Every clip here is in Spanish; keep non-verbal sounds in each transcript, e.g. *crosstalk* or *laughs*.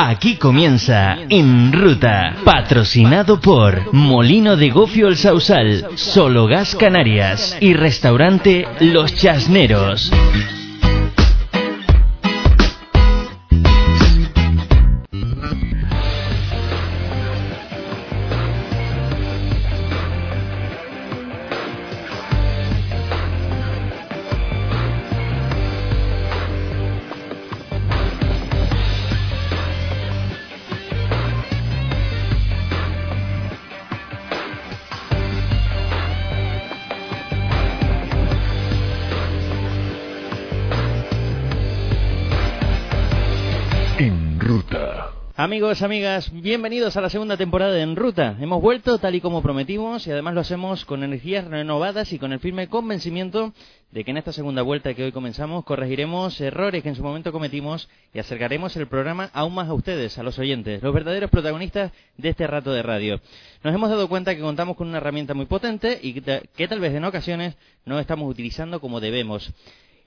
Aquí comienza En Ruta, patrocinado por Molino de Gofio El Sausal, Solo Gas Canarias y Restaurante Los Chasneros. Amigos, amigas, bienvenidos a la segunda temporada de En Ruta. Hemos vuelto tal y como prometimos y además lo hacemos con energías renovadas y con el firme convencimiento de que en esta segunda vuelta que hoy comenzamos corregiremos errores que en su momento cometimos y acercaremos el programa aún más a ustedes, a los oyentes, los verdaderos protagonistas de este rato de radio. Nos hemos dado cuenta que contamos con una herramienta muy potente y que, que tal vez en ocasiones no estamos utilizando como debemos.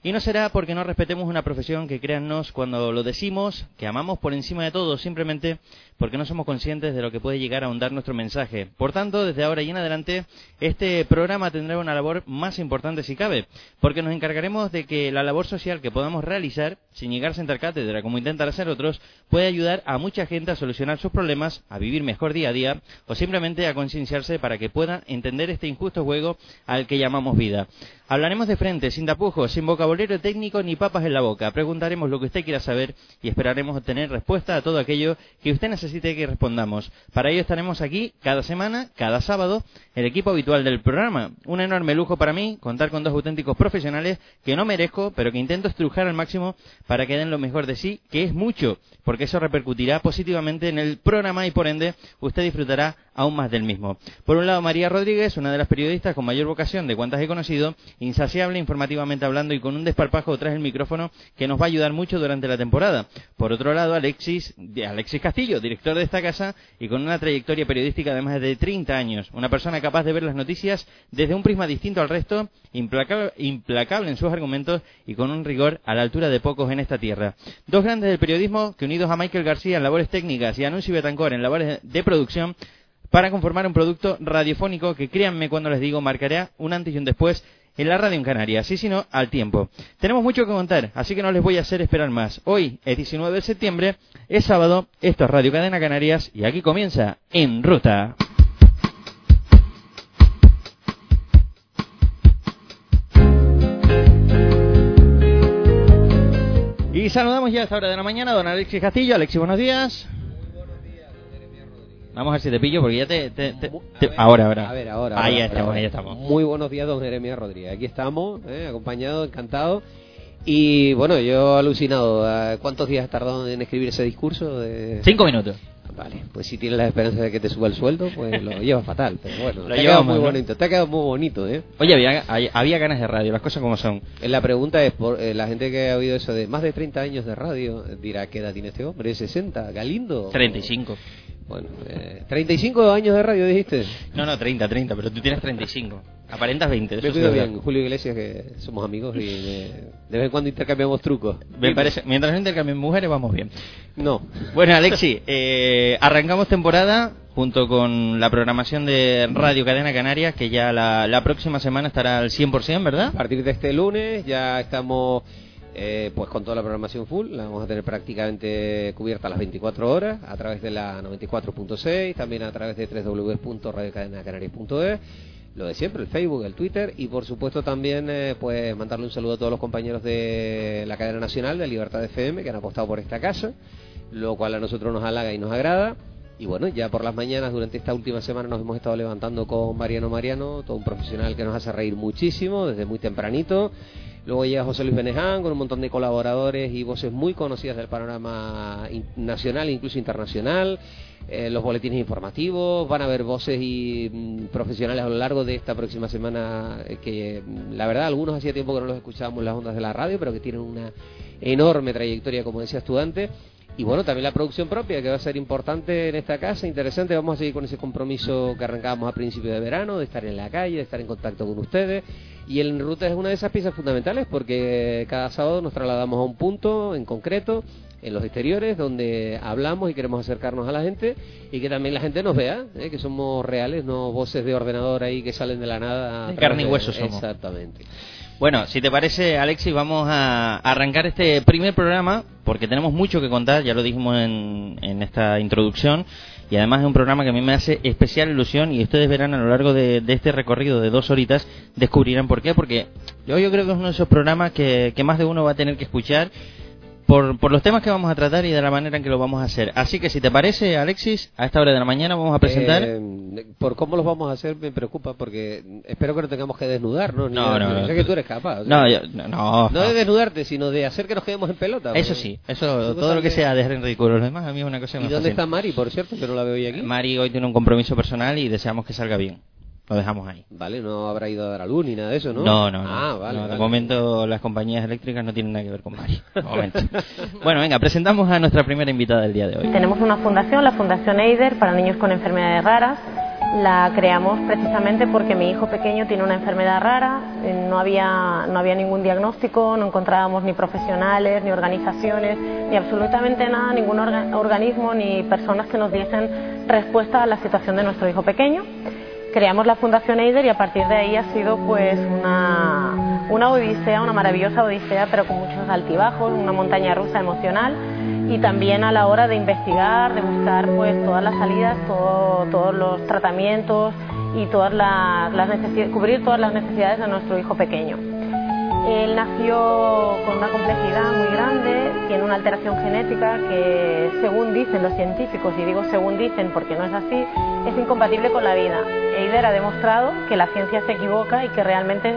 Y no será porque no respetemos una profesión que créannos cuando lo decimos, que amamos por encima de todo, simplemente porque no somos conscientes de lo que puede llegar a ahondar nuestro mensaje. Por tanto, desde ahora y en adelante, este programa tendrá una labor más importante si cabe, porque nos encargaremos de que la labor social que podamos realizar, sin llegar a sentar cátedra como intentan hacer otros, puede ayudar a mucha gente a solucionar sus problemas, a vivir mejor día a día, o simplemente a concienciarse para que puedan entender este injusto juego al que llamamos vida. Hablaremos de frente, sin tapujos, sin vocabulario técnico ni papas en la boca. Preguntaremos lo que usted quiera saber y esperaremos obtener respuesta a todo aquello que usted necesite que respondamos. Para ello estaremos aquí cada semana, cada sábado, el equipo habitual del programa. Un enorme lujo para mí contar con dos auténticos profesionales que no merezco, pero que intento estrujar al máximo para que den lo mejor de sí, que es mucho, porque eso repercutirá positivamente en el programa y por ende usted disfrutará aún más del mismo. Por un lado, María Rodríguez, una de las periodistas con mayor vocación de cuantas he conocido, insaciable informativamente hablando y con un desparpajo tras el micrófono que nos va a ayudar mucho durante la temporada. Por otro lado, Alexis, Alexis Castillo, director de esta casa y con una trayectoria periodística de más de 30 años. Una persona capaz de ver las noticias desde un prisma distinto al resto, implacable, implacable en sus argumentos y con un rigor a la altura de pocos en esta tierra. Dos grandes del periodismo que unidos a Michael García en labores técnicas y a Anuncio Betancor en labores de producción para conformar un producto radiofónico que créanme cuando les digo marcará un antes y un después en la radio en Canarias, y si no, al tiempo. Tenemos mucho que contar, así que no les voy a hacer esperar más. Hoy es 19 de septiembre, es sábado, esto es Radio Cadena Canarias y aquí comienza En Ruta. Y saludamos ya a esta hora de la mañana a don Alexis Castillo. Alexis, buenos días. Vamos a ver si te pillo porque ya te... te- te- te- ahora, ahora. A ver, ahora. Ahí ahora, estamos, ahora. ahí estamos. Muy buenos días, don Jeremías Rodríguez. Aquí estamos, eh, acompañado, encantado. Y bueno, yo alucinado. ¿a ¿Cuántos días has tardado en escribir ese discurso? De... Cinco minutos. Vale, pues si tienes la esperanza de que te suba el sueldo, pues lo *laughs* llevas fatal. Pero bueno, Lo te ha quedado llevamos, muy ¿no? bonito. Te ha quedado muy bonito, ¿eh? Oye, había, había ganas de radio, las cosas como son. Eh, La pregunta es, por eh, la gente que ha oído eso de más de 30 años de radio, dirá, ¿qué edad tiene este hombre? ¿60? ¿Galindo? 35. Bueno, eh, 35 años de radio dijiste. No, no, 30, 30, pero tú tienes 35. Aparentas 20. eso Me cuido bien, Julio Iglesias, que somos amigos y de, de vez en cuando intercambiamos trucos. Me parece, mientras no intercambien mujeres, vamos bien. No. Bueno, Alexi, eh, arrancamos temporada junto con la programación de Radio Cadena Canarias, que ya la, la próxima semana estará al 100%, ¿verdad? A partir de este lunes ya estamos eh, pues con toda la programación full, la vamos a tener prácticamente cubierta las 24 horas a través de la 94.6, también a través de www.radiocadenacanarias.es, lo de siempre, el Facebook, el Twitter y por supuesto también eh, pues mandarle un saludo a todos los compañeros de la cadena nacional de Libertad FM que han apostado por esta casa, lo cual a nosotros nos halaga y nos agrada. Y bueno, ya por las mañanas durante esta última semana nos hemos estado levantando con Mariano Mariano, todo un profesional que nos hace reír muchísimo desde muy tempranito. Luego llega José Luis Beneján con un montón de colaboradores y voces muy conocidas del panorama nacional e incluso internacional. Eh, los boletines informativos, van a haber voces y mm, profesionales a lo largo de esta próxima semana eh, que mm, la verdad algunos hacía tiempo que no los escuchábamos en las ondas de la radio, pero que tienen una enorme trayectoria como decía estudiante y bueno, también la producción propia, que va a ser importante en esta casa, interesante. Vamos a seguir con ese compromiso que arrancábamos a principio de verano, de estar en la calle, de estar en contacto con ustedes. Y el Ruta es una de esas piezas fundamentales porque cada sábado nos trasladamos a un punto en concreto, en los exteriores, donde hablamos y queremos acercarnos a la gente y que también la gente nos vea, ¿eh? que somos reales, no voces de ordenador ahí que salen de la nada. De carne y hueso somos. Exactamente. Bueno, si te parece, Alexis, vamos a arrancar este primer programa porque tenemos mucho que contar, ya lo dijimos en, en esta introducción, y además es un programa que a mí me hace especial ilusión y ustedes verán a lo largo de, este recorrido de dos horitas, descubrirán por qué, porque yo, yo creo que es uno de esos programas que, que más de uno va a tener que escuchar por, por, los temas que vamos a tratar y de la manera en que lo vamos a hacer. Así que si te parece, Alexis, a esta hora de la mañana vamos a presentar. Eh, por cómo los vamos a hacer me preocupa porque espero que no tengamos que desnudar, ¿no? no, no, no, que tú eres capaz. no, no, no, de desnudarte, sino de hacer que nos quedemos en pelota. Eso sí, eso, todo lo que sea de ridículo. Los demás a mí es una cosa ¿Y dónde está Mari, por cierto, que no la veo hoy aquí? Mari hoy tiene un compromiso personal y deseamos que salga bien. Lo dejamos ahí. Vale, no habrá ido a dar a luz ni nada de eso, ¿no? No, no, no. Ah, vale. De momento las compañías eléctricas no tienen nada que ver con Mari. *laughs* bueno, venga, presentamos a nuestra primera invitada del día de hoy. Tenemos una fundación, la Fundación EIDER, para niños con enfermedades raras. La creamos precisamente porque mi hijo pequeño tiene una enfermedad rara, eh, no había, no había ningún diagnóstico, no encontrábamos ni profesionales, ni organizaciones, ni absolutamente nada, ningún organismo, ni personas que nos diesen respuesta a la situación de nuestro hijo pequeño creamos la Fundación Eider y a partir de ahí ha sido pues una, una odisea, una maravillosa odisea, pero con muchos altibajos, una montaña rusa emocional y también a la hora de investigar, de buscar pues todas las salidas, todos los tratamientos y todas las, las cubrir todas las necesidades de nuestro hijo pequeño. Él nació con una complejidad muy grande, tiene una alteración genética que, según dicen los científicos, y digo según dicen porque no es así, es incompatible con la vida. Eider ha demostrado que la ciencia se equivoca y que realmente,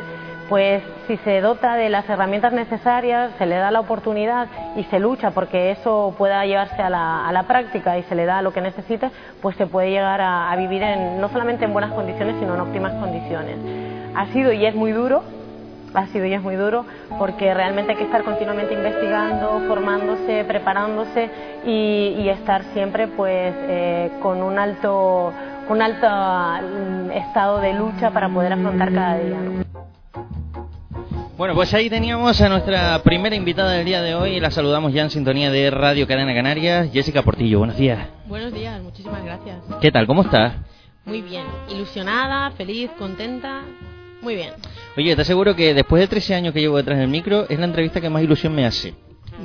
pues, si se dota de las herramientas necesarias, se le da la oportunidad y se lucha porque eso pueda llevarse a la, práctica y se le da lo que necesita, pues se puede llegar a, a vivir en, no solamente en buenas condiciones, sino en óptimas condiciones. Ha sido y es muy duro, ha sido y es muy duro porque realmente hay que estar continuamente investigando, formándose, preparándose y, estar siempre pues eh, con un alto, un alto mm, estado de lucha para poder afrontar cada día. Bueno, pues ahí teníamos a nuestra primera invitada del día de hoy. La saludamos ya en sintonía de Radio Cadena Canarias, Jessica Portillo. Buenos días. Buenos días, muchísimas gracias. ¿Qué tal? ¿Cómo estás? Muy bien, ilusionada, feliz, contenta muy bien. Oye, te aseguro que después de 13 años que llevo detrás del micro, es la entrevista que más ilusión me hace.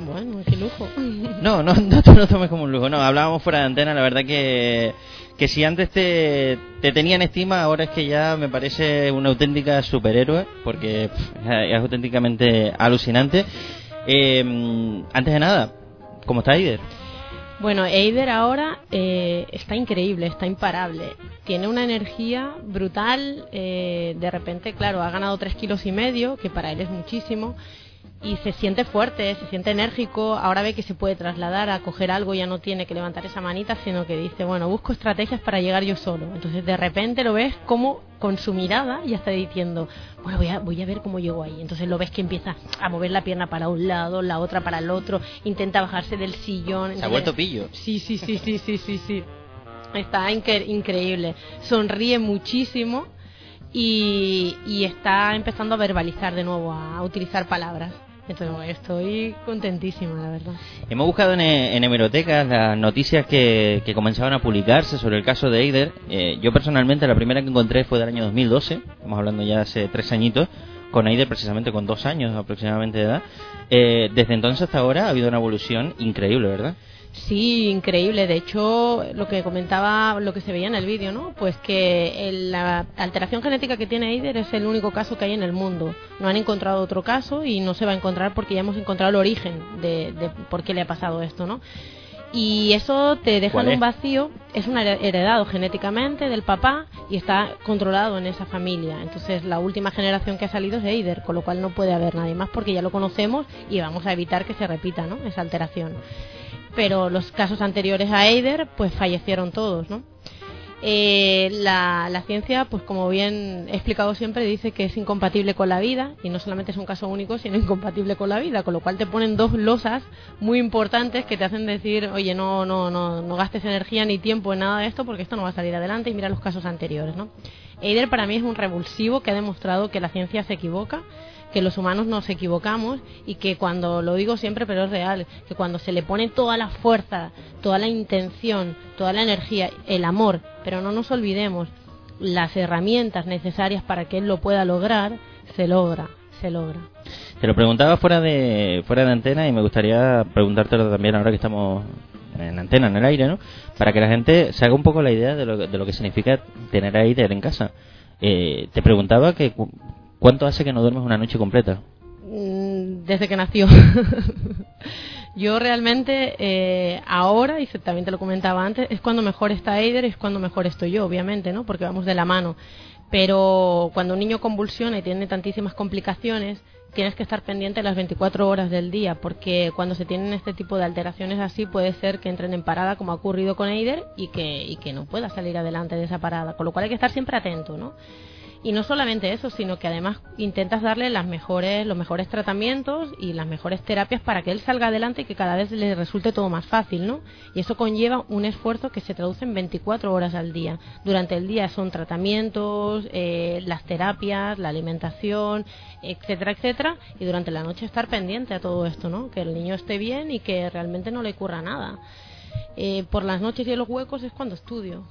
Bueno, qué lujo. *laughs* No, no, no te lo tomes como un lujo. No, hablábamos fuera de antena, la verdad que, que si antes te, te tenían estima, ahora es que ya me parece una auténtica superhéroe, porque es auténticamente alucinante. Eh, antes de nada, ¿cómo está Aider? Bueno, Eider ahora eh, está increíble, está imparable. Tiene una energía brutal. Eh, de repente, claro, ha ganado tres kilos y medio, que para él es muchísimo y se siente fuerte, se siente enérgico, ahora ve que se puede trasladar a coger algo, ya no tiene que levantar esa manita, sino que dice, bueno, busco estrategias para llegar yo solo. Entonces de repente lo ves como con su mirada ya está diciendo, bueno, voy a, voy a ver cómo llego ahí. Entonces lo ves que empieza a mover la pierna para un lado, la otra para el otro, intenta bajarse del sillón. se ha vuelto pillo. Sí, sí, sí, sí, sí, sí, sí. Está increíble. Sonríe muchísimo. Y, y, está empezando a verbalizar de nuevo, a utilizar palabras. Entonces, estoy contentísima, la verdad. Hemos buscado en, en hemerotecas las noticias que, que, comenzaban a publicarse sobre el caso de Eider. Eh, yo personalmente la primera que encontré fue del año 2012, estamos hablando ya hace tres añitos, con Eider precisamente con dos años aproximadamente de edad. Eh, desde entonces hasta ahora ha habido una evolución increíble, ¿verdad? Sí, increíble. De hecho, lo que comentaba, lo que se veía en el vídeo, ¿no? Pues que la alteración genética que tiene Eider es el único caso que hay en el mundo. No han encontrado otro caso y no se va a encontrar porque ya hemos encontrado el origen de, de por qué le ha pasado esto, ¿no? y eso te deja ¿Cuál en un vacío, es un here- heredado genéticamente del papá y está controlado en esa familia. Entonces la última generación que ha salido es Eider, con lo cual no puede haber nadie más porque ya lo conocemos y vamos a evitar que se repita ¿no? esa alteración. Pero los casos anteriores a Eider pues fallecieron todos, ¿no? Eh, la, la ciencia, pues como bien he explicado siempre, dice que es incompatible con la vida y no solamente es un caso único, sino incompatible con la vida, con lo cual te ponen dos losas muy importantes que te hacen decir, oye, no, no, no, no gastes energía ni tiempo en nada de esto porque esto no va a salir adelante y mira los casos anteriores, ¿no? Eider para mí es un revulsivo que ha demostrado que la ciencia se equivoca que los humanos nos equivocamos y que cuando lo digo siempre pero es real que cuando se le pone toda la fuerza toda la intención toda la energía el amor pero no nos olvidemos las herramientas necesarias para que él lo pueda lograr se logra se logra Te lo preguntaba fuera de fuera de antena y me gustaría preguntártelo también ahora que estamos en antena, en el aire, ¿no? Para que la gente se haga un poco la idea de lo, de lo que significa tener a Eider en casa. Eh, te preguntaba que cuánto hace que no duermes una noche completa. Mm, desde que nació. *laughs* Yo realmente eh, ahora, y también te lo comentaba antes, es cuando mejor está Eider, es cuando mejor estoy yo, obviamente, ¿no? Porque vamos de la mano. Pero cuando un niño convulsiona y tiene tantísimas complicaciones, tienes que estar pendiente las 24 horas del día, porque cuando se tienen este tipo de alteraciones así, puede ser que entren en parada, como ha ocurrido con Eider, y que, y que no pueda salir adelante de esa parada. Con lo cual hay que estar siempre atento, ¿no? Y no solamente eso, sino que además intentas darle las mejores, los mejores tratamientos y las mejores terapias para que él salga adelante y que cada vez le resulte todo más fácil, ¿no? Y eso conlleva un esfuerzo que se traduce en 24 horas al día. Durante el día son tratamientos, eh, las terapias, la alimentación, etcétera, etcétera. Y durante la noche estar pendiente a todo esto, ¿no? Que el niño esté bien y que realmente no le ocurra nada. Eh, por las noches y los huecos es cuando estudio.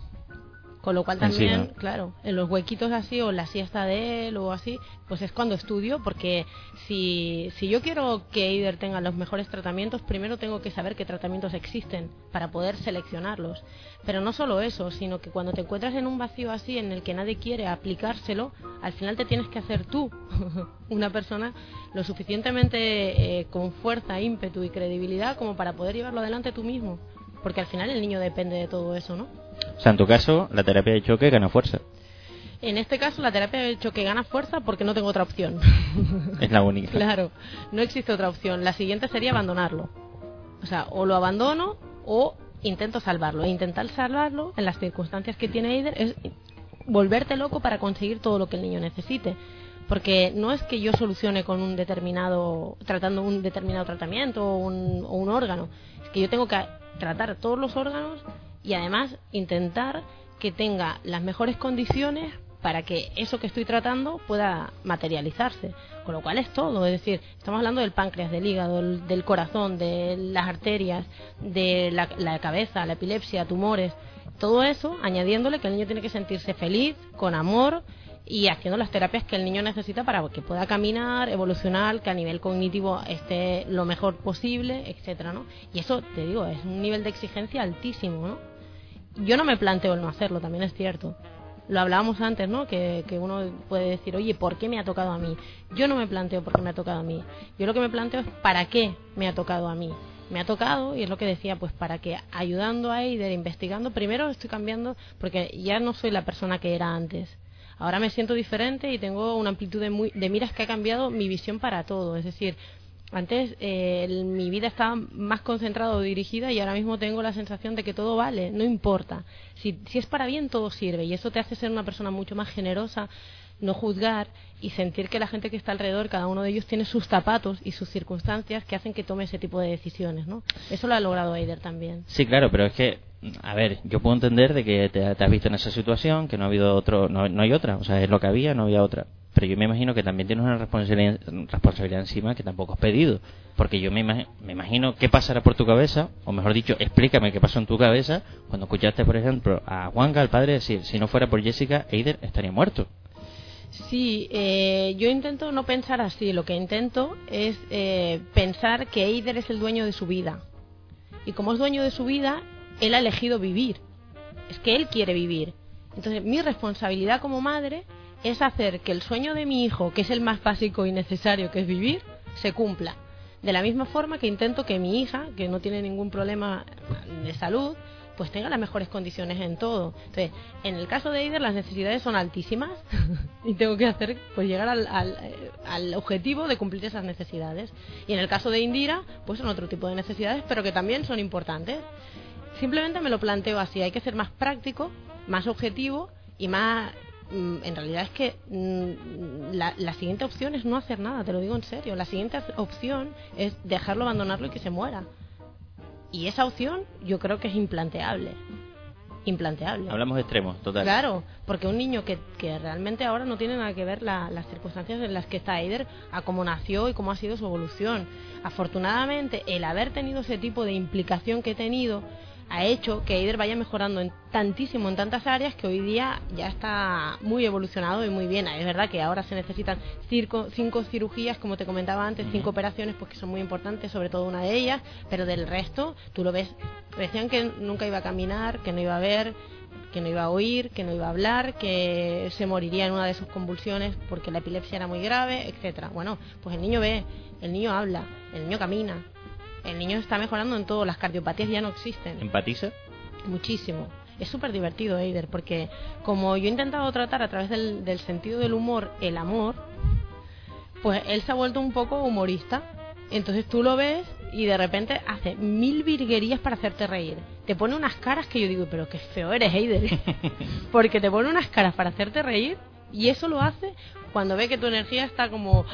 Con lo cual también, Encima. claro, en los huequitos así o en la siesta de él o así, pues es cuando estudio porque si, si yo quiero que Eider tenga los mejores tratamientos, primero tengo que saber qué tratamientos existen para poder seleccionarlos. Pero no solo eso, sino que cuando te encuentras en un vacío así en el que nadie quiere aplicárselo, al final te tienes que hacer tú, *laughs* una persona lo suficientemente eh, con fuerza, ímpetu y credibilidad como para poder llevarlo adelante tú mismo. Porque al final el niño depende de todo eso, ¿no? O sea, en tu caso, la terapia de choque gana fuerza. En este caso, la terapia de choque gana fuerza porque no tengo otra opción. *laughs* Es la única. claro, no existe otra opción. La siguiente sería abandonarlo. O sea, o lo abandono o intento salvarlo. E intentar salvarlo en las circunstancias que tiene Eider es volverte loco para conseguir todo lo que el niño necesite. Porque no es que yo solucione con un determinado, tratando un determinado tratamiento o un, o un órgano. Es que yo tengo que tratar todos los órganos y además intentar que tenga las mejores condiciones para que eso que estoy tratando pueda materializarse. Con lo cual es todo, es decir, estamos hablando del páncreas, del hígado, del, corazón, de las arterias, de la, la cabeza, la epilepsia, tumores, todo eso añadiéndole que el niño tiene que sentirse feliz, con amor y haciendo las terapias que el niño necesita para que pueda caminar, evolucionar, que a nivel cognitivo esté lo mejor posible, etcétera, ¿no? Y eso te digo, es un nivel de exigencia altísimo, ¿no? Yo no me planteo el no hacerlo, también es cierto. Lo hablábamos antes, ¿no? Que, que uno puede decir, oye, ¿por qué me ha tocado a mí? Yo no me planteo por qué me ha tocado a mí. Yo lo que me planteo es para qué me ha tocado a mí. Me ha tocado, y es lo que decía, pues para que ayudando a Eider, investigando, primero estoy cambiando, porque ya no soy la persona que era antes. Ahora me siento diferente y tengo una amplitud de, muy- de miras que ha cambiado mi visión para todo. Es decir, antes eh, mi vida estaba más concentrada o dirigida y ahora mismo tengo la sensación de que todo vale, no importa. Si, si es para bien, todo sirve y eso te hace ser una persona mucho más generosa, no juzgar y sentir que la gente que está alrededor, cada uno de ellos tiene sus zapatos y sus circunstancias que hacen que tome ese tipo de decisiones. ¿no? Eso lo ha logrado Eider también. Sí, claro, pero es que, a ver, yo puedo entender de que te, te has visto en esa situación, que no ha habido otro, no, no hay otra, o sea, es lo que había, no había otra. Pero yo me imagino que también tienes una responsabilidad, responsabilidad encima que tampoco has pedido. Porque yo me, me imagino qué pasará por tu cabeza, o mejor dicho, explícame qué pasó en tu cabeza cuando escuchaste, por ejemplo, a Juanca, el padre, decir, si no fuera por Jessica, Eider estaría muerto. Sí, eh, yo intento no pensar así. Lo que intento es eh, pensar que Eider es el dueño de su vida. Y como es dueño de su vida, él ha elegido vivir. Es que él quiere vivir. Entonces, mi responsabilidad como madre es hacer que el sueño de mi hijo, que es el más básico y necesario, que es vivir, se cumpla. De la misma forma que intento que mi hija, que no tiene ningún problema de salud, pues tenga las mejores condiciones en todo. Entonces, en el caso de Eider las necesidades son altísimas *laughs* y tengo que hacer pues llegar al, al, objetivo de cumplir esas necesidades. Y en el caso de Indira, pues son otro tipo de necesidades, pero que también son importantes. Simplemente me lo planteo así, hay que ser más práctico, más objetivo y más en realidad es que mm, la, la, siguiente opción es no hacer nada, te lo digo en serio. La siguiente opción es dejarlo abandonarlo y que se muera. Y esa opción yo creo que es implanteable. Implanteable. Hablamos de extremos, total. Claro, porque un niño que, que realmente ahora no tiene nada que ver las circunstancias en las que está Eider a cómo nació y cómo ha sido su evolución. Afortunadamente, el haber tenido ese tipo de implicación que he tenido ha hecho que Eider vaya mejorando en tantísimo en tantas áreas que hoy día ya está muy evolucionado y muy bien. Es verdad que ahora se necesitan cinco, cinco cirugías, como te comentaba antes, cinco operaciones, pues que son muy importantes, sobre todo una de ellas, pero del resto, tú lo ves, decían que nunca iba a caminar, que no iba a ver, que no iba a oír, que no iba a hablar, que se moriría en una de sus convulsiones porque la epilepsia era muy grave, etcétera. Bueno, pues el niño ve, el niño habla, el niño camina, el niño está mejorando en todo, las cardiopatías ya no existen. ¿Empatiza? Muchísimo. Es súper divertido, Eider, porque como yo he intentado tratar a través del, del sentido del humor el amor, pues él se ha vuelto un poco humorista. Entonces tú lo ves y de repente hace mil virguerías para hacerte reír. Te pone unas caras que yo digo, pero qué feo eres, Eider. *laughs* Porque te pone unas caras para hacerte reír y eso lo hace cuando ve que tu energía está como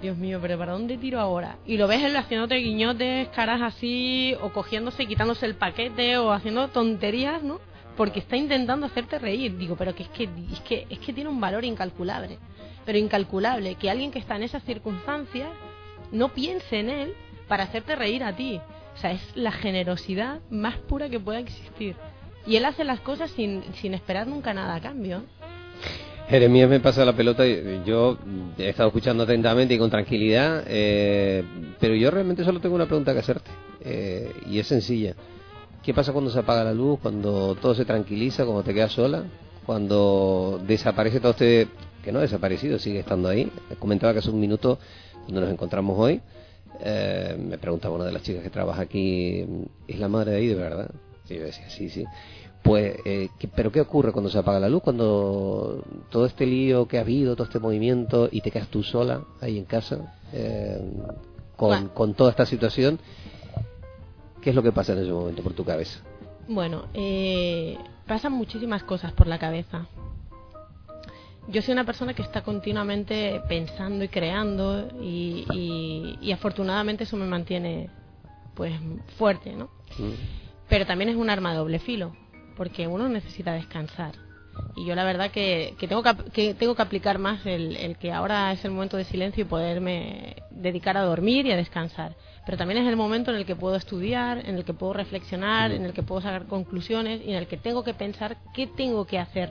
Dios mío, pero ¿para dónde tiro ahora? Y lo ves él haciéndote guiñotes, caras así, o cogiéndose, quitándose el paquete, o haciendo tonterías, ¿no? Porque está intentando hacerte reír. Digo, pero que es que, es que, es que tiene un valor incalculable. Pero incalculable, que alguien que está en esas circunstancias no piense en él para hacerte reír a ti. O sea, es la generosidad más pura que pueda existir. Y él hace las cosas sin, sin esperar nunca nada a cambio. Jeremías me pasa la pelota, y yo he estado escuchando atentamente y con tranquilidad, eh, pero yo realmente solo tengo una pregunta que hacerte, eh, y es sencilla. ¿Qué pasa cuando se apaga la luz, cuando todo se tranquiliza, cuando te quedas sola, cuando desaparece todo este, que no ha desaparecido, sigue estando ahí? Comentaba que hace un minuto donde nos encontramos hoy, eh, me preguntaba una de las chicas que trabaja aquí, ¿es la madre de ahí de verdad? Sí, sí, sí. Pues, eh, ¿pero qué ocurre cuando se apaga la luz? Cuando todo este lío que ha habido, todo este movimiento, y te quedas tú sola ahí en casa, eh, con, con, toda esta situación, ¿qué es lo que pasa en ese momento por tu cabeza? Bueno, eh, pasan muchísimas cosas por la cabeza. Yo soy una persona que está continuamente pensando y creando y, y, afortunadamente eso me mantiene pues fuerte, ¿no? Mm. Pero también es un arma de doble filo porque uno necesita descansar. Y yo la verdad que, tengo, que, tengo que aplicar más el, que ahora es el momento de silencio y poderme dedicar a dormir y a descansar. Pero también es el momento en el que puedo estudiar, en el que puedo reflexionar, en el que puedo sacar conclusiones y en el que tengo que pensar qué tengo que hacer,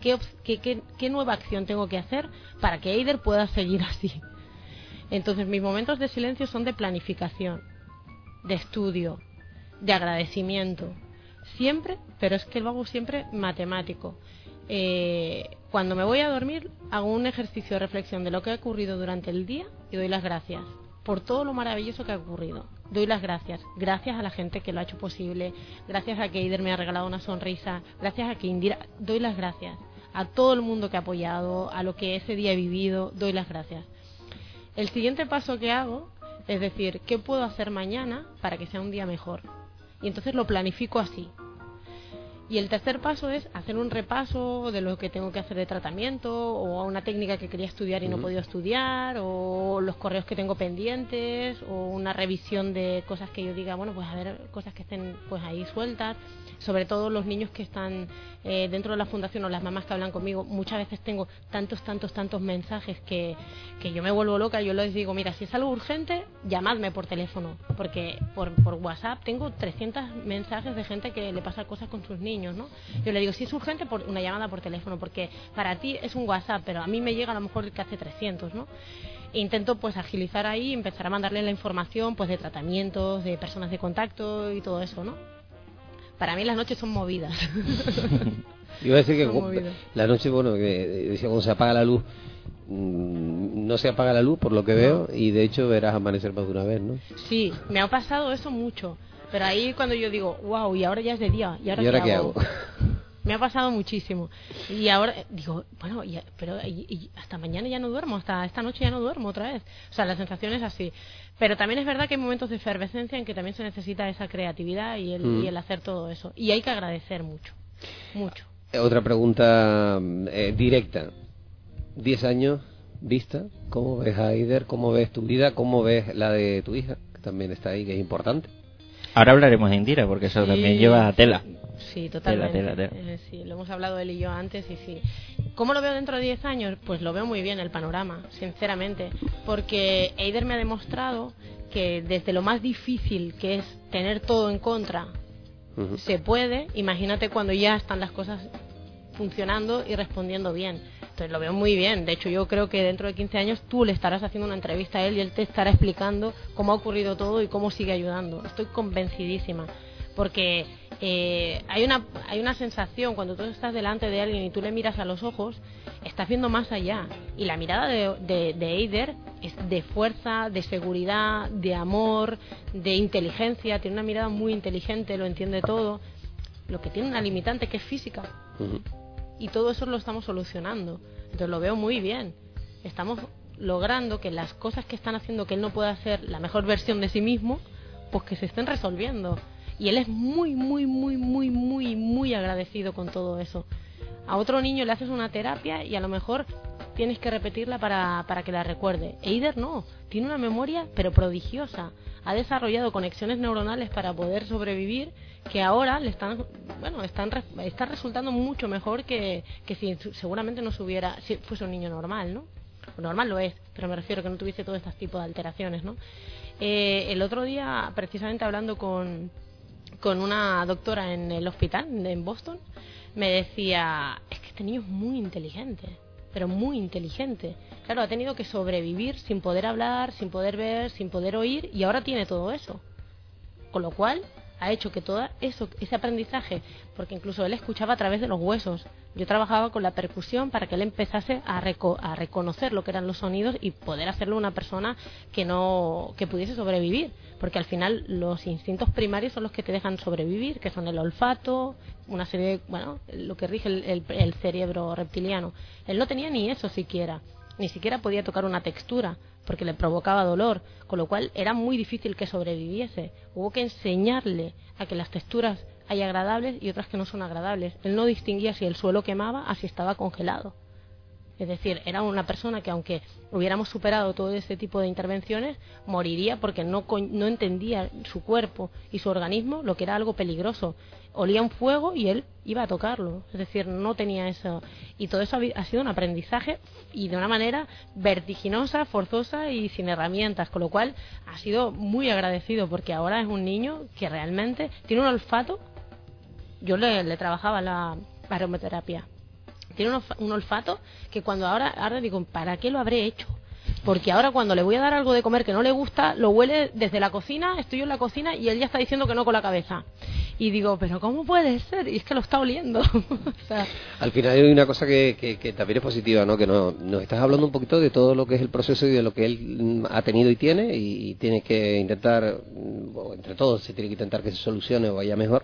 qué, qué, qué nueva acción tengo que hacer para que Eider pueda seguir así. Entonces mis momentos de silencio son de planificación, de estudio, de agradecimiento, siempre, pero es que lo hago siempre matemático. Eh, cuando me voy a dormir, hago un ejercicio de reflexión de lo que ha ocurrido durante el día y doy las gracias por todo lo maravilloso que ha ocurrido. Doy las gracias. Gracias a la gente que lo ha hecho posible. Gracias a que Ider me ha regalado una sonrisa. Gracias a que Indira. Doy las gracias. A todo el mundo que ha apoyado, a lo que ese día he vivido, doy las gracias. El siguiente paso que hago es decir, ¿qué puedo hacer mañana para que sea un día mejor? Y entonces lo planifico así. Y el tercer paso es hacer un repaso de lo que tengo que hacer de tratamiento o una técnica que quería estudiar y no he podido estudiar o los correos que tengo pendientes o una revisión de cosas que yo diga, bueno, pues a ver cosas que estén pues ahí sueltas sobre todo los niños que están eh, dentro de la fundación o las mamás que hablan conmigo, muchas veces tengo tantos, tantos, tantos mensajes que, que yo me vuelvo loca. Yo les digo, mira, si es algo urgente, llamadme por teléfono, porque por, por WhatsApp tengo 300 mensajes de gente que le pasa cosas con sus niños, ¿no? Yo le digo, si es urgente, por una llamada por teléfono, porque para ti es un WhatsApp, pero a mí me llega a lo mejor que hace 300, ¿no? E intento pues agilizar ahí, empezar a mandarle la información pues de tratamientos, de personas de contacto y todo eso, ¿no? Para mí las noches son movidas. *laughs* Iba a decir que la noche, bueno, que decía cuando se apaga la luz, mm, no se apaga la luz por lo que veo y de hecho verás amanecer más de una vez, ¿no? Sí, me ha pasado eso mucho. Pero ahí cuando yo digo, wow, y ahora ya es de día, ¿y ahora, qué, hago? *laughs* me ha pasado muchísimo. Y ahora digo, bueno, pero hasta mañana ya no duermo, hasta esta noche ya no duermo otra vez. O sea, la sensación es así. Pero también es verdad que hay momentos de efervescencia en que también se necesita esa creatividad y el, mm. y el hacer todo eso. Y hay que agradecer mucho, mucho. Eh, otra pregunta eh, directa. Diez años vista, ¿cómo ves a Aider? ¿Cómo ves tu vida? ¿Cómo ves la de tu hija? Que también está ahí, que es importante. Ahora hablaremos de Indira, porque eso también lleva a tela. Sí, totalmente. Eh, sí, lo hemos hablado él y yo antes y sí. ¿Cómo lo veo dentro de 10 años? Pues lo veo muy bien el panorama, sinceramente. Porque Eider me ha demostrado que desde lo más difícil que es tener todo en contra, se puede. Imagínate cuando ya están las cosas funcionando y respondiendo bien. Entonces lo veo muy bien. De hecho, yo creo que dentro de 15 años tú le estarás haciendo una entrevista a él y él te estará explicando cómo ha ocurrido todo y cómo sigue ayudando. Estoy convencidísima. Porque eh, hay, una, hay una sensación cuando tú estás delante de alguien y tú le miras a los ojos, estás viendo más allá. Y la mirada de, de, Eider es de fuerza, de seguridad, de amor, de inteligencia. Tiene una mirada muy inteligente, lo entiende todo. Lo que tiene una limitante que es física y todo eso lo estamos solucionando. Entonces lo veo muy bien. Estamos logrando que las cosas que están haciendo que él no pueda ser la mejor versión de sí mismo, pues que se estén resolviendo. Y él es muy, muy, muy, muy, muy, muy agradecido con todo eso. A otro niño le haces una terapia y a lo mejor tienes que repetirla para, para que la recuerde. Eider no, tiene una memoria pero prodigiosa. Ha desarrollado conexiones neuronales para poder sobrevivir que ahora le están, bueno, están, está resultando mucho mejor que, que si seguramente no se hubiera, si fuese un niño normal, ¿no? Normal lo es, pero me refiero que no tuviese todo este tipo de alteraciones, ¿no? Eh, el otro día, precisamente hablando con, con una doctora en el hospital en Boston, me decía, es que este niño es muy inteligente, pero muy inteligente. Claro, ha tenido que sobrevivir sin poder hablar, sin poder ver, sin poder oír, y ahora tiene todo eso. Con lo cual, ha hecho que todo eso, ese aprendizaje, porque incluso él escuchaba a través de los huesos. Yo trabajaba con la percusión para que él empezase a, a reconocer lo que eran los sonidos y poder hacerlo una persona que no que pudiese sobrevivir, porque al final los instintos primarios son los que te dejan sobrevivir, que son el olfato, una serie, bueno, lo que rige el, el cerebro reptiliano. Él no tenía ni eso siquiera, ni siquiera podía tocar una textura porque le provocaba dolor, con lo cual era muy difícil que sobreviviese. Hubo que enseñarle a que las texturas hay agradables y otras que no son agradables. Él no distinguía si el suelo quemaba a si estaba congelado. Es decir, era una persona que aunque hubiéramos superado todo este tipo de intervenciones, moriría porque no, no entendía su cuerpo y su organismo lo que era algo peligroso. Olía un fuego y él iba a tocarlo. Es decir, no tenía eso. Y todo eso ha sido un aprendizaje y de una manera vertiginosa, forzosa y sin herramientas. Con lo cual ha sido muy agradecido porque ahora es un niño que realmente tiene un olfato. Yo le, trabajaba la aromaterapia tiene un, olfato que cuando ahora, ahora digo, ¿para qué lo habré hecho? Porque ahora cuando le voy a dar algo de comer que no le gusta, lo huele desde la cocina, estoy en la cocina y él ya está diciendo que no con la cabeza. Y digo, pero ¿cómo puede ser? Y es que lo está oliendo. *laughs* Al final hay una cosa que, que, también es positiva, ¿no? Que no, nos estás hablando un poquito de todo lo que es el proceso y de lo que él ha tenido y tiene y, tiene que intentar, entre todos se tiene que intentar que se solucione o vaya mejor.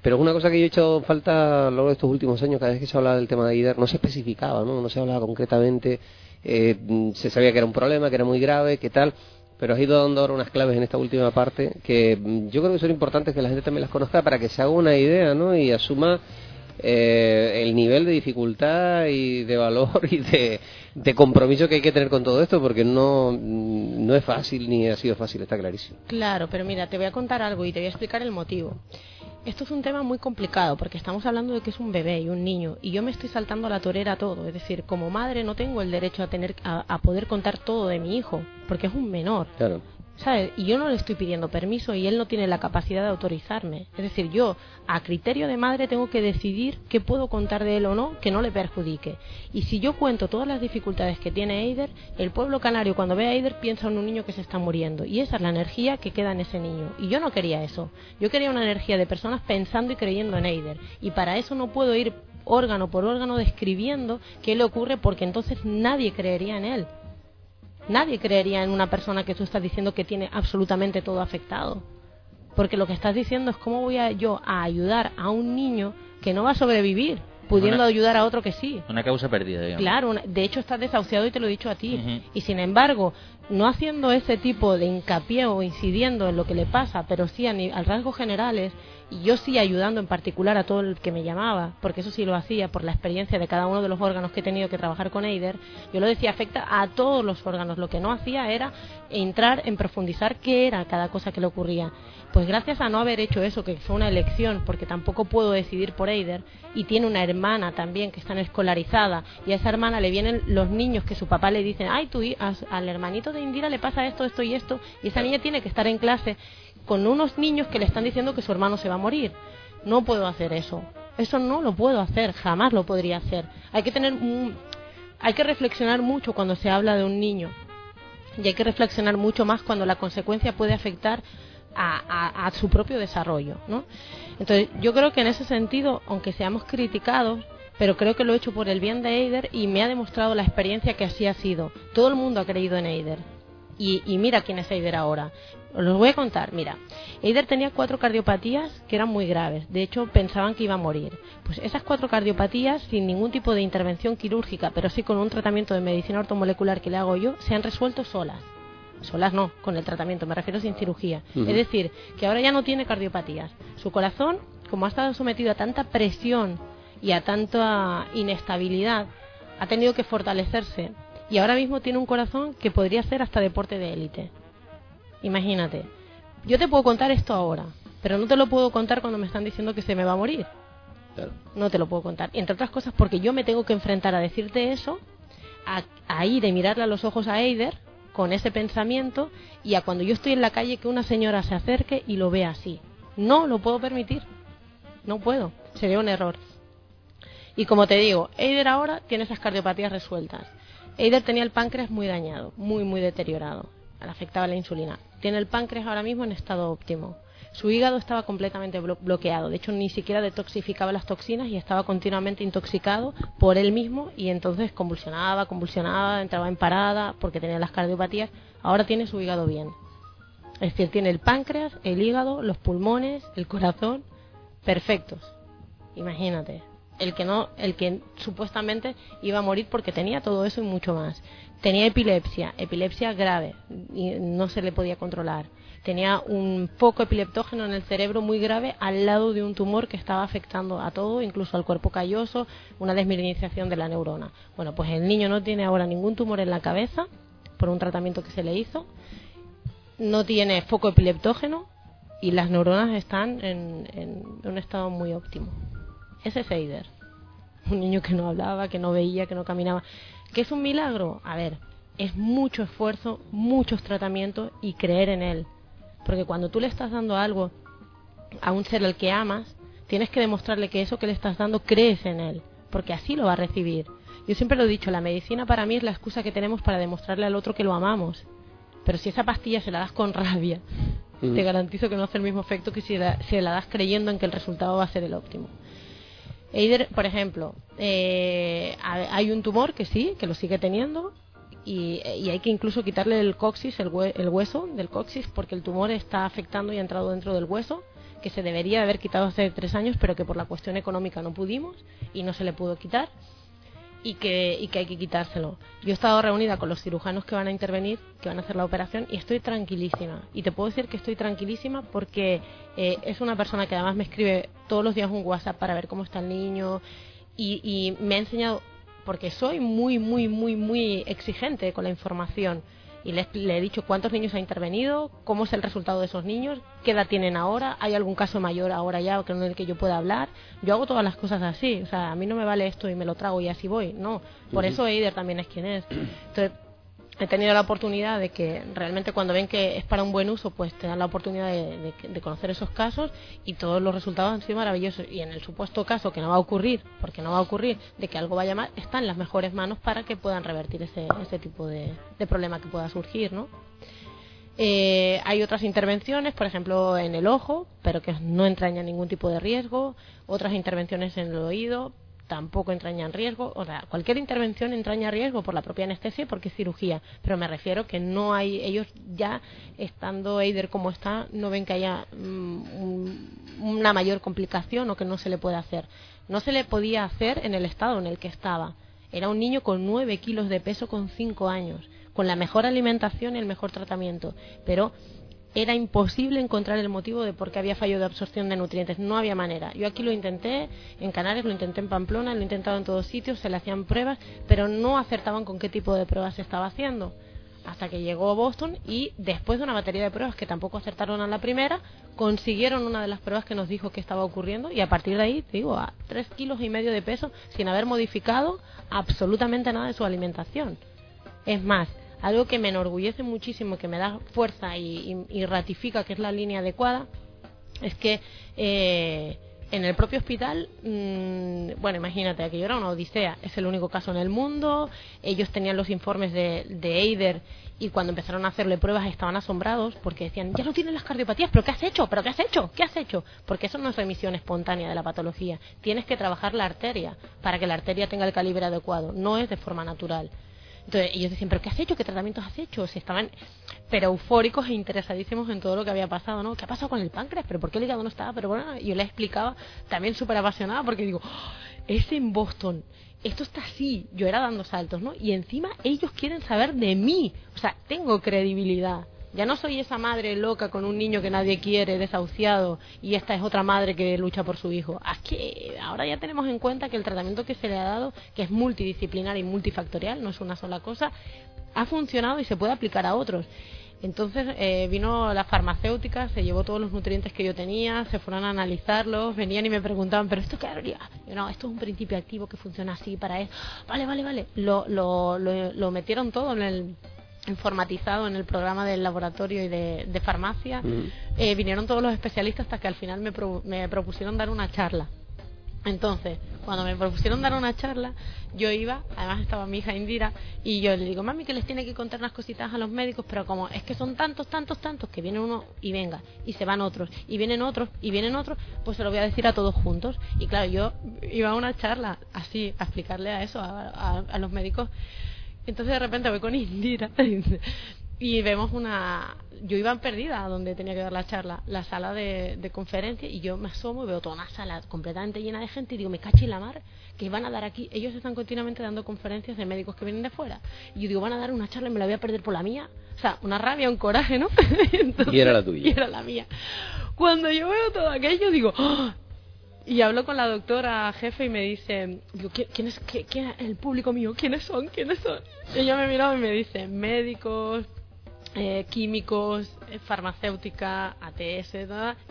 Pero es una cosa que yo he hecho falta a lo largo de estos últimos años, cada vez que se hablaba del tema de IDER, no se especificaba, ¿no? No se hablaba concretamente, eh, se sabía que era un problema, que era muy grave, que tal, pero has ido dando ahora unas claves en esta última parte que mm, yo creo que son importantes que la gente también las conozca para que se haga una idea, ¿no? Y asuma eh, el nivel de dificultad y de valor y de, de, compromiso que hay que tener con todo esto, porque no, mm, no es fácil ni ha sido fácil, está clarísimo. Claro, pero mira, te voy a contar algo y te voy a explicar el motivo. Esto es un tema muy complicado porque estamos hablando de que es un bebé y un niño y yo me estoy saltando a la torera todo. Es decir, como madre no tengo el derecho a tener a, poder contar todo de mi hijo porque es un menor. Claro. Y yo no le estoy pidiendo permiso y él no tiene la capacidad de autorizarme. Es decir, yo, a criterio de madre, tengo que decidir qué puedo contar de él o no que no le perjudique. Y si yo cuento todas las dificultades que tiene Eider, el pueblo canario cuando ve a Eider piensa en un niño que se está muriendo. Y esa es la energía que queda en ese niño. Y yo no quería eso. Yo quería una energía de personas pensando y creyendo en Eider. Y para eso no puedo ir órgano por órgano describiendo qué le ocurre porque entonces nadie creería en él. Nadie creería en una persona que tú estás diciendo que tiene absolutamente todo afectado. Porque lo que estás diciendo es cómo voy a yo a ayudar a un niño que no va a sobrevivir, pudiendo ayudar a otro que sí. Una causa perdida, digamos. Claro, de hecho estás desahuciado y te lo he dicho a ti. Y sin embargo, no haciendo ese tipo de hincapié o incidiendo en lo que le pasa, pero sí a, a rasgos generales, y yo sí ayudando en particular a todo el que me llamaba, porque eso sí lo hacía por la experiencia de cada uno de los órganos que he tenido que trabajar con Eider, yo lo decía, afecta a todos los órganos. Lo que no hacía era entrar en profundizar qué era cada cosa que le ocurría. Pues gracias a no haber hecho eso, que fue una elección, porque tampoco puedo decidir por Eider, y tiene una hermana también que está escolarizada, y a esa hermana le vienen los niños que su papá le dicen, ay, tú, al hermanito de Indira le pasa esto, esto y esto, y esa niña tiene que estar en clase con unos niños que le están diciendo que su hermano se va a morir. No puedo hacer eso. Eso no lo puedo hacer, jamás lo podría hacer. Hay que tener hay que reflexionar mucho cuando se habla de un niño. Y hay que reflexionar mucho más cuando la consecuencia puede afectar a, a, su propio desarrollo, ¿no? Entonces, yo creo que en ese sentido, aunque seamos criticados, pero creo que lo he hecho por el bien de Eider y me ha demostrado la experiencia que así ha sido. Todo el mundo ha creído en Eider. Y, y mira quién es Eider ahora. Os los voy a contar. Mira, Eider tenía cuatro cardiopatías que eran muy graves. De hecho, pensaban que iba a morir. Pues esas cuatro cardiopatías, sin ningún tipo de intervención quirúrgica, pero sí con un tratamiento de medicina ortomolecular que le hago yo, se han resuelto solas. Solas no, con el tratamiento, me refiero sin cirugía. Es decir, que ahora ya no tiene cardiopatías. Su corazón, como ha estado sometido a tanta presión y a tanta inestabilidad, ha tenido que fortalecerse. Y ahora mismo tiene un corazón que podría ser hasta deporte de élite. Imagínate. Yo te puedo contar esto ahora, pero no te lo puedo contar cuando me están diciendo que se me va a morir. No te lo puedo contar. Entre otras cosas porque yo me tengo que enfrentar a decirte eso, a, ir y mirarle a los ojos a Eider con ese pensamiento y a cuando yo estoy en la calle que una señora se acerque y lo vea así. No lo puedo permitir. No puedo. Sería un error. Y como te digo, Eider ahora tiene esas cardiopatías resueltas. Eider tenía el páncreas muy dañado, muy, muy deteriorado. Le afectaba la insulina tiene el páncreas ahora mismo en estado óptimo. Su hígado estaba completamente bloqueado, de hecho ni siquiera detoxificaba las toxinas y estaba continuamente intoxicado por él mismo y entonces convulsionaba, convulsionaba, entraba en parada porque tenía las cardiopatías. Ahora tiene su hígado bien. Es decir, tiene el páncreas, el hígado, los pulmones, el corazón perfectos. Imagínate, el que no, el que supuestamente iba a morir porque tenía todo eso y mucho más. Tenía epilepsia, epilepsia grave, y no se le podía controlar. Tenía un foco epileptógeno en el cerebro muy grave al lado de un tumor que estaba afectando a todo, incluso al cuerpo calloso, una desmineralización de la neurona. Bueno, pues el niño no tiene ahora ningún tumor en la cabeza por un tratamiento que se le hizo, no tiene foco epileptógeno y las neuronas están en, en un estado muy óptimo. Ese es Eider, un niño que no hablaba, que no veía, que no caminaba. ¿Qué es un milagro? A ver, es mucho esfuerzo, muchos tratamientos y creer en él. Porque cuando tú le estás dando algo a un ser al que amas, tienes que demostrarle que eso que le estás dando crees en él, porque así lo va a recibir. Yo siempre lo he dicho, la medicina para mí es la excusa que tenemos para demostrarle al otro que lo amamos. Pero si esa pastilla se la das con rabia, mm. te garantizo que no hace el mismo efecto que si la, si la das creyendo en que el resultado va a ser el óptimo. Eider, por ejemplo, eh, hay un tumor que sí, que lo sigue teniendo, y, hay que incluso quitarle el coxis, el, hueso del coxis, porque el tumor está afectando y ha entrado dentro del hueso, que se debería haber quitado hace tres años, pero que por la cuestión económica no pudimos y no se le pudo quitar y que, y que hay que quitárselo. Yo he estado reunida con los cirujanos que van a intervenir, que van a hacer la operación, y estoy tranquilísima. Y te puedo decir que estoy tranquilísima porque eh, es una persona que además me escribe todos los días un WhatsApp para ver cómo está el niño y, y me ha enseñado, porque soy muy, muy, muy, muy exigente con la información y le, he dicho cuántos niños ha intervenido, cómo es el resultado de esos niños, qué edad tienen ahora, hay algún caso mayor ahora ya con el que yo pueda hablar. Yo hago todas las cosas así, o sea, a mí no me vale esto y me lo trago y así voy, no. Por eso Eider también es quien es. Entonces, he tenido la oportunidad de que realmente cuando ven que es para un buen uso, pues te dan la oportunidad de, conocer esos casos y todos los resultados han sido maravillosos. Y en el supuesto caso que no va a ocurrir, porque no va a ocurrir, de que algo vaya mal, está en las mejores manos para que puedan revertir ese, ese tipo de, problema que pueda surgir, ¿no? Eh, hay otras intervenciones, por ejemplo, en el ojo, pero que no entrañan ningún tipo de riesgo. Otras intervenciones en el oído, tampoco entraña en riesgo, o sea, cualquier intervención entraña riesgo por la propia anestesia porque es cirugía, pero me refiero que no hay, ellos ya estando Eider como está, no ven que haya mm, una mayor complicación o que no se le pueda hacer. No se le podía hacer en el estado en el que estaba. Era un niño con 9 kilos de peso con 5 años, con la mejor alimentación y el mejor tratamiento, pero era imposible encontrar el motivo de por qué había fallo de absorción de nutrientes. No había manera. Yo aquí lo intenté, en Canarias lo intenté en Pamplona, lo he intentado en todos sitios, se le hacían pruebas, pero no acertaban con qué tipo de pruebas se estaba haciendo. Hasta que llegó Boston y después de una batería de pruebas que tampoco acertaron a la primera, consiguieron una de las pruebas que nos dijo que estaba ocurriendo y a partir de ahí, digo, a tres kilos y medio de peso sin haber modificado absolutamente nada de su alimentación. Es más, algo que me enorgullece muchísimo, que me da fuerza y, ratifica que es la línea adecuada, es que eh, en el propio hospital, mmm, bueno, imagínate, aquello era una odisea, es el único caso en el mundo, ellos tenían los informes de, de Eider y cuando empezaron a hacerle pruebas estaban asombrados porque decían, ya no tienen las cardiopatías, pero ¿qué has hecho? ¿Pero qué has hecho? ¿Qué has hecho? Porque eso no es remisión espontánea de la patología, tienes que trabajar la arteria para que la arteria tenga el calibre adecuado, no es de forma natural. Entonces ellos decían, ¿pero qué has hecho? ¿Qué tratamientos has hecho? Se estaban pero eufóricos e interesadísimos en todo lo que había pasado, ¿no? ¿Qué ha pasado con el páncreas? ¿Pero por qué el hígado no estaba? Pero bueno, yo les explicaba también súper apasionada porque digo, ¡Oh! es en Boston, esto está así, yo era dando saltos, ¿no? Y encima ellos quieren saber de mí, o sea, tengo credibilidad. Ya no soy esa madre loca con un niño que nadie quiere, desahuciado, y esta es otra madre que lucha por su hijo. que ahora ya tenemos en cuenta que el tratamiento que se le ha dado, que es multidisciplinar y multifactorial, no es una sola cosa, ha funcionado y se puede aplicar a otros. Entonces eh, vino la farmacéutica, se llevó todos los nutrientes que yo tenía, se fueron a analizarlos, venían y me preguntaban, ¿pero esto qué haría? Yo, no, esto es un principio activo que funciona así para eso. Vale, vale, vale. Lo, lo, lo metieron todo en el, informatizado en el programa del laboratorio y de, farmacia. Eh, vinieron todos los especialistas hasta que al final me, me propusieron dar una charla. Entonces, cuando me propusieron dar una charla, yo iba, además estaba mi hija Indira, y yo le digo, mami, que les tiene que contar unas cositas a los médicos, pero como es que son tantos, tantos, tantos, que viene uno y venga, y se van otros, y vienen otros, y vienen otros, pues se lo voy a decir a todos juntos. Y claro, yo iba a una charla así, a explicarle a eso, a los médicos entonces de repente voy con Indira *laughs* y vemos una... Yo iba perdida a donde tenía que dar la charla, la sala de, conferencia, y yo me asomo y veo toda una sala completamente llena de gente y digo, me caché la mar, que van a dar aquí. Ellos están continuamente dando conferencias de médicos que vienen de fuera. Y yo digo, van a dar una charla y me la voy a perder por la mía. O sea, una rabia, un coraje, ¿no? *laughs* y era la tuya. Y era la mía. Cuando yo veo todo aquello, digo, ¡Oh! Y hablo con la doctora jefe y me dice, ¿quién es quién, el público mío? ¿Quiénes son? ¿Quiénes son? Y ella me mira y me dice, médicos, eh, químicos, eh, farmacéutica, ATS,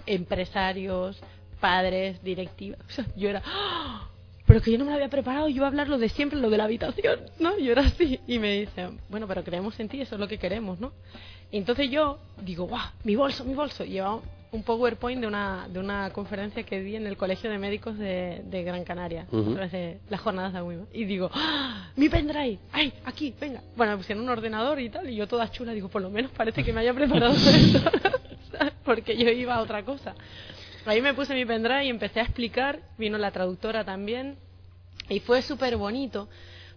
empresarios, padres, directivas. yo era, ¡Ah! pero que yo no me lo había preparado, yo iba a hablar lo de siempre, lo de la habitación, ¿no? Yo era así. Y me dice, bueno, pero creemos en ti, eso es lo que queremos, ¿no? Y entonces yo digo, ¡guau! Mi bolso, mi bolso. Y llevaba un PowerPoint de una, de una conferencia que di en el Colegio de Médicos de, de Gran Canaria, de las jornadas de Agüima. Y digo, ¡Ah! ¡mi pendrive! ¡Ay, aquí, venga! Bueno, me pusieron un ordenador y tal, y yo toda chula, digo, por lo menos parece que me haya preparado esto, *laughs* porque yo iba a otra cosa. Ahí me puse mi pendrive y empecé a explicar, vino la traductora también, y fue súper bonito,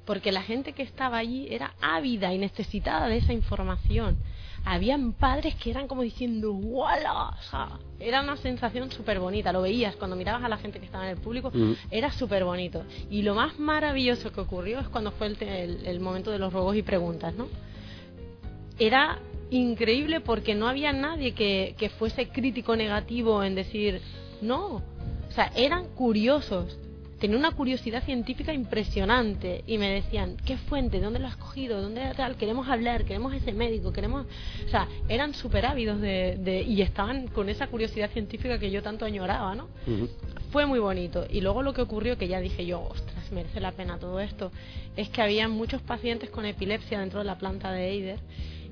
porque la gente que estaba allí era ávida y necesitada de esa información habían padres que eran como diciendo ¡Wala! era una sensación súper bonita, lo veías cuando mirabas a la gente que estaba en el público, mm. era súper bonito. Y lo más maravilloso que ocurrió es cuando fue el, momento de los ruegos y preguntas, ¿no? Era increíble porque no había nadie que, que fuese crítico negativo en decir, no, o sea, eran curiosos tenía una curiosidad científica impresionante y me decían, ¿qué fuente? ¿Dónde lo has cogido? ¿Dónde tal? Queremos hablar, queremos ese médico, queremos... O sea, eran súper ávidos de, y estaban con esa curiosidad científica que yo tanto añoraba, ¿no? Fue muy bonito. Y luego lo que ocurrió, que ya dije yo, ostras, merece la pena todo esto, es que había muchos pacientes con epilepsia dentro de la planta de Eider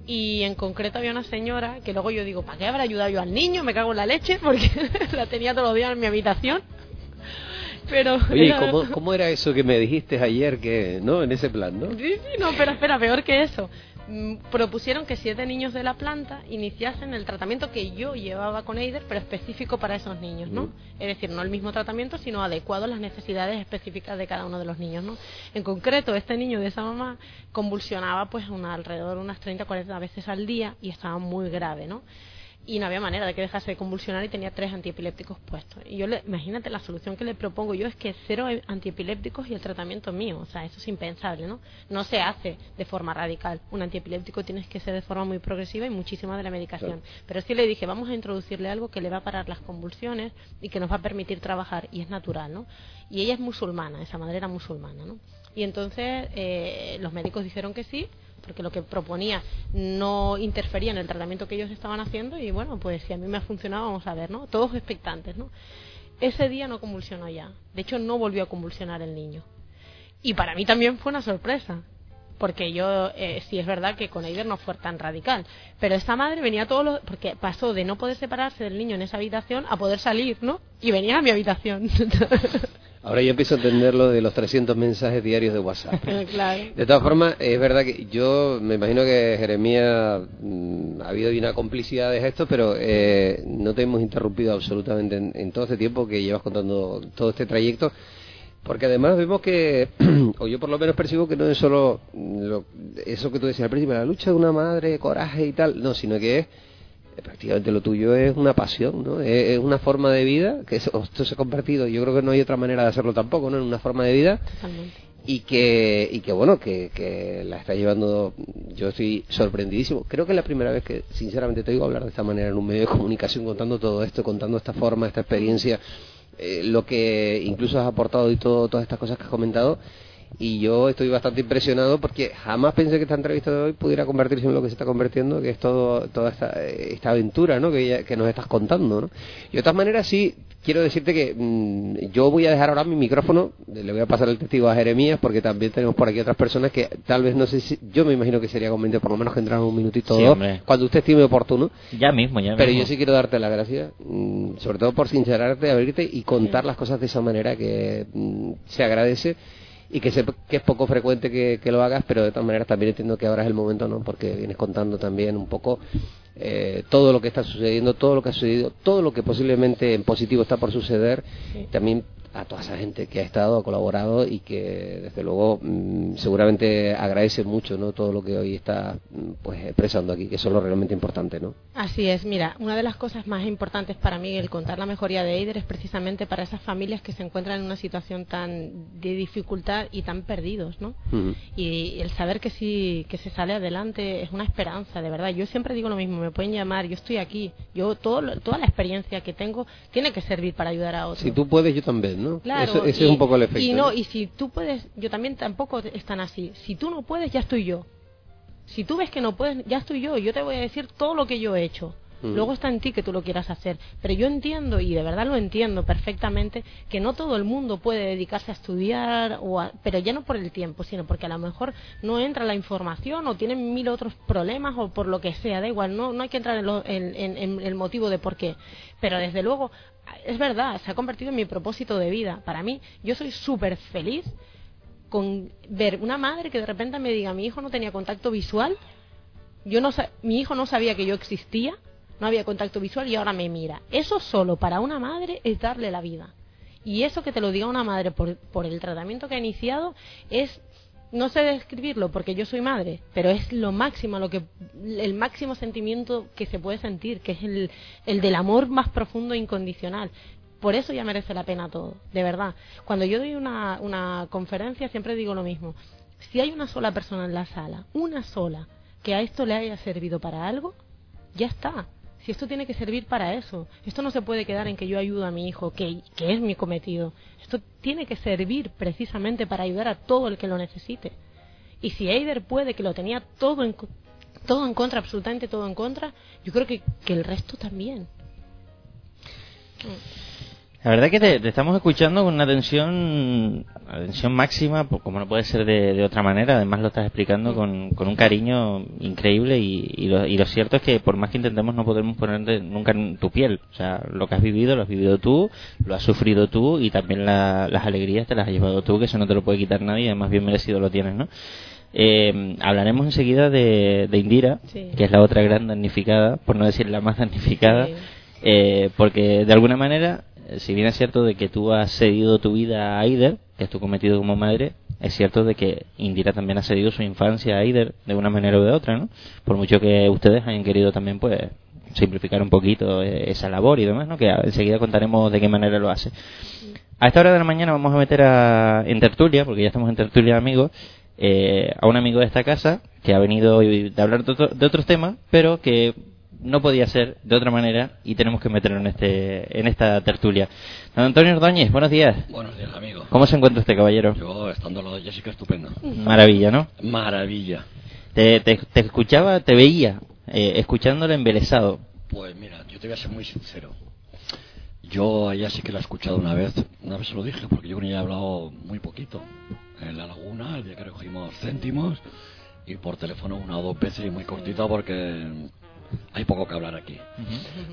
y en concreto había una señora que luego yo digo, ¿para qué habrá ayudado yo al niño? Me cago en la leche porque *laughs* la tenía todos los días en mi habitación pero Oye, ¿cómo, era eso que me dijiste ayer que, no, en ese plan, no? Sí, sí, no, pero espera, peor que eso. mm, propusieron que siete niños de la planta iniciasen el tratamiento que yo llevaba con Eider, pero específico para esos niños, ¿no? Es decir, no el mismo tratamiento, sino adecuado a las necesidades específicas de cada uno de los niños, ¿no? En concreto, este niño de esa mamá convulsionaba pues una, alrededor de unas 30 40 veces al día y estaba muy grave, ¿no? Y no había manera de que dejase de convulsionar y tenía tres antiepilépticos puestos. Y yo le, imagínate la solución que le propongo yo es que cero antiepilépticos y el tratamiento mío, o sea, eso es impensable, ¿no? No se hace de forma radical. Un antiepiléptico tienes que ser de forma muy progresiva y muchísima de la medicación. Pero sí le dije, vamos a introducirle algo que le va a parar las convulsiones y que nos va a permitir trabajar y es natural, ¿no? Y ella es musulmana, esa madre era musulmana, ¿no? Y entonces eh, los médicos dijeron que sí, porque lo que proponía no interfería en el tratamiento que ellos estaban haciendo y bueno, pues si a mí me ha funcionado, vamos a ver, ¿no? Todos expectantes, ¿no? Ese día no convulsionó ya. De hecho, no volvió a convulsionar el niño. Y para mí también fue una sorpresa. Porque yo, eh, sí es verdad que con Eider no fue tan radical. Pero esta madre venía todos los. Porque pasó de no poder separarse del niño en esa habitación a poder salir, ¿no? Y venía a mi habitación. *laughs* Ahora yo empiezo a entender lo de los 300 mensajes diarios de WhatsApp. *laughs* De todas formas, es verdad que yo me imagino que Jeremías mm, ha habido una complicidad de esto, pero eh, no te hemos interrumpido absolutamente en, todo este tiempo que llevas contando todo este trayecto. Porque además vemos que, *clears throat* o yo por lo menos percibo que no es solo eso que tú decías al principio, la lucha de una madre, coraje y tal, no, sino que es prácticamente lo tuyo es una pasión, ¿no? Es, una forma de vida que esto se ha convertido, yo creo que no hay otra manera de hacerlo tampoco, ¿no? En una forma de vida y que y que bueno que, que la está llevando yo estoy sorprendidísimo creo que es la primera vez que sinceramente te oigo hablar de esta manera en un medio de comunicación contando todo esto contando esta forma esta experiencia eh, lo que incluso has aportado y todo todas estas cosas que has comentado y yo estoy bastante impresionado porque jamás pensé que esta entrevista de hoy pudiera convertirse en lo que se está convirtiendo, que es todo, toda esta, esta aventura ¿no? que, que nos estás contando. ¿no? Y de todas maneras, sí, quiero decirte que mm, yo voy a dejar ahora mi micrófono, le voy a pasar el testigo a Jeremías, porque también tenemos por aquí otras personas que tal vez no sé si, yo me imagino que sería conveniente por lo menos que entraran un minutito o dos, cuando usted estime oportuno. Ya mismo, ya Pero yo sí quiero darte las gracias, mm, sobre todo por sincerarte, abrirte y contar las cosas de esa manera que mm, se agradece y que sé que es poco frecuente que, lo hagas, pero de todas maneras también entiendo que ahora es el momento, ¿no? Porque vienes contando también un poco eh, todo lo que está sucediendo, todo lo que ha sucedido, todo lo que posiblemente en positivo está por suceder, también a toda esa gente que ha estado, ha colaborado y que desde luego mm, seguramente agradece mucho no todo lo que hoy está mm, pues expresando aquí, que eso es lo realmente importante, ¿no? Así es, mira, una de las cosas más importantes para mí el contar la mejoría de Eider es precisamente para esas familias que se encuentran en una situación tan de dificultad y tan perdidos, ¿no? Y el saber que si que se sale adelante es una esperanza, de verdad. Yo siempre digo lo mismo, me pueden llamar, yo estoy aquí, yo todo, toda la experiencia que tengo tiene que servir para ayudar a otros. Si tú puedes, yo también. Claro, ese, es un poco el efecto. Y no, y si tú puedes, yo también tampoco están así. Si tú no puedes, ya estoy yo. Si tú ves que no puedes, ya estoy yo. Yo te voy a decir todo lo que yo he hecho. Mm. Luego está en ti que tú lo quieras hacer. Pero yo entiendo, y de verdad lo entiendo perfectamente, que no todo el mundo puede dedicarse a estudiar, o pero ya no por el tiempo, sino porque a lo mejor no entra la información o tienen mil otros problemas o por lo que sea, da igual, no, no hay que entrar en, en el motivo de por qué. Pero desde luego es verdad, se ha convertido en mi propósito de vida. Para mí, yo soy súper feliz con ver una madre que de repente me diga, mi hijo no tenía contacto visual, yo no mi hijo no sabía que yo existía, no había contacto visual y ahora me mira. Eso solo para una madre es darle la vida. Y eso que te lo diga una madre por, por el tratamiento que ha iniciado es no sé describirlo porque yo soy madre, pero es lo máximo, lo que el máximo sentimiento que se puede sentir, que es el, el del amor más profundo e incondicional. Por eso ya merece la pena todo, de verdad. Cuando yo doy una, una conferencia siempre digo lo mismo. Si hay una sola persona en la sala, una sola, que a esto le haya servido para algo, ya está si esto tiene que servir para eso. Esto no se puede quedar en que yo ayudo a mi hijo, que, es mi cometido. Esto tiene que servir precisamente para ayudar a todo el que lo necesite. Y si Eider puede, que lo tenía todo en, todo en contra, absolutamente todo en contra, yo creo que, que el resto también. La verdad que te, estamos escuchando con una atención, atención máxima, como no puede ser de, otra manera. Además lo estás explicando con, con un cariño increíble y, y, lo, y, lo, cierto es que por más que intentemos no podemos poner nunca en tu piel. O sea, lo que has vivido lo has vivido tú, lo has sufrido tú y también las alegrías te las has llevado tú, que eso no te lo puede quitar nadie y además bien merecido lo tienes, ¿no? Eh, hablaremos enseguida de, de Indira, Sí. que es la otra gran damnificada, por no decir la más damnificada, Sí. eh, porque de alguna manera, si bien es cierto de que tú has cedido tu vida a Aider, que es tu cometido como madre, es cierto de que Indira también ha cedido su infancia a Aider de una manera u de otra, ¿no? Por mucho que ustedes hayan querido también, pues, simplificar un poquito eh, esa labor y demás, ¿no? Que enseguida contaremos de qué manera lo hace. A esta hora de la mañana vamos a meter a, en tertulia, porque ya estamos en tertulia amigos, eh, a un amigo de esta casa que ha venido hoy de hablar de, otro- de otros temas, pero que no podía ser de otra manera y tenemos que meterlo en este en esta tertulia. Don Antonio Ordóñez, buenos días. Buenos días, amigo. ¿Cómo se encuentra este caballero? Yo, estando al lado de Jessica, estupendo. Maravilla, ¿no? Maravilla. Te, te- te escuchaba, te veía, eh, escuchándolo embelesado. Pues mira, yo te voy a ser muy sincero. Yo a ella sí que la he escuchado una vez, una vez se lo dije, porque yo con ella he hablado muy poquito. En la laguna, el día que recogimos céntimos, y por teléfono una o dos veces y muy cortito porque hay poco que hablar aquí.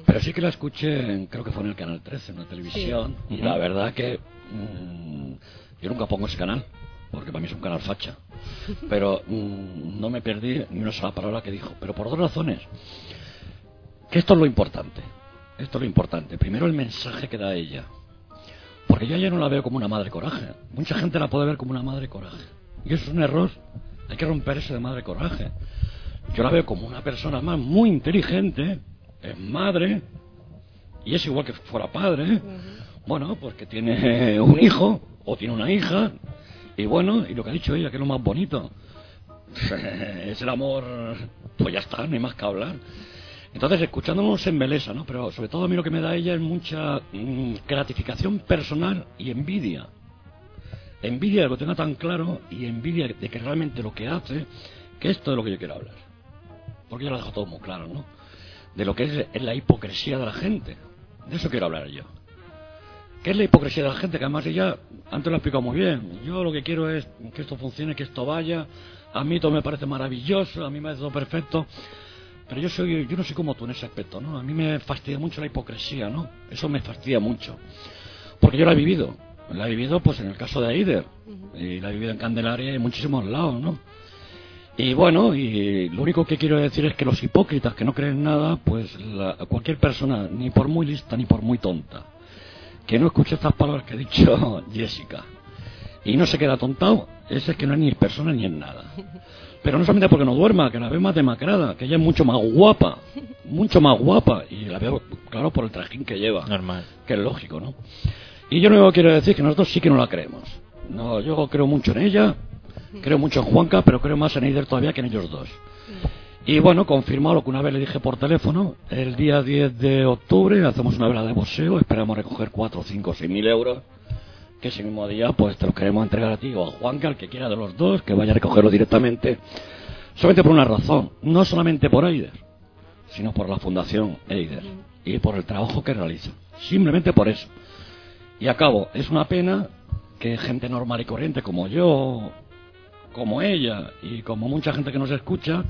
Pero sí que la escuché, en- creo que fue en el Canal 13, en la televisión, y la verdad que mm, yo nunca pongo ese canal, porque para mí es un canal facha. *laughs* Pero mm, no me perdí ni una sola palabra que dijo, pero por dos razones. Que esto es lo importante. Esto es lo importante. Primero el mensaje que da ella. Porque yo a ella no la veo como una madre coraje. Mucha gente la puede ver como una madre coraje. Y eso es un error. Hay que romper eso de madre coraje. Yo la veo como una persona más muy inteligente, es madre, y es igual que fuera padre. Bueno, pues que tiene un hijo o tiene una hija. Y bueno, y lo que ha dicho ella, que es lo más bonito. *laughs* es el amor, pues ya está, no hay más que hablar. Entonces, escuchándonos se embelesa, ¿no? Pero sobre todo a mí lo que me da ella es mucha mm, gratificación personal y envidia. Envidia de que lo tenga tan claro y envidia de que realmente lo que hace, que esto es lo que yo quiero hablar. Porque yo lo dejo todo muy claro, ¿no? De lo que es, es la hipocresía de la gente. De eso quiero hablar yo. ¿Qué es la hipocresía de la gente? Que además ella antes lo ha explicado muy bien. Yo lo que quiero es que esto funcione, que esto vaya. A mí todo me parece maravilloso, a mí me parece todo perfecto. Pero yo soy, yo no soy como tú en ese aspecto, ¿no? A mí me fastidia mucho la hipocresía, ¿no? Eso me fastidia mucho. Porque yo la he vivido. La he vivido, pues, en el caso de Aider. Y la he vivido en Candelaria y en muchísimos lados, ¿no? Y bueno, y lo único que quiero decir es que los hipócritas que no creen nada, pues la- cualquier persona, ni por muy lista ni por muy tonta, que no escuche estas palabras que ha dicho *laughs* Jessica y no se queda atontado, ese es que no es ni persona ni en nada. Pero no solamente porque no duerma, que la veo más demacrada, que ella es mucho más guapa, mucho más guapa, y la veo, claro, por el trajín que lleva, Normal. que es lógico, ¿no? Y yo no quiero decir que nosotros sí que no la creemos. No, yo creo mucho en ella, creo mucho en Juanca, pero creo más en Eider todavía que en ellos dos. Y bueno, confirmado lo que una vez le dije por teléfono, el día 10 de octubre hacemos una vela de boxeo, esperamos recoger 4, 5, 6 mil euros, que ese mismo día pues te los queremos entregar a ti o a Juanca, el que quiera de los dos, que vaya a recogerlo directamente, solamente por una razón, no solamente por Eider, sino por la Fundación Eider y por el trabajo que realiza, simplemente por eso. Y acabo, es una pena que gente normal y corriente como yo, como ella y como mucha gente que nos escucha,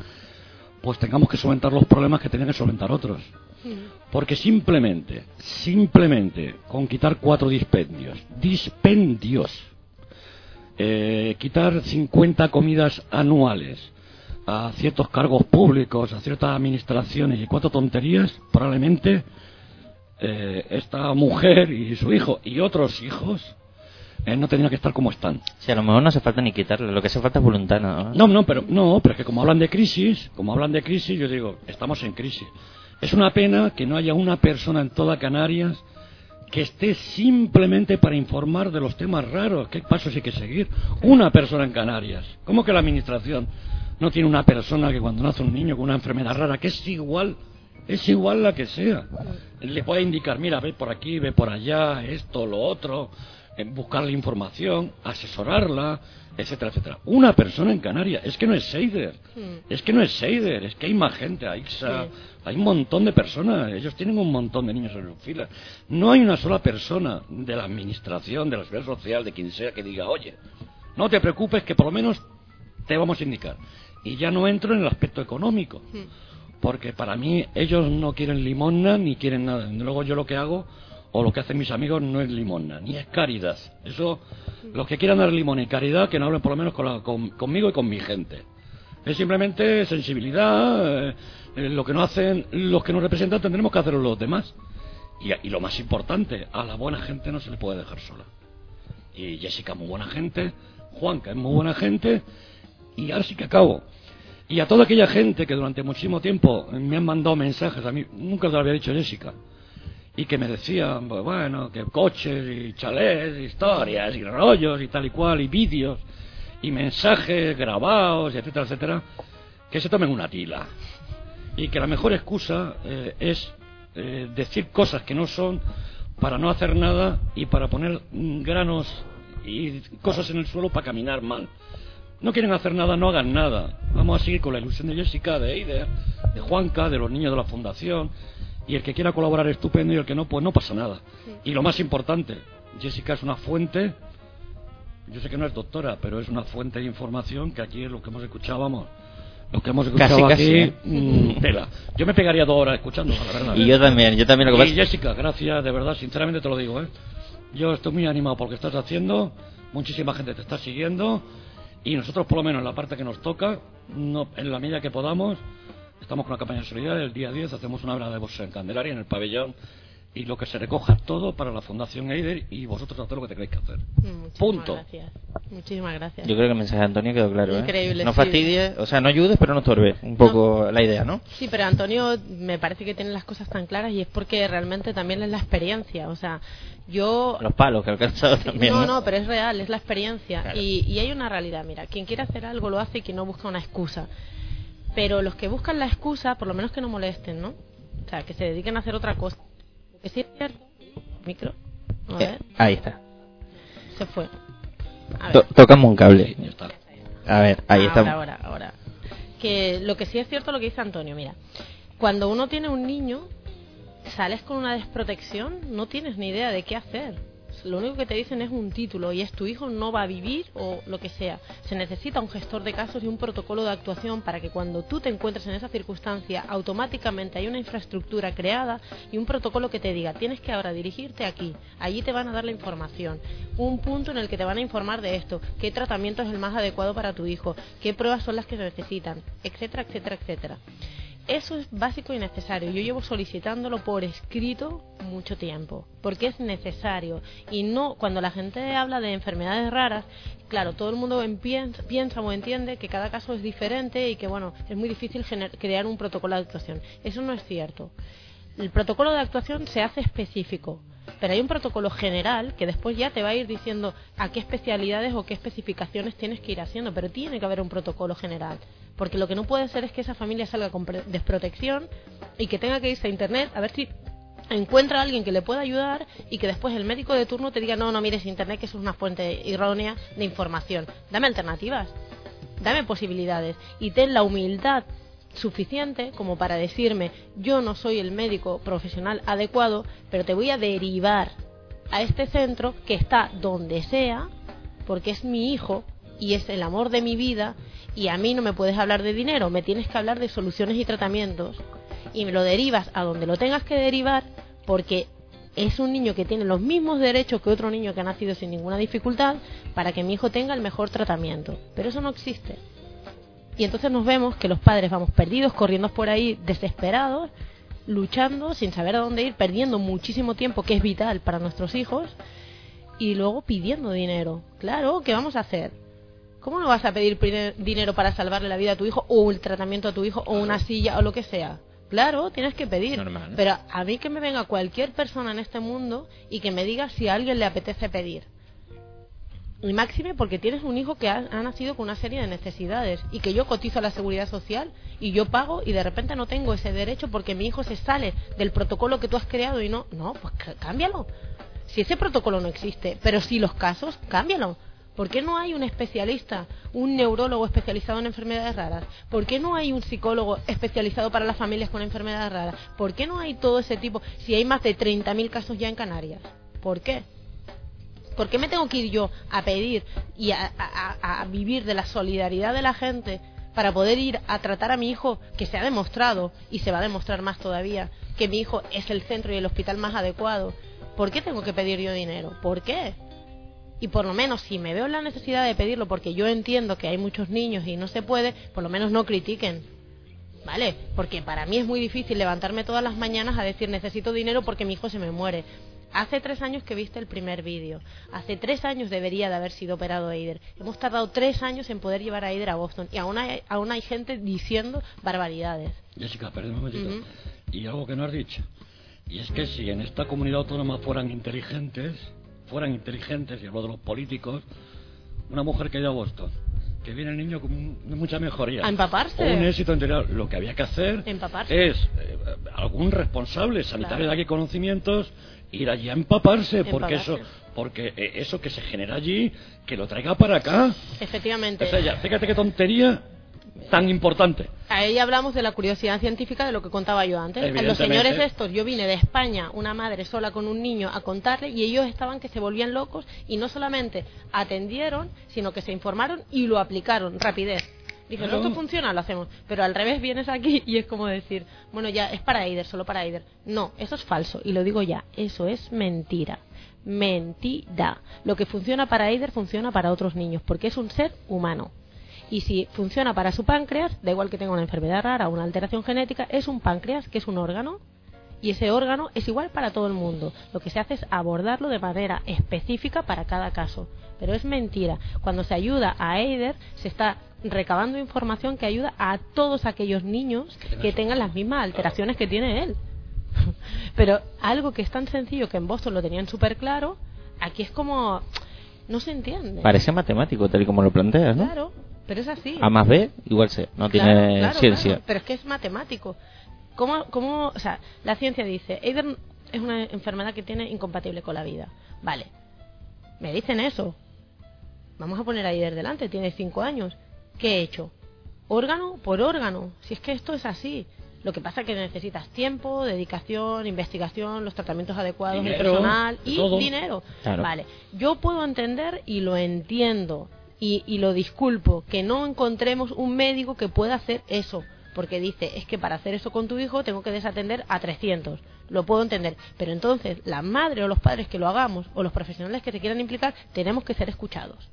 pues tengamos que solventar los problemas que tenían que solventar otros. Porque simplemente, simplemente, con quitar cuatro dispendios, dispendios, eh, quitar 50 comidas anuales a ciertos cargos públicos, a ciertas administraciones y cuatro tonterías, probablemente eh, esta mujer y su hijo y otros hijos eh, no tendrían que estar como están. Si a lo mejor no hace falta ni quitarlo, lo que hace falta es voluntad, ¿no? No, no, pero no, pero es que como hablan de crisis, como hablan de crisis, yo digo, estamos en crisis. Es una pena que no haya una persona en toda Canarias que esté simplemente para informar de los temas raros, qué pasos hay que seguir. Una persona en Canarias. ¿Cómo que la administración no tiene una persona que cuando nace un niño con una enfermedad rara, que es igual, es igual la que sea, le puede indicar, mira, ve por aquí, ve por allá, esto, lo otro, eh, buscarle información, asesorarla, etcétera, etcétera. Una persona en Canarias, es que no es Seider, es que no es Seider, es que hay más gente, hay, hay un montón de personas, ellos tienen un montón de niños en sus filas. No hay una sola persona de la administración, de la seguridad social, de quien sea, que diga, oye, no te preocupes que por lo menos te vamos a indicar. Y ya no entro en el aspecto económico, porque para mí ellos no quieren limosna ni quieren nada. Luego yo lo que hago, o lo que hacen mis amigos no es limosna, ni es caridad. Eso, los que quieran dar limón y caridad, que no hablen por lo menos con conmigo y con mi gente. Es simplemente sensibilidad, eh, eh, lo que no hacen los que nos representan tendremos que hacerlo los demás. Y, lo más importante, a la buena gente no se le puede dejar sola. Y Jessica es muy buena gente, Juanca es muy buena gente, y ahora sí que acabo. Y a toda aquella gente que durante muchísimo tiempo me han mandado mensajes, a mí nunca lo había dicho Jessica, y que me decían, pues bueno, que coches y chalés, historias y rollos y tal y cual, y vídeos y mensajes grabados, etcétera, etcétera, que se tomen una tila. Y que la mejor excusa eh, es eh, decir cosas que no son para no hacer nada y para poner granos y cosas en el suelo para caminar mal. No quieren hacer nada, no hagan nada. Vamos a seguir con la ilusión de Jessica, de Eider, de Juanca, de los niños de la fundación. Y el que quiera colaborar estupendo y el que no, pues no pasa nada. Y lo más importante, Jessica es una fuente yo sé que no es doctora, pero es una fuente de información que aquí es lo que hemos escuchado, vamos. Lo que hemos escuchado aquí, ¿eh? mm, tela. Yo me pegaría dos horas escuchando, la verdad. Y yo también, yo también lo que y Jessica, gracias, de verdad, sinceramente te lo digo, ¿eh? Yo estoy muy animado por lo que estás haciendo, muchísima gente te está siguiendo, y nosotros, por lo menos en la parte que nos toca, no, en la medida que podamos, estamos con la campaña de solidaridad, el día 10 hacemos una obra de bolsa en Candelaria, en el pabellón y lo que se recoja todo para la Fundación Eider y vosotros haced lo que tengáis que hacer. Muchísimas Punto. Gracias. Muchísimas gracias. Yo creo que el mensaje de Antonio quedó claro. ¿eh? No fastidie, o sea, no ayudes, pero no estorbe. Un poco la idea, ¿no? Sí, pero Antonio me parece que tiene las cosas tan claras y es porque realmente también es la experiencia. O sea, yo. Los palos que ha alcanzado también. No, no, pero es real, es la experiencia. Y, y hay una realidad. Mira, quien quiere hacer algo lo hace y quien no busca una excusa. Pero los que buscan la excusa, por lo menos que no molesten, ¿no? O sea, que se dediquen a hacer otra cosa. Que sí es cierto micro. Eh, ahí está. Se fue. tocamos un cable. A ver, ahí está. Ahora, ahora. Que lo que sí es cierto lo que dice Antonio, mira. Cuando uno tiene un niño, sales con una desprotección, no tienes ni idea de qué hacer lo único que te dicen es un título y es tu hijo no va a vivir o lo que sea. Se necesita un gestor de casos y un protocolo de actuación para que cuando tú te encuentres en esa circunstancia, automáticamente hay una infraestructura creada y un protocolo que te diga, tienes que ahora dirigirte aquí, allí te van a dar la información, un punto en el que te van a informar de esto, qué tratamiento es el más adecuado para tu hijo, qué pruebas son las que se necesitan, etcétera, etcétera, etcétera. Eso es básico y necesario. Yo llevo solicitándolo por escrito mucho tiempo, porque es necesario. Y no, cuando la gente habla de enfermedades raras, claro, todo el mundo piensa, o entiende que cada caso es diferente y que, bueno, es muy difícil crear un protocolo de actuación. Eso no es cierto. El protocolo de actuación se hace específico, pero hay un protocolo general que después ya te va a ir diciendo a qué especialidades o qué especificaciones tienes que ir haciendo, pero tiene que haber un protocolo general. Porque lo que no puede ser es que esa familia salga con desprotección y que tenga que irse a internet a ver si encuentra a alguien que le pueda ayudar y que después el médico de turno te diga, no, no mires internet, que es una fuente errónea de información. Dame alternativas, dame posibilidades y ten la humildad suficiente como para decirme, yo no soy el médico profesional adecuado, pero te voy a derivar a este centro que está donde sea, porque es mi hijo y es el amor de mi vida y a mí no me puedes hablar de dinero, me tienes que hablar de soluciones y tratamientos y me lo derivas a donde lo tengas que derivar porque es un niño que tiene los mismos derechos que otro niño que ha nacido sin ninguna dificultad para que mi hijo tenga el mejor tratamiento. Pero eso no existe. Y entonces nos vemos que los padres vamos perdidos, corriendo por ahí desesperados, luchando sin saber a dónde ir, perdiendo muchísimo tiempo que es vital para nuestros hijos y luego pidiendo dinero. Claro, ¿qué vamos a hacer? ¿Cómo no vas a pedir dinero para salvarle la vida a tu hijo o el tratamiento a tu hijo o una silla o lo que sea? Claro, tienes que pedir. Pero a mí que me venga cualquier persona en este mundo y que me diga si a alguien le apetece pedir. Y máxime porque tienes un hijo que ha, nacido con una serie de necesidades y que yo cotizo a la seguridad social y yo pago y de repente no tengo ese derecho porque mi hijo se sale del protocolo que tú has creado y no, no, pues cámbialo. Si ese protocolo no existe, pero si los casos, cámbialo. ¿Por qué no hay un especialista, un neurólogo especializado en enfermedades raras? ¿Por qué no hay un psicólogo especializado para las familias con enfermedades raras? ¿Por qué no hay todo ese tipo? Si hay más de 30.000 casos ya en Canarias. ¿Por qué? ¿Por qué me tengo que ir yo a pedir y a, vivir de la solidaridad de la gente para poder ir a tratar a mi hijo, que se ha demostrado y se va a demostrar más todavía, que mi hijo es el centro y el hospital más adecuado? ¿Por qué tengo que pedir yo dinero? ¿Por qué? Y por lo menos si me veo la necesidad de pedirlo porque yo entiendo que hay muchos niños y no se puede, por lo menos no critiquen. ¿Vale? Porque para mí es muy difícil levantarme todas las mañanas a decir necesito dinero porque mi hijo se me muere. Hace tres años que viste el primer vídeo. Hace tres años debería de haber sido operado Eider. Hemos tardado tres años en poder llevar a Eider a Boston. Y aún hay, aún hay gente diciendo barbaridades. Jessica, perdón un momentito. Y algo que no has dicho. Y es que si en esta comunidad autónoma fueran inteligentes, fueran inteligentes, y hablo de los políticos, una mujer que ha ido a Boston, que viene el niño con mucha mejoría. A empaparse. O un éxito interior. Lo que había que hacer Empaparse. es eh, algún responsable sanitario de aquí conocimientos ir allí a empaparse, porque eso porque eh, eso que se genera allí que lo traiga para acá. Efectivamente. O sea, ya, fíjate qué tontería tan importante. Ahí hablamos de la curiosidad científica de lo que contaba yo antes. A Los señores estos, yo vine de España, una madre sola con un niño a contarle y ellos estaban que se volvían locos y no solamente atendieron, sino que se informaron y lo aplicaron, rapidez. Dijeron, Claro. esto funciona, lo hacemos. Pero al revés vienes aquí y es como decir, bueno, ya es para Eider, solo para Eider. No, eso es falso y lo digo ya, eso es mentira. Mentira. Lo que funciona para Eider funciona para otros niños porque es un ser humano. Y si funciona para su páncreas, da igual que tenga una enfermedad rara o una alteración genética, es un páncreas, que es un órgano, y ese órgano es igual para todo el mundo. Lo que se hace es abordarlo de manera específica para cada caso. Pero es mentira. Cuando se ayuda a Eider, se está recabando información que ayuda a todos aquellos niños que tengan las mismas alteraciones que tiene él. *laughs* Pero algo que es tan sencillo que en Boston lo tenían súper claro, aquí es como... No se entiende. Parece matemático, tal y como lo planteas, ¿no? Claro, pero es así. A más B, igual C. No Claro, tiene claro, ciencia. claro, pero es que es matemático. ¿Cómo, cómo, o sea, la ciencia dice, Eider es una enfermedad que tiene incompatible con la vida. Vale, me dicen eso. Vamos a poner a Eider delante, tiene cinco años. ¿Qué he hecho? Órgano por órgano. Si es que esto es así. Lo que pasa es que necesitas tiempo, dedicación, investigación, los tratamientos adecuados, el Dinero, personal y todo. dinero. Claro. Vale, yo puedo entender y lo entiendo y, y lo disculpo que no encontremos un médico que pueda hacer eso. Porque dice, es que para hacer eso con tu hijo tengo que desatender a 300. Lo puedo entender. Pero entonces, la madre o los padres que lo hagamos, o los profesionales que se quieran implicar, tenemos que ser escuchados.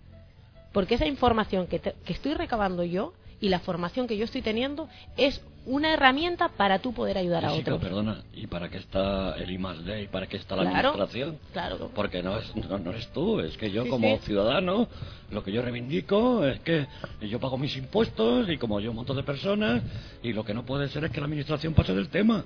Porque esa información que, estoy recabando yo y la formación que yo estoy teniendo es una herramienta para tú poder ayudar a Jessica, otros. perdona, ¿y para qué está el I más D y para qué está la Claro, administración? claro. Porque no, es, no, no eres tú, es que yo Sí, como sí. ciudadano lo que yo reivindico es que yo pago mis impuestos y como yo un montón de personas y lo que no puede ser es que la administración pase del tema.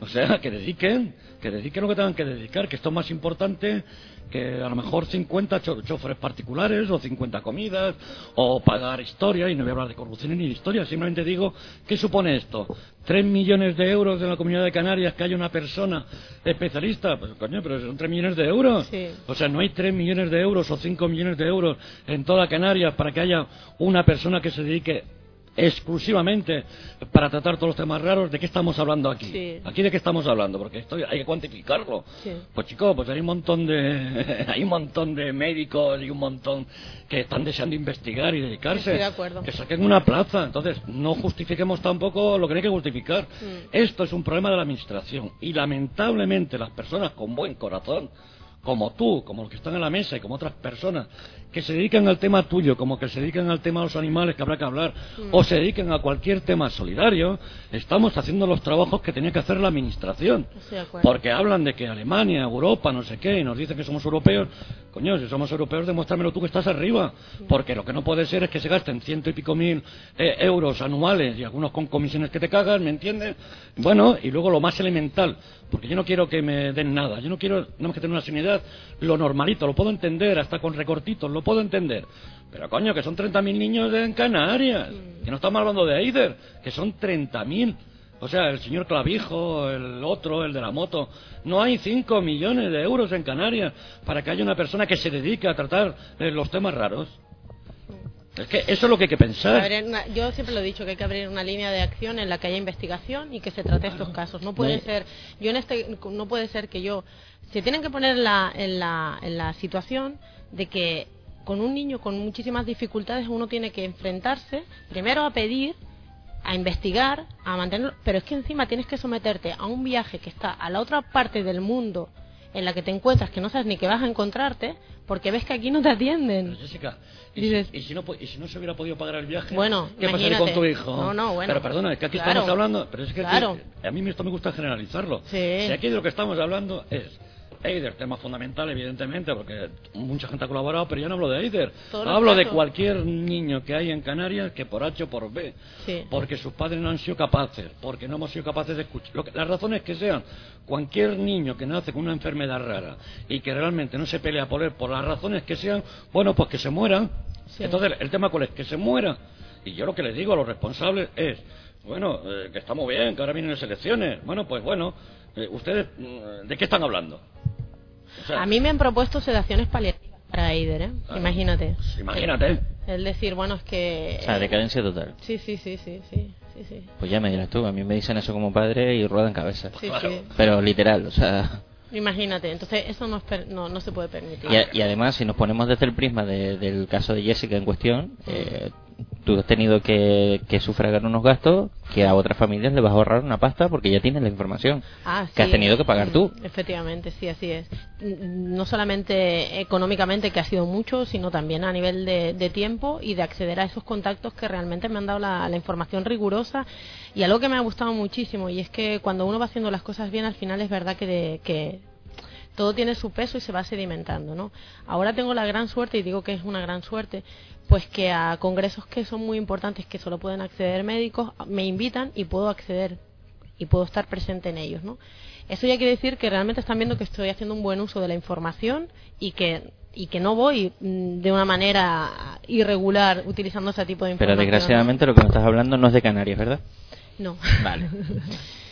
O sea, que dediquen, que dediquen lo que tengan que dedicar, que esto es más importante que a lo mejor 50 cho- choferes particulares o 50 comidas o pagar historia y no voy a hablar de corrupción ni de historia, simplemente digo, ¿qué supone esto? ¿Tres millones de euros en la comunidad de Canarias que haya una persona especialista? Pues coño, pero son tres millones de euros. Sí. O sea, no hay tres millones de euros o cinco millones de euros en toda Canarias para que haya una persona que se dedique exclusivamente para tratar todos los temas raros. ¿De qué estamos hablando aquí? Sí. ¿Aquí de qué estamos hablando? Porque esto hay que cuantificarlo. Sí. Pues chicos, pues hay un montón de *laughs* hay un montón de médicos y un montón que están deseando investigar y dedicarse. Estoy de acuerdo. Que saquen una plaza. Entonces, no justifiquemos tampoco lo que no hay que justificar. Mm. Esto es un problema de la administración y lamentablemente las personas con buen corazón como tú, como los que están en la mesa y como otras personas que se dedican al tema tuyo, como que se dedican al tema de los animales que habrá que hablar, o se dediquen a cualquier tema solidario, estamos haciendo los trabajos que tenía que hacer la administración. Porque hablan de que Alemania, Europa, no sé qué, y nos dicen que somos europeos. Coño, si somos europeos, demuéstramelo tú que estás arriba. Porque lo que no puede ser es que se gasten ciento y pico mil eh, euros anuales y algunos con comisiones que te cagas, ¿me entiendes? Bueno, y luego lo más elemental, porque yo no quiero que me den nada, yo no quiero más que tener una sanidad, lo normalito, lo puedo entender, hasta con recortitos, lo puedo entender. Pero coño, que son 30.000 niños en Canarias, que no estamos hablando de Eider, que son 30.000. O sea, el señor Clavijo, el otro, el de la moto. No hay 5 millones de euros en Canarias para que haya una persona que se dedique a tratar eh, los temas raros. Es que eso es lo que hay que pensar. Una- yo siempre lo he dicho que hay que abrir una línea de acción en la que haya investigación y que se trate estos casos. No puede No. ser, yo en este, no puede ser que yo, se tienen que poner en la, en la, en la situación de que con un niño con muchísimas dificultades uno tiene que enfrentarse primero a pedir, a investigar, a mantenerlo, pero es que encima tienes que someterte a un viaje que está a la otra parte del mundo en la que te encuentras que no sabes ni que vas a encontrarte porque ves que aquí no te atienden. Pero Jessica, ¿y, Dices- si, y si no, y si no se hubiera podido pagar el viaje? Bueno, ¿Qué pasaría con tu hijo? No, no, bueno. Pero perdona, es que aquí Claro. estamos hablando, pero es que Claro. a mí esto me gusta generalizarlo. Sí. Si aquí de lo que estamos hablando es Eider, tema fundamental, evidentemente, porque mucha gente ha colaborado, pero yo no hablo de Eider. Hablo de cualquier niño que hay en Canarias que por H o por B, Sí. porque sus padres no han sido capaces, porque no hemos sido capaces de escuchar. Lo que- las razones que sean, cualquier niño que nace con una enfermedad rara y que realmente no se pelea por él, por las razones que sean, bueno, pues que se mueran. Sí. Entonces, el tema cuál es, que se muera. Y yo lo que les digo a los responsables es, bueno, eh, que está muy bien, que ahora vienen las elecciones. Bueno, pues bueno, eh, ¿ustedes mm, de qué están hablando? O sea, A mí me han propuesto sedaciones paliativas para Eider, ¿eh? Ah, Imagínate. pues imagínate. El decir, bueno, es que... O sea, decadencia total. Sí, sí, sí, sí, sí, sí, sí. Pues ya me dirás tú, a mí me dicen eso como padre y ruedan cabeza. Sí, claro. sí. Pero literal, o sea... Imagínate, entonces eso no, es per- no, no se puede permitir. Y, a- y además, si nos ponemos desde el prisma de- del caso de Jessica en cuestión, eh, tú has tenido que, que sufragar unos gastos que a otras familias le vas a ahorrar una pasta porque ya tienes la información Ah, que has tenido que pagar tú. Mm, Efectivamente, sí, así es. Mm, No solamente económicamente, que ha sido mucho, sino también a nivel de, de tiempo y de acceder a esos contactos que realmente me han dado la, la información rigurosa. Y algo que me ha gustado muchísimo, y es que cuando uno va haciendo las cosas bien, al final es verdad que, de- que todo tiene su peso y se va sedimentando, ¿no? Ahora tengo la gran suerte, y digo que es una gran suerte, pues que a congresos que son muy importantes, que solo pueden acceder médicos, me invitan y puedo acceder y puedo estar presente en ellos, ¿no? Eso ya quiere decir que realmente están viendo que estoy haciendo un buen uso de la información y que y que no voy mm, de una manera irregular utilizando ese tipo de Pero información. ¿no? desgraciadamente lo que me estás hablando no es de Canarias, ¿verdad? No. Vale. *laughs*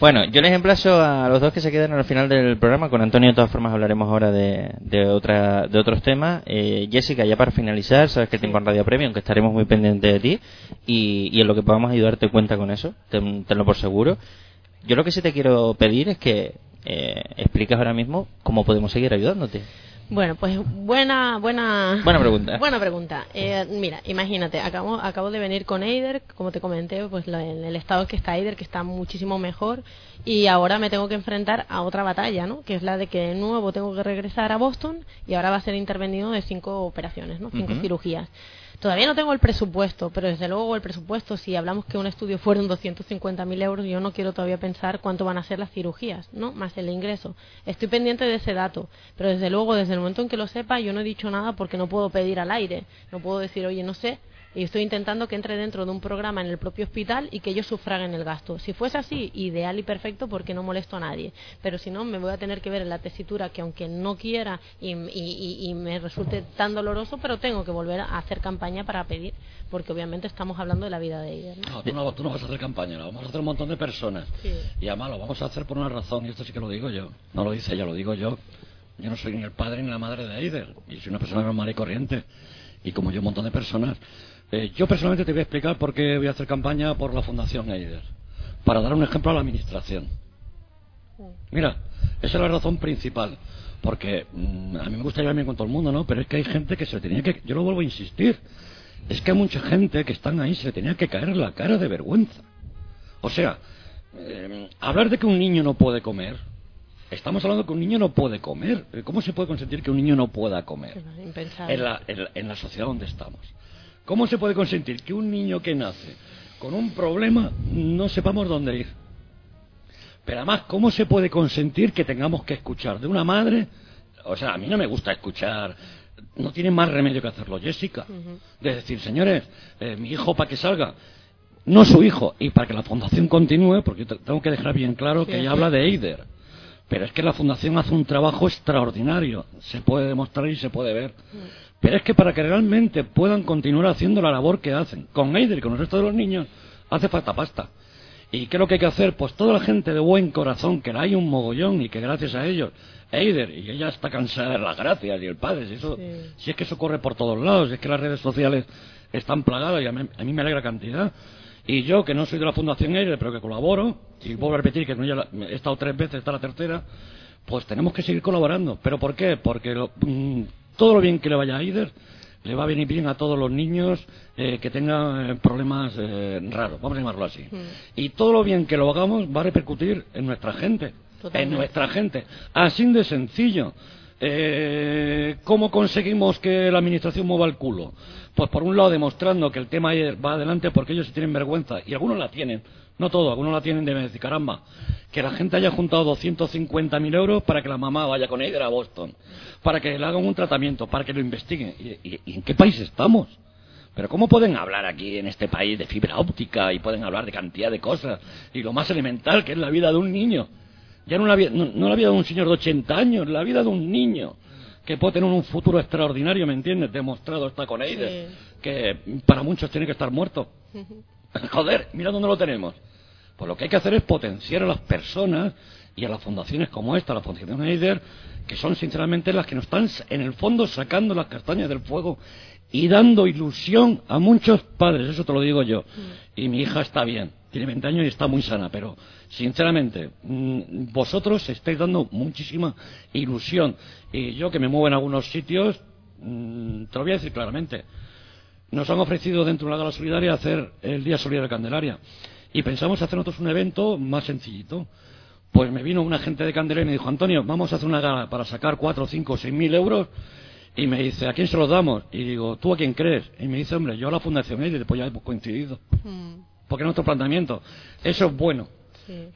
Bueno, yo les emplazo a los dos que se queden al final del programa. Con Antonio, de todas formas, hablaremos ahora de, de, otra, de otros temas. Eh, Jessica, ya para finalizar, sabes que tengo en Radio Premium, que estaremos muy pendientes de ti. Y, y en lo que podamos ayudarte, cuenta con eso. Ten- tenlo por seguro. Yo lo que sí te quiero pedir es que eh, expliques ahora mismo cómo podemos seguir ayudándote. Bueno, pues buena, buena, Buena pregunta. *laughs* Buena pregunta. Eh, mira, imagínate, acabo, acabo de venir con Eider, como te comenté, pues lo- en el estado que está Eider, que está muchísimo mejor, y ahora me tengo que enfrentar a otra batalla, ¿no? Que es la de que de nuevo tengo que regresar a Boston y ahora va a ser intervenido de cinco operaciones, ¿no? Cinco cirugías. Todavía no tengo el presupuesto, pero desde luego el presupuesto, si hablamos que un estudio fueron 250.000 euros, yo no quiero todavía pensar cuánto van a ser las cirugías, ¿no? Más el ingreso. Estoy pendiente de ese dato, pero desde luego, desde el momento en que lo sepa, yo no he dicho nada porque no puedo pedir al aire. No puedo decir, oye, no sé, y estoy intentando que entre dentro de un programa en el propio hospital y que ellos sufraguen el gasto. Si fuese así, ideal y perfecto porque no molesto a nadie. Pero si no, me voy a tener que ver en la tesitura que aunque no quiera y, y- y- me resulte tan doloroso, pero tengo que volver a hacer campaña para pedir, porque obviamente estamos hablando de la vida de ella. ¿no? No, tú, no, tú no vas a hacer campaña, la vamos a hacer un montón de personas. Sí. Y además lo vamos a hacer por una razón, y esto sí que lo digo yo. No lo dice ella, lo digo yo. Yo no soy ni el padre ni la madre de Eider. Y soy una persona normal y corriente. Y como yo, un montón de personas. Eh, yo personalmente te voy a explicar por qué voy a hacer campaña por la Fundación Eider. Para dar un ejemplo a la administración. Mira, esa es la razón principal. Porque mm, a mí me gusta llevarme con todo el mundo, ¿no? Pero es que hay gente que se le tenía que. Yo lo vuelvo a insistir. Es que hay mucha gente que están ahí, se le tenía que caer la cara de vergüenza. O sea, eh, hablar de que un niño no puede comer. Estamos hablando de que un niño no puede comer. ¿Cómo se puede consentir que un niño no pueda comer? En la, en la- en la sociedad donde estamos. ¿Cómo se puede consentir que un niño que nace con un problema no sepamos dónde ir? Pero además, ¿cómo se puede consentir que tengamos que escuchar de una madre? O sea, a mí no me gusta escuchar, no tiene más remedio que hacerlo, Jessica. De decir, señores, eh, mi hijo para que salga, no su hijo, y para que la fundación continúe, porque tengo que dejar bien claro que Sí, ella sí. habla de Eider. Pero es que la fundación hace un trabajo extraordinario, se puede demostrar y se puede ver. Pero es que para que realmente puedan continuar haciendo la labor que hacen, con Eider y con el resto de los niños, hace falta pasta. ¿Y qué es lo que hay que hacer? Pues toda la gente de buen corazón, que la hay un mogollón y que gracias a ellos, Eider, y ella está cansada de las gracias, y el padre, si, eso, Sí. si es que eso corre por todos lados, si es que las redes sociales están plagadas y a mí, a mí me alegra cantidad. Y yo, que no soy de la Fundación Eider, pero que colaboro, y vuelvo a repetir que no ya la- he estado tres veces, esta es la tercera, pues tenemos que seguir colaborando. ¿Pero por qué? Porque lo- mm, todo lo bien que le vaya a Eider le va a venir bien a todos los niños eh, que tengan eh, problemas eh, raros, vamos a llamarlo así. Y todo lo bien que lo hagamos va a repercutir en nuestra gente. en nuestra gente. Así de sencillo. Eh, ¿Cómo conseguimos que la administración mueva el culo? Pues por un lado demostrando que el tema va adelante porque ellos tienen vergüenza, y algunos la tienen, no todos, algunos la tienen de decir, caramba, que la gente haya juntado 250.000 euros para que la mamá vaya con ella a Boston, para que le hagan un tratamiento, para que lo investiguen. ¿Y, y en qué país estamos? Pero ¿cómo pueden hablar aquí en este país de fibra óptica y pueden hablar de cantidad de cosas y lo más elemental que es la vida de un niño? Ya no la, vida, no, la vida de un señor de 80 años, la vida de un niño que puede tener un futuro extraordinario, ¿me entiendes? Demostrado está con Eider, que para muchos tiene que estar muerto. *laughs* Joder, mira dónde lo tenemos. Pues lo que hay que hacer es potenciar a las personas y a las fundaciones como esta, la Fundación Eider, que son sinceramente las que nos están en el fondo sacando las castañas del fuego y dando ilusión a muchos padres, eso te lo digo yo. Mm. Y mi hija está bien, tiene 20 años y está muy sana, pero sinceramente, mm, vosotros estáis dando muchísima ilusión. Y yo que me muevo en algunos sitios, mm, te lo voy a decir claramente. Nos han ofrecido dentro de la gala solidaria hacer el Día Solidario de Candelaria. Y pensamos hacer nosotros un evento más sencillito. Pues me vino un agente de Candelaria y me dijo, Antonio, vamos a hacer una gala para sacar 4, 5, 6 mil euros y me dice, ¿a quién se los damos? Y digo, ¿tú a quién crees? Y me dice, hombre, yo a la Fundación y después ya hemos coincidido. Mm. Porque es nuestro planteamiento. Eso es bueno.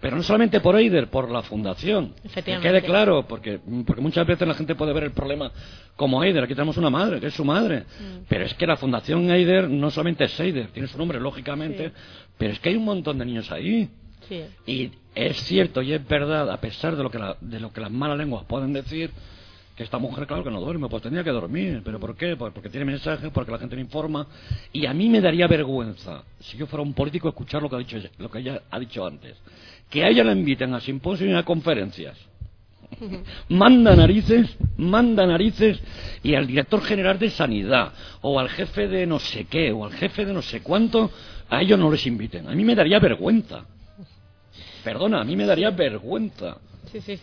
Pero no solamente por Eider, por la fundación. Que quede claro, porque, porque muchas veces la gente puede ver el problema como Eider. Aquí tenemos una madre, que es su madre. Mm. Pero es que la fundación Eider no solamente es Eider, tiene su nombre, lógicamente, pero es que hay un montón de niños ahí. Y es cierto y es verdad, a pesar de lo que, de lo que las malas lenguas pueden decir, esta mujer, claro que no duerme, pues tendría que dormir. ¿Pero por qué? Pues porque tiene mensajes, porque la gente me informa. Y a mí me daría vergüenza, si yo fuera un político, escuchar lo que, ha dicho, lo que ella ha dicho antes. Que a ella la inviten a simposios y a conferencias. *laughs* manda narices, manda narices, y al director general de sanidad, o al jefe de no sé qué, o al jefe de no sé cuánto, a ellos no les inviten. A mí me daría vergüenza. Perdona, a mí me daría vergüenza.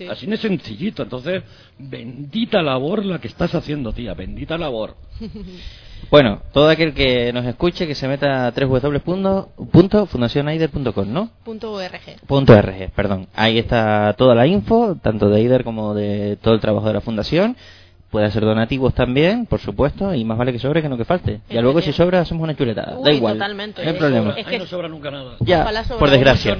Así de sencillito. Entonces, bendita labor la que estás haciendo, tía. Bendita labor. *laughs* Bueno, todo aquel que nos escuche que se meta a www.fundacionaider.com, ¿no? Punto .org. Punto .org, perdón. Ahí está toda la info, tanto de Aider como de todo el trabajo de la fundación Puede hacer donativos también, por supuesto, y más vale que sobre que no que falte. Y luego si sobra hacemos una chuletada. da igual. Totalmente. No hay problema. Es que no sobra nunca nada. Ya, por desgracia.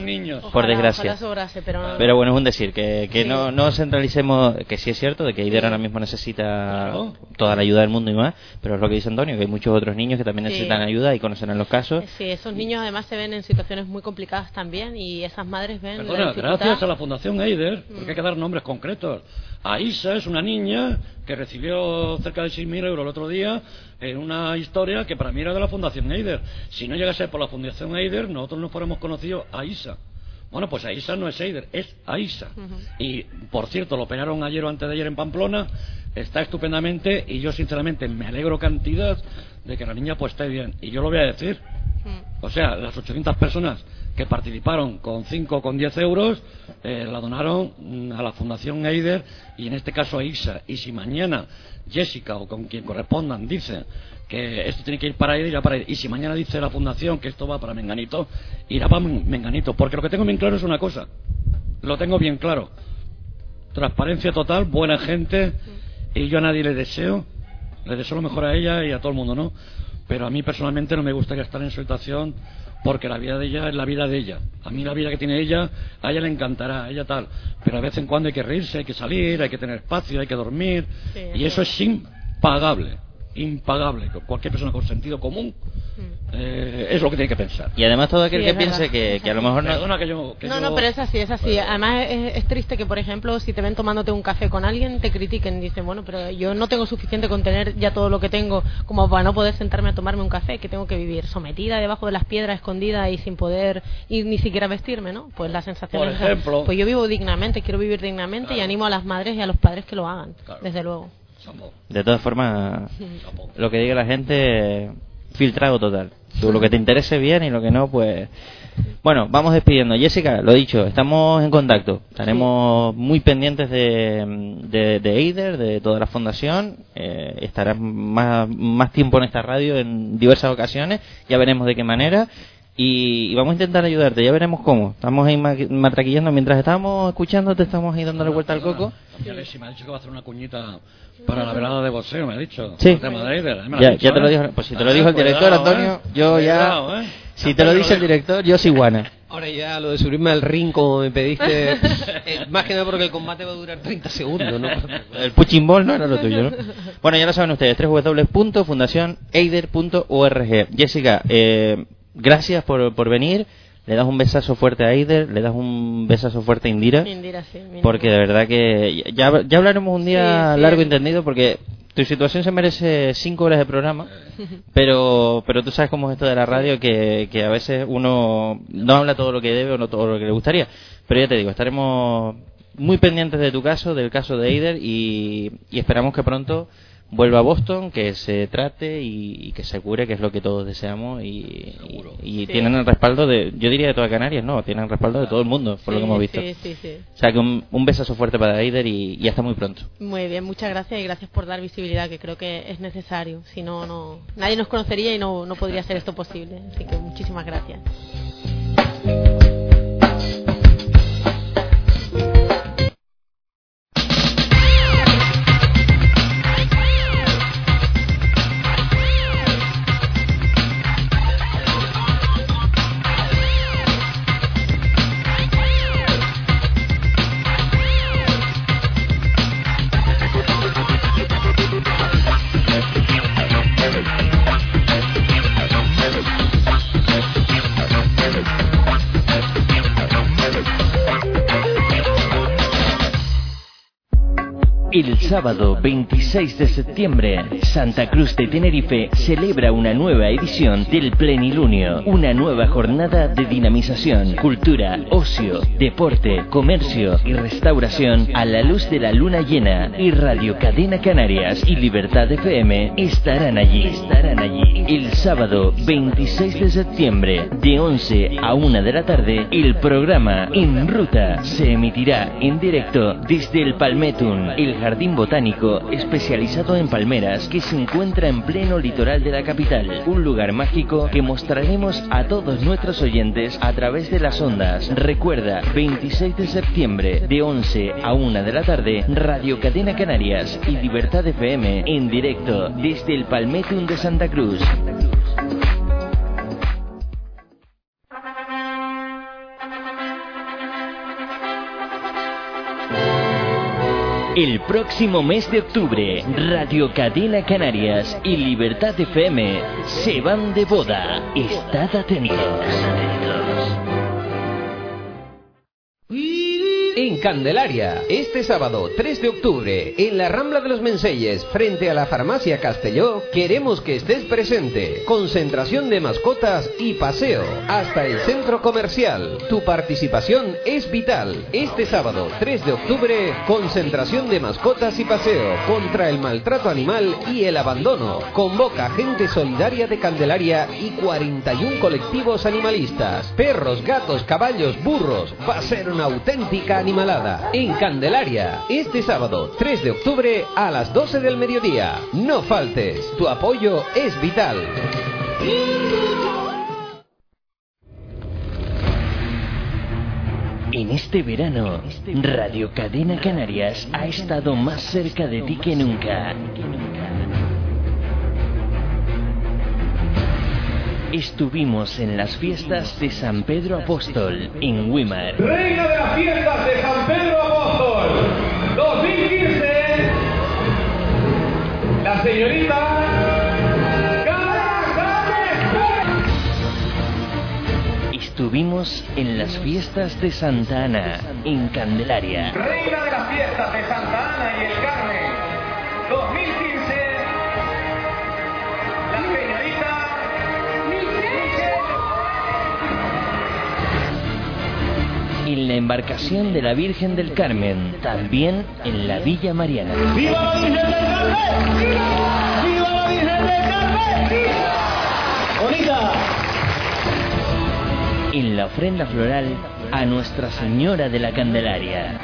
por desgracia. pero... pero... bueno, es un decir, que, que no, no centralicemos, que sí es cierto, de que IDER ahora mismo necesita toda la ayuda del mundo y más, pero es lo que dice Antonio, que hay muchos otros niños que también necesitan ayuda y conocerán los casos. Sí, esos niños además se ven en situaciones muy complicadas también y esas madres ven... Perdona, gracias a la Fundación Eider, porque hay que dar nombres concretos. Aisa es una niña que recibió cerca de 6.000 euros el otro día en una historia que para mí era de la Fundación Eider. Si no llegase por la Fundación Eider, nosotros no fuéramos conocido a Isa. Bueno, pues Aisa no es Eider, es Aisa. Y, por cierto, lo operaron ayer o antes de ayer en Pamplona, está estupendamente y yo, sinceramente, me alegro cantidad de que la niña pues esté bien. Y yo lo voy a decir. O sea, las 800 personas que participaron con 5 o con 10 euros, eh, la donaron mm, a la Fundación Eider y en este caso a ISA. Y si mañana Jessica o con quien correspondan dice que esto tiene que ir para Eider, irá para Eider. Y si mañana dice la Fundación que esto va para Menganito, irá para Menganito. Porque lo que tengo bien claro es una cosa. Lo tengo bien claro. Transparencia total, buena gente. Y yo a nadie le deseo. Le deseo lo mejor a ella y a todo el mundo, ¿no? Pero a mí personalmente no me gustaría estar en situación porque la vida de ella es la vida de ella. A mí la vida que tiene ella, a ella le encantará, a ella tal. Pero a vez en cuando hay que reírse, hay que salir, hay que tener espacio, hay que dormir. y eso es impagable impagable. Cualquier persona con sentido común mm. eh, es lo que tiene que pensar. Y además todo aquel que piense que, a lo mejor no... no, no, pero es así, es así. Además es, triste que, por ejemplo, si te ven tomándote un café con alguien, te critiquen. Dicen, bueno, pero yo no tengo suficiente con tener ya todo lo que tengo como para no poder sentarme a tomarme un café, que tengo que vivir sometida debajo de las piedras, escondida y sin poder ir ni siquiera vestirme, ¿no? Pues la sensación por ejemplo, pues yo vivo dignamente, quiero vivir dignamente y animo a las madres y a los padres que lo hagan, desde luego. De todas formas, lo que diga la gente, filtrado total. lo que te interese bien y lo que no, pues... Bueno, vamos despidiendo. Jessica, lo dicho, estamos en contacto. Estaremos muy pendientes de, de, de, Eider, de toda la fundación. Eh, estarás más, más tiempo en esta radio en diversas ocasiones. Ya veremos de qué manera. Y, vamos a intentar ayudarte, ya veremos cómo. Estamos ahí matraquillando, mientras estábamos escuchándote, estamos ahí dándole vuelta al coco. me ha dicho que va a hacer una cuñita para la velada de boxeo, me ha dicho. Sí. ya, ya te lo ¿eh? dijo, pues si te lo dijo el director, Antonio, ¿eh? yo ya... ¿eh? Si te lo dice el director, yo soy guana. Ahora ya lo de subirme al ring como me pediste, *laughs* más que nada porque el combate va a durar 30 segundos, ¿no? el puching ball no era lo tuyo, ¿no? Bueno, ya lo saben ustedes, www.fundacioneider.org. Jessica, eh, gracias por, por venir. Le das un besazo fuerte a Eider, le das un besazo fuerte a Indira. Indira sí, porque de verdad que ya, ya hablaremos un día largo y entendido porque tu situación se merece cinco horas de programa, *laughs* pero pero tú sabes cómo es esto de la radio, que, que a veces uno no habla todo lo que debe o no todo lo que le gustaría. Pero ya te digo, estaremos muy pendientes de tu caso, del caso de Eider, y, y esperamos que pronto vuelva a Boston, que se trate y, que se cure, que es lo que todos deseamos. Y, y, tienen el respaldo de, yo diría de toda Canarias, no, tienen el respaldo de todo el mundo, por lo que hemos visto. o sea que un, un, besazo fuerte para Eider y, hasta muy pronto. Muy bien, muchas gracias y gracias por dar visibilidad, que creo que es necesario. Si no, no nadie nos conocería y no, no podría ser esto posible. Así que muchísimas gracias. Sábado 26 de septiembre, Santa Cruz de Tenerife celebra una nueva edición del Plenilunio, una nueva jornada de dinamización, cultura, ocio, deporte, comercio y restauración a la luz de la luna llena y Radio Cadena Canarias y Libertad FM estarán allí. Estarán allí. El sábado 26 de septiembre, de 11 a 1 de la tarde, el programa En Ruta se emitirá en directo desde el Palmetun, el jardín botánico especializado en palmeras que se encuentra en pleno litoral de la capital. Un lugar mágico que mostraremos a todos nuestros oyentes a través de las ondas. Recuerda, 26 de septiembre de 11 a 1 de la tarde, Radio Cadena Canarias y Libertad FM en directo desde el Palmetum de Santa Cruz. El próximo mes de octubre, Radio Cadena Canarias y Libertad FM se van de boda. Estad atentos. En Candelaria, este sábado 3 de octubre, en la Rambla de los Menseyes, frente a la farmacia Castelló, queremos que estés presente. Concentración de mascotas y paseo hasta el centro comercial. Tu participación es vital. Este sábado 3 de octubre, concentración de mascotas y paseo contra el maltrato animal y el abandono. Convoca gente solidaria de Candelaria y 41 colectivos animalistas. Perros, gatos, caballos, burros. Va a ser una auténtica En Candelaria, este sábado 3 de octubre a las 12 del mediodía. No faltes, tu apoyo es vital. En este verano, Radio Cadena Canarias ha estado más cerca de ti que nunca. Estuvimos en las fiestas de San Pedro Apóstol en Wimar. Reina de las fiestas de San Pedro Apóstol 2015, la señorita Estuvimos en las fiestas de Santa Ana en Candelaria. Reina de las fiestas de Santa Ana y el Carmen en la embarcación de la Virgen del Carmen, también en la Villa Mariana. ¡Viva la Virgen del Carmen! ¡Viva la Virgen del Carmen! ¡Bonita! En la ofrenda floral a Nuestra Señora de la Candelaria.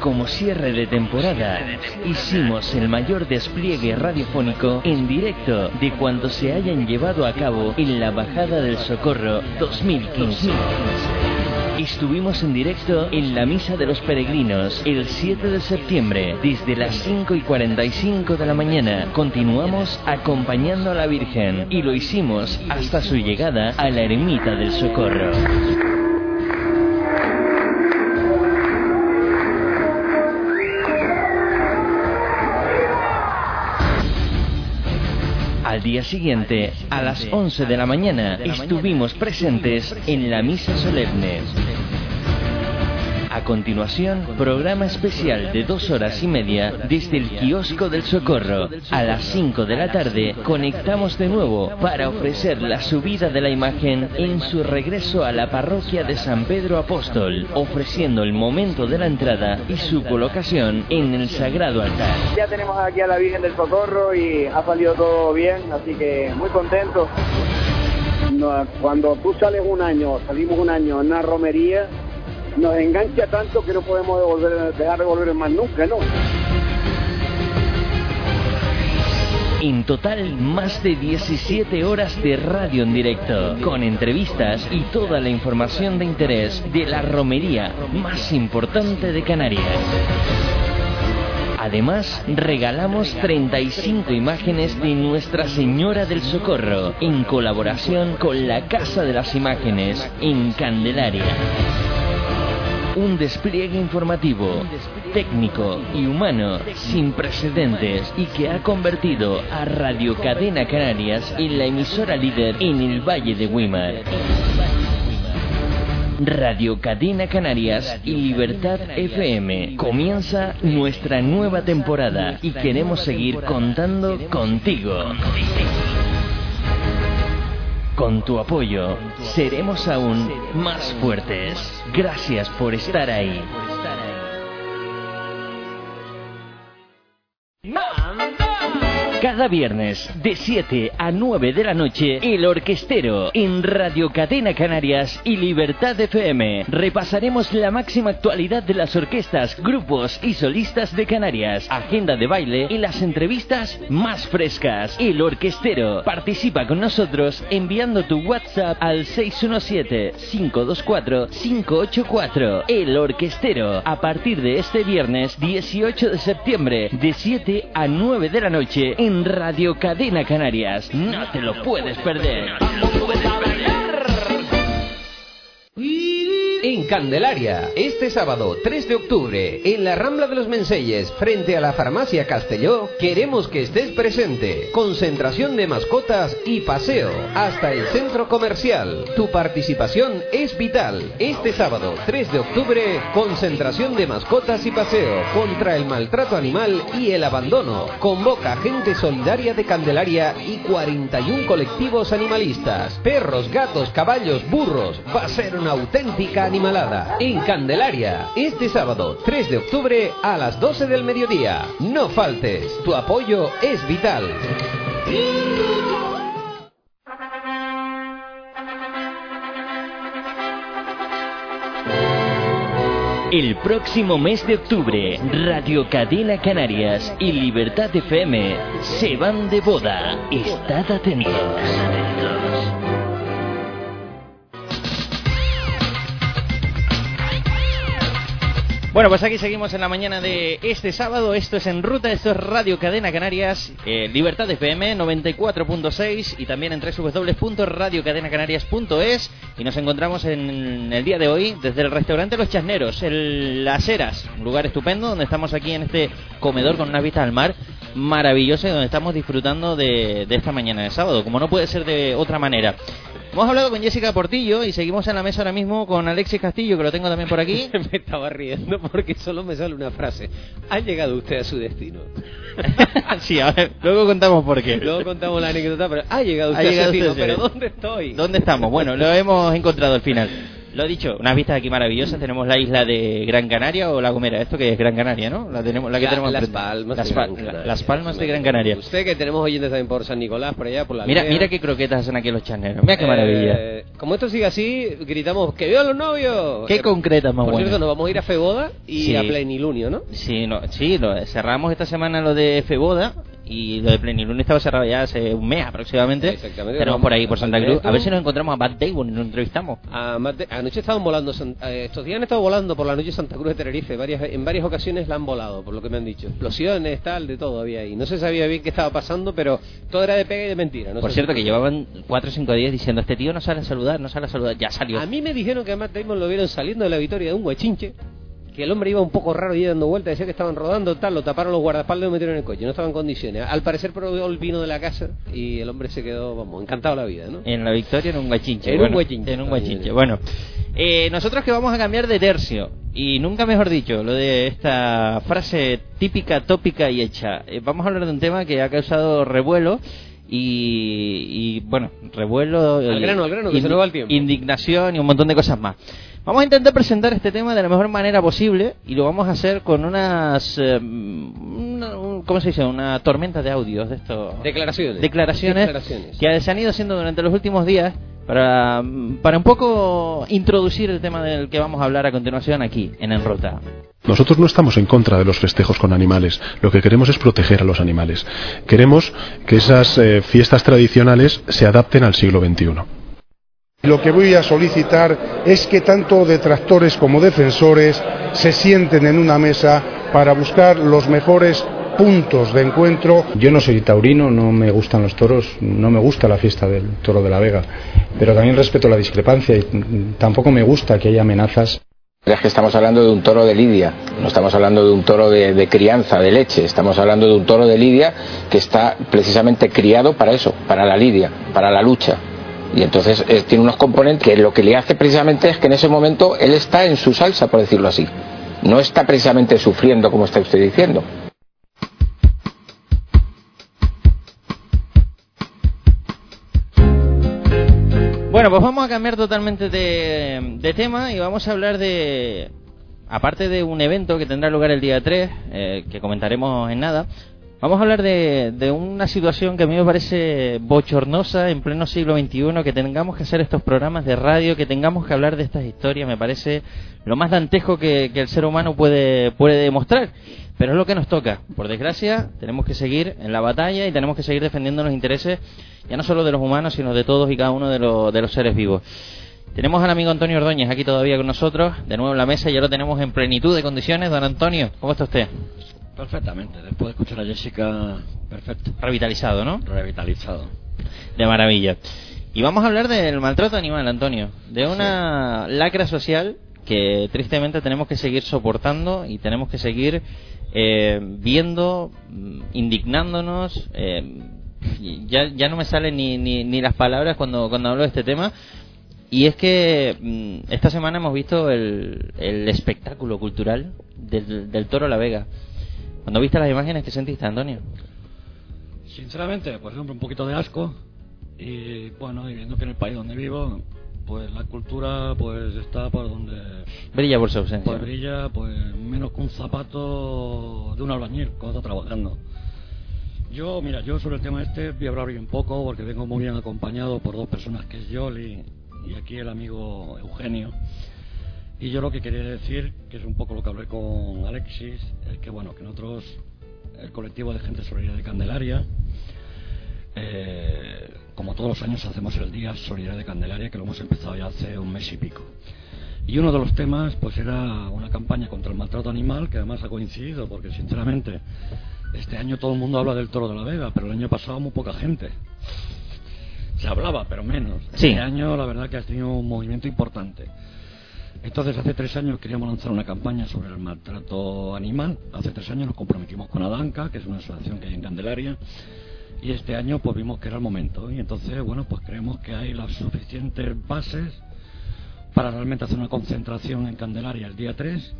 Como cierre de temporada, hicimos el mayor despliegue radiofónico en directo de cuando se hayan llevado a cabo en la Bajada del Socorro 2015. Estuvimos en directo en la Misa de los Peregrinos el 7 de septiembre, desde las 5 y 45 de la mañana. Continuamos acompañando a la Virgen y lo hicimos hasta su llegada a la Ermita del Socorro. Al día siguiente, a las 11 de la mañana, estuvimos presentes en la misa solemne. A continuación, programa especial de dos horas y media desde el kiosco del Socorro. A las 5 de la tarde conectamos de nuevo para ofrecer la subida de la imagen en su regreso a la parroquia de San Pedro Apóstol, ofreciendo el momento de la entrada y su colocación en el sagrado altar. Ya tenemos aquí a la Virgen del Socorro y ha salido todo bien, así que muy contento. No, Cuando tú sales un año, salimos un año en una romería, nos engancha tanto que no podemos dejar de volver más nunca, ¿no? En total, más de 17 horas de radio en directo, con entrevistas y toda la información de interés de la romería más importante de Canarias. Además, regalamos 35 imágenes de Nuestra Señora del Socorro, en colaboración con la Casa de las Imágenes, en Candelaria. Un despliegue informativo, técnico y humano sin precedentes y que ha convertido a Radio Cadena Canarias en la emisora líder en el Valle de Weimar. Radio Cadena Canarias y Libertad FM. Comienza nuestra nueva temporada y queremos seguir contando contigo. Con tu apoyo seremos aún más fuertes. Gracias por estar ahí. Cada viernes de 7 a 9 de la noche, El Orquestero en Radio Cadena Canarias y Libertad FM. Repasaremos la máxima actualidad de las orquestas, grupos y solistas de Canarias, agenda de baile y las entrevistas más frescas. El Orquestero participa con nosotros enviando tu WhatsApp al 617-524-584. El Orquestero, a partir de este viernes 18 de septiembre, de 7 a 9 de la noche en Radio Cadena Canarias. No te lo puedes perder. En Candelaria, este sábado 3 de octubre, en la Rambla de los Menseyes, frente a la Farmacia Castelló, queremos que estés presente. Concentración de mascotas y paseo hasta el centro comercial. Tu participación es vital. Este sábado 3 de octubre, concentración de mascotas y paseo contra el maltrato animal y el abandono. Convoca gente solidaria de Candelaria y 41 colectivos animalistas. Perros, gatos, caballos, burros. Va a ser una auténtica animalada. En Candelaria, este sábado 3 de octubre a las 12 del mediodía. No faltes, tu apoyo es vital. El próximo mes de octubre, Radio Cadena Canarias y Libertad FM se van de boda. Estad atentos. Bueno, pues aquí seguimos en la mañana de este sábado. Esto es En Ruta, esto es Radio Cadena Canarias, eh, Libertad FM 94.6 y también en www.radiocadenacanarias.es. Y nos encontramos en el día de hoy desde el restaurante Los Chasneros, el Las Heras, un lugar estupendo donde estamos aquí en este comedor con una vista al mar maravillosa y donde estamos disfrutando de, de esta mañana de sábado, como no puede ser de otra manera. Hemos hablado con Jessica Portillo y seguimos en la mesa ahora mismo con Alexis Castillo, que lo tengo también por aquí. *laughs* me estaba riendo porque solo me sale una frase. Ha llegado usted a su destino. *laughs* sí, a ver, luego contamos por qué. Luego contamos la anécdota, pero ha llegado Ha usted llegado a su destino. usted Pero. ¿dónde estoy? ¿Dónde estamos? Bueno, lo hemos encontrado al final. Lo dicho, unas vistas aquí maravillosas. Tenemos la isla de Gran Canaria o La Gomera. Esto que es Gran Canaria, ¿no? La, tenemos, la que La- tenemos Las. Palmas Las, de Gran Canaria. Las Palmas de Gran Canaria. Usted que tenemos oyentes también por San Nicolás, por allá, por la Mira, aldea. mira qué croquetas hacen aquí los charneros. Mira qué maravilla. Eh, como esto sigue así, gritamos ¡Que vivan los novios! Qué Eh, concretas más Por buenas. cierto, nos vamos a ir a Feboda y Sí. a Plenilunio, ¿no? Sí, no, sí lo, cerramos esta semana lo de Feboda y lo de Plenilunio estaba cerrado ya hace un mes aproximadamente. Exactamente. Tenemos por ahí, por Santa Cruz. A ver si no nos encontramos a Bad Damon y nos entrevistamos. A Matt anoche estaban volando, eh, estos días han estado volando por la noche Santa Cruz de Tenerife, varias, en varias ocasiones la han volado, por lo que me han dicho. Explosiones, tal, de todo había ahí. No se sabía bien qué estaba pasando, pero todo era de pega y de mentira. No por cierto, que llevaban 4 o 5 días diciendo, este tío no sale a saludar, no sale a saludar. Ya salió. A mí me dijeron que a Matt Damon lo vieron saliendo de la victoria de un guachinche, que el hombre iba un poco raro y dando vueltas, decía que estaban rodando, tal, lo taparon los guardaespaldas y lo metieron en el coche, no estaba en condiciones. Al parecer probó el vino de la casa y el hombre se quedó, vamos, encantado de la vida, ¿no? En la victoria en un guachinche. En un guachinche. En un guachinche. Bueno, eh, nosotros que vamos a cambiar de tercio, y nunca mejor dicho, lo de esta frase típica, tópica y hecha. Eh, vamos a hablar de un tema que ha causado revuelo. Y, y, bueno, revuelo. Al grano, al grano, que se nos va el tiempo. Indignación y un montón de cosas más. Vamos a intentar presentar este tema de la mejor manera posible y lo vamos a hacer con unas. eh, una- un- ¿Cómo se dice? Una tormenta de audios de esto. Declaraciones. Declaraciones, Declaraciones. que se han ido haciendo durante los últimos días para, para un poco introducir el tema del que vamos a hablar a continuación aquí, en Enrota. Nosotros no estamos en contra de los festejos con animales. Lo que queremos es proteger a los animales. Queremos que esas eh, fiestas tradicionales se adapten al siglo XXI. Lo que voy a solicitar es que tanto detractores como defensores se sienten en una mesa para buscar los mejores puntos de encuentro. Yo no soy taurino, no me gustan los toros, no me gusta la fiesta del toro de la Vega, pero también respeto la discrepancia y tampoco me gusta que haya amenazas. Es que estamos hablando de un toro de lidia, no estamos hablando de un toro de, de crianza, de leche, estamos hablando de un toro de lidia que está precisamente criado para eso, para la lidia, para la lucha. Y entonces eh, tiene unos componentes que lo que le hace precisamente es que en ese momento él está en su salsa, por decirlo así. No está precisamente sufriendo como está usted diciendo. Bueno, pues vamos a cambiar totalmente de, tema y vamos a hablar de, aparte de un evento que tendrá lugar el día 3, eh, que comentaremos en nada, vamos a hablar de, de una situación que a mí me parece bochornosa en pleno siglo XXI, que tengamos que hacer estos programas de radio, que tengamos que hablar de estas historias, me parece lo más dantejo que, que el ser humano puede, puede demostrar. Pero es lo que nos toca. Por desgracia, tenemos que seguir en la batalla y tenemos que seguir defendiendo los intereses ya no solo de los humanos, sino de todos y cada uno de, los de los seres vivos. Tenemos al amigo Antonio Ordóñez aquí todavía con nosotros, de nuevo en la mesa, ya lo tenemos en plenitud de condiciones. Don Antonio, ¿cómo está usted? Perfectamente, después de escuchar a Jessica, perfecto. Revitalizado, ¿no? Revitalizado. De maravilla. Y vamos a hablar del maltrato animal, Antonio. De una lacra social que tristemente tenemos que seguir soportando y tenemos que seguir eh, viendo, mm, indignándonos. eh, ya, ya no me salen ni, ni, ni las palabras cuando, cuando hablo de este tema. Y es que mm, esta semana hemos visto el, el espectáculo cultural del, del toro La Vega. Cuando viste las imágenes, ¿qué sentiste, Antonio? Sinceramente, pues hombre, un poquito de asco. Y bueno, y viendo que en el país donde vivo, pues la cultura pues está por donde Brilla por su ausencia. pues brilla pues menos que un zapato de un albañil cuando está trabajando. Yo, mira, yo sobre el tema este voy a hablar hoy un poco porque vengo muy bien acompañado por dos personas que es Yoli y aquí el amigo Eugenio. Y yo lo que quería decir, que es un poco lo que hablé con Alexis, es que bueno, que nosotros, el colectivo de gente solidaria de Candelaria, eh, como todos los años hacemos el Día Solidaria de Candelaria, que lo hemos empezado ya hace un mes y pico. Y uno de los temas pues era una campaña contra el maltrato animal, que además ha coincidido, porque sinceramente este año todo el mundo habla del toro de la Vega, pero el año pasado muy poca gente. Se hablaba, pero menos. Sí. Este año la verdad que ha tenido un movimiento importante. Entonces hace tres años queríamos lanzar una campaña sobre el maltrato animal. Hace tres años nos comprometimos con Adanca, que es una asociación que hay en Candelaria. Y este año pues vimos que era el momento. Y entonces, bueno, pues creemos que hay las suficientes bases para realmente hacer una concentración en Candelaria el día 3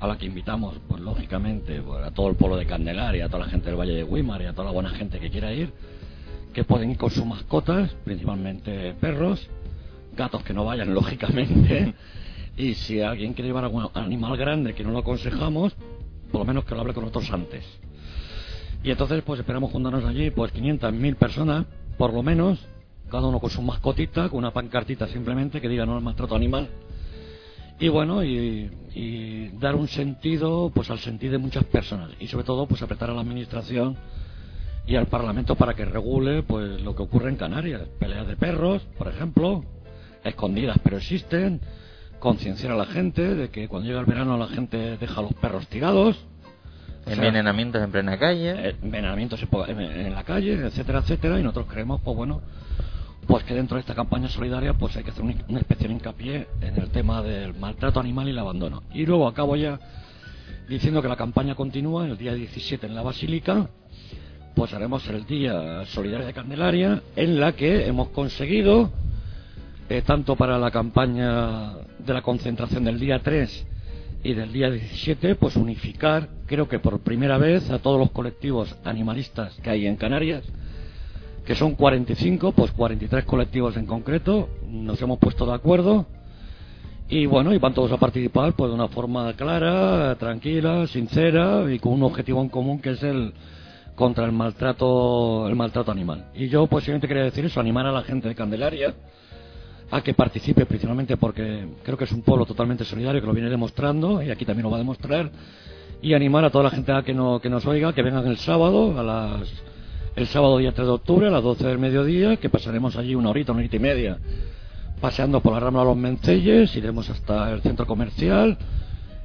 a la que invitamos, pues lógicamente, pues, a todo el pueblo de Candelaria, a toda la gente del Valle de Guimar y a toda la buena gente que quiera ir, que pueden ir con sus mascotas, principalmente perros, gatos que no vayan, *laughs* lógicamente. Y si alguien quiere llevar algún animal grande que no lo aconsejamos, por lo menos que lo hable con nosotros antes. Y entonces, pues esperamos juntarnos allí, pues 500, 1000 personas, por lo menos, cada uno con su mascotita, con una pancartita simplemente que diga no al maltrato animal. Y bueno, y, y dar un sentido, pues al sentir de muchas personas. Y sobre todo, pues apretar a la administración y al Parlamento para que regule, pues lo que ocurre en Canarias. Peleas de perros, por ejemplo, escondidas pero existen. Concienciar a la gente de que cuando llega el verano la gente deja a los perros tirados. O sea, Envenenamientos en plena calle. eh, envenenamientos en la calle, etcétera, etcétera, y nosotros creemos, pues bueno, pues que dentro de esta campaña solidaria pues hay que hacer un- una especial hincapié en el tema del maltrato animal y el abandono. Y luego acabo ya diciendo que la campaña continúa el día 17 en la Basílica, pues haremos el día solidario de Candelaria, en la que hemos conseguido, eh, tanto para la campaña de la concentración del día 3 y del día 17, pues unificar, creo que por primera vez, a todos los colectivos animalistas que hay en Canarias, que son 45, pues 43 colectivos en concreto, nos hemos puesto de acuerdo y bueno, y van todos a participar pues de una forma clara, tranquila, sincera y con un objetivo en común que es el contra el maltrato el maltrato animal. Y yo pues simplemente quería decir eso, animar a la gente de Candelaria a que participe principalmente porque creo que es un pueblo totalmente solidario que lo viene demostrando y aquí también lo va a demostrar y animar a toda la gente a que, no, que nos oiga que vengan el sábado a las el sábado día 3 de octubre a las 12 del mediodía que pasaremos allí una horita, una horita y media paseando por la Rambla los Mencelles, iremos hasta el centro comercial,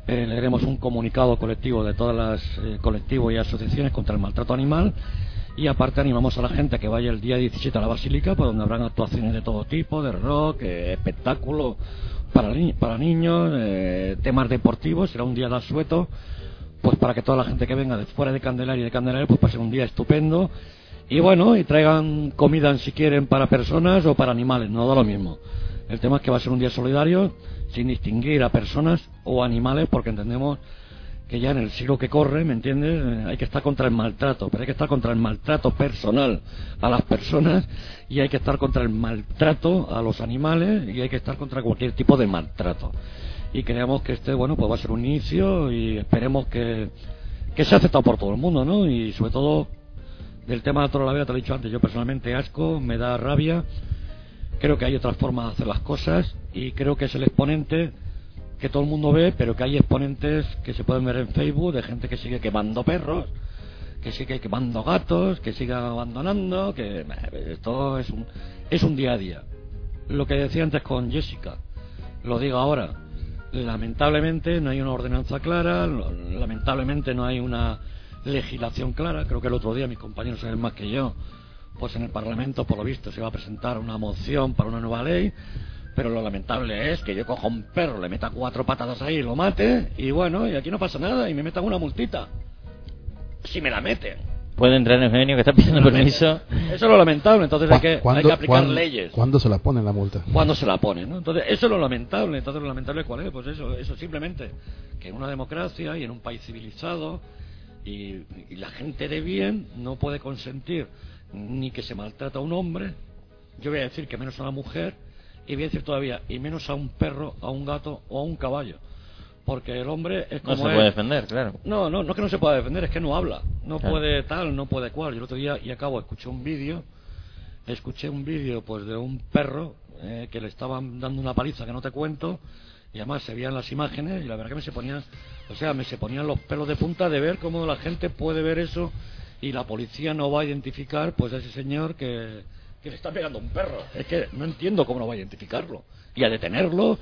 eh, leeremos un comunicado colectivo de todas las eh, colectivos y asociaciones contra el maltrato animal y aparte animamos a la gente a que vaya el día 17 a la Basílica, por donde habrán actuaciones de todo tipo, de rock, eh, espectáculos para, para niños, eh, temas deportivos, será un día de asueto, pues para que toda la gente que venga de fuera de Candelaria y de Candelaria pues pase un día estupendo y bueno, y traigan comida si quieren para personas o para animales, no da lo mismo. El tema es que va a ser un día solidario sin distinguir a personas o animales porque entendemos que ya en el siglo que corre, ¿me entiendes? Eh, hay que estar contra el maltrato, pero hay que estar contra el maltrato personal a las personas y hay que estar contra el maltrato a los animales y hay que estar contra cualquier tipo de maltrato. Y creemos que este, bueno, pues va a ser un inicio y esperemos que, que sea aceptado por todo el mundo, ¿no? Y sobre todo del tema de la Vega te lo he dicho antes, yo personalmente asco, me da rabia, creo que hay otras formas de hacer las cosas y creo que es el exponente que todo el mundo ve, pero que hay exponentes que se pueden ver en Facebook de gente que sigue quemando perros, que sigue quemando gatos, que sigue abandonando, que eh, esto es un, es un día a día. Lo que decía antes con Jessica, lo digo ahora, lamentablemente no hay una ordenanza clara, lamentablemente no hay una legislación clara, creo que el otro día mis compañeros saben más que yo, pues en el Parlamento por lo visto se va a presentar una moción para una nueva ley, pero lo lamentable es que yo coja un perro, le meta cuatro patadas ahí y lo mate, y bueno, y aquí no pasa nada, y me metan una multita. Si me la meten. Puede entrar Eugenio que está pidiendo permiso. Eso es lo lamentable, entonces hay que, hay ¿Cuándo- que aplicar cuándo- leyes. ¿Cuándo se la ponen la multa? Cuando se la ponen, ¿no? Entonces, eso es lo lamentable. Entonces, lo lamentable cuál es? Pues eso, eso simplemente, que en una democracia y en un país civilizado y, y la gente de bien no puede consentir ni que se maltrata a un hombre, yo voy a decir que menos a una mujer, y voy a decir todavía, y menos a un perro, a un gato o a un caballo. Porque el hombre es No como se es. puede defender, claro. No, no, no es que no se pueda defender, es que no habla. No Claro. puede tal, no puede cual. Yo el otro día, y acabo, escuché un vídeo, escuché un vídeo pues de un perro eh, que le estaban dando una paliza que no te cuento, y además se veían las imágenes, y la verdad que me se ponían, o sea, me se ponían los pelos de punta de ver cómo la gente puede ver eso, y la policía no va a identificar pues a ese señor que, que le está pegando a un perro. Es que no entiendo cómo no va a identificarlo. Y a detenerlo,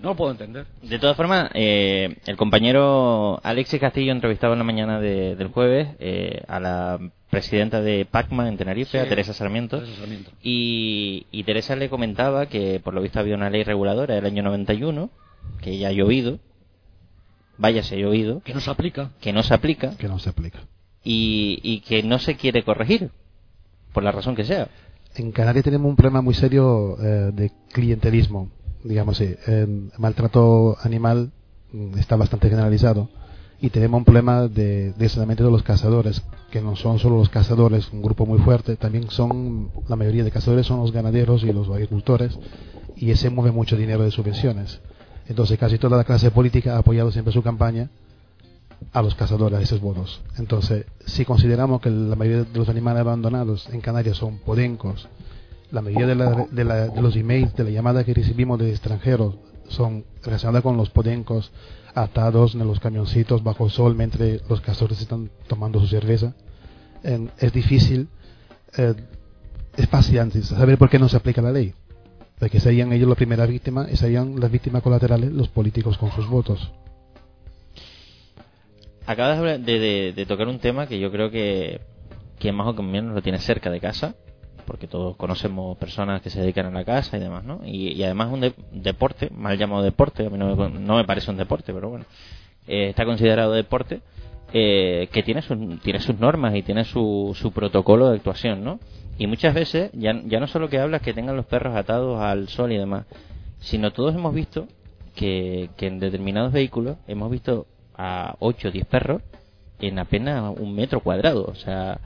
no lo puedo entender. De todas formas, eh, el compañero Alexis Castillo entrevistaba en la mañana de- del jueves eh, a la presidenta de PACMA en Tenerife, Sí, a Teresa Sarmiento, Teresa Sarmiento. Y, y Teresa le comentaba que por lo visto había una ley reguladora del año 91, que ya ha llovido, vaya se ha llovido, Que no se aplica. que no se aplica Que no se aplica. y, y que no se quiere corregir, por la razón que sea. En Canarias tenemos un problema muy serio eh, de clientelismo, digamos así. El maltrato animal mm, está bastante generalizado y tenemos un problema de de los cazadores, que no son solo los cazadores, un grupo muy fuerte, también son, la mayoría de cazadores son los ganaderos y los agricultores y ese mueve mucho dinero de subvenciones. Entonces casi toda la clase política ha apoyado siempre su campaña a los cazadores, a esos bonos. Entonces, si consideramos que la mayoría de los animales abandonados en Canarias son podencos, la mayoría de, los emails, de la llamada que recibimos de extranjeros son relacionadas con los podencos atados en los camioncitos bajo el sol mientras los cazadores están tomando su cerveza. En- es difícil, eh, es fácil antes saber por qué no se aplica la ley. Porque serían ellos la primera víctima y serían las víctimas colaterales los políticos con sus votos. Acabas de, de, de- tocar un tema que yo creo que, que más o menos lo tienes cerca de casa, porque todos conocemos personas que se dedican a la casa y demás, ¿no? Y, y además un de- deporte, mal llamado deporte, a mí no me, no me parece un deporte, pero bueno, eh, está considerado deporte, eh, que tiene, sus tiene sus normas y tiene su, su protocolo de actuación, ¿no? Y muchas veces, ya, ya no solo que hablas que tengan los perros atados al sol y demás, sino todos hemos visto que, que en determinados vehículos hemos visto a 8 o 10 perros en apenas un metro cuadrado. O sea,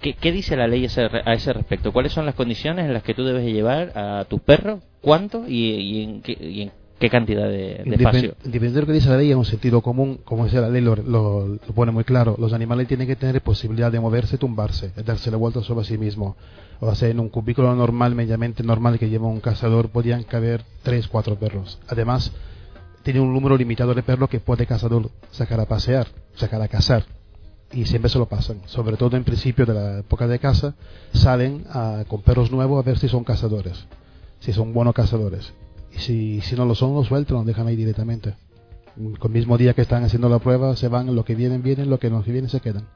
¿qué, qué dice la ley ese- a ese respecto? ¿Cuáles son las condiciones en las que tú debes llevar a tus perros? ¿Cuánto? Y, y en, qué, y en qué cantidad de, de espacio? Independientemente de lo que dice la ley, en un sentido común, como dice la ley, lo, lo- lo pone muy claro. Los animales tienen que tener posibilidad de moverse, tumbarse, darse la vuelta sobre sí mismo. O sea, en un cubículo normal, medianamente normal que lleva un cazador, podían caber tres, cuatro perros. Además, tiene un número limitado de perros que puede cazador sacar a pasear, sacar a cazar. Y siempre se lo pasan. Sobre todo en principio de la época de caza, salen con perros nuevos a ver si son cazadores, si son buenos cazadores. Y si, si no lo son, los sueltan, los dejan ahí directamente. Con el mismo día que están haciendo la prueba, se van, lo que vienen, vienen, lo que no vienen, se quedan.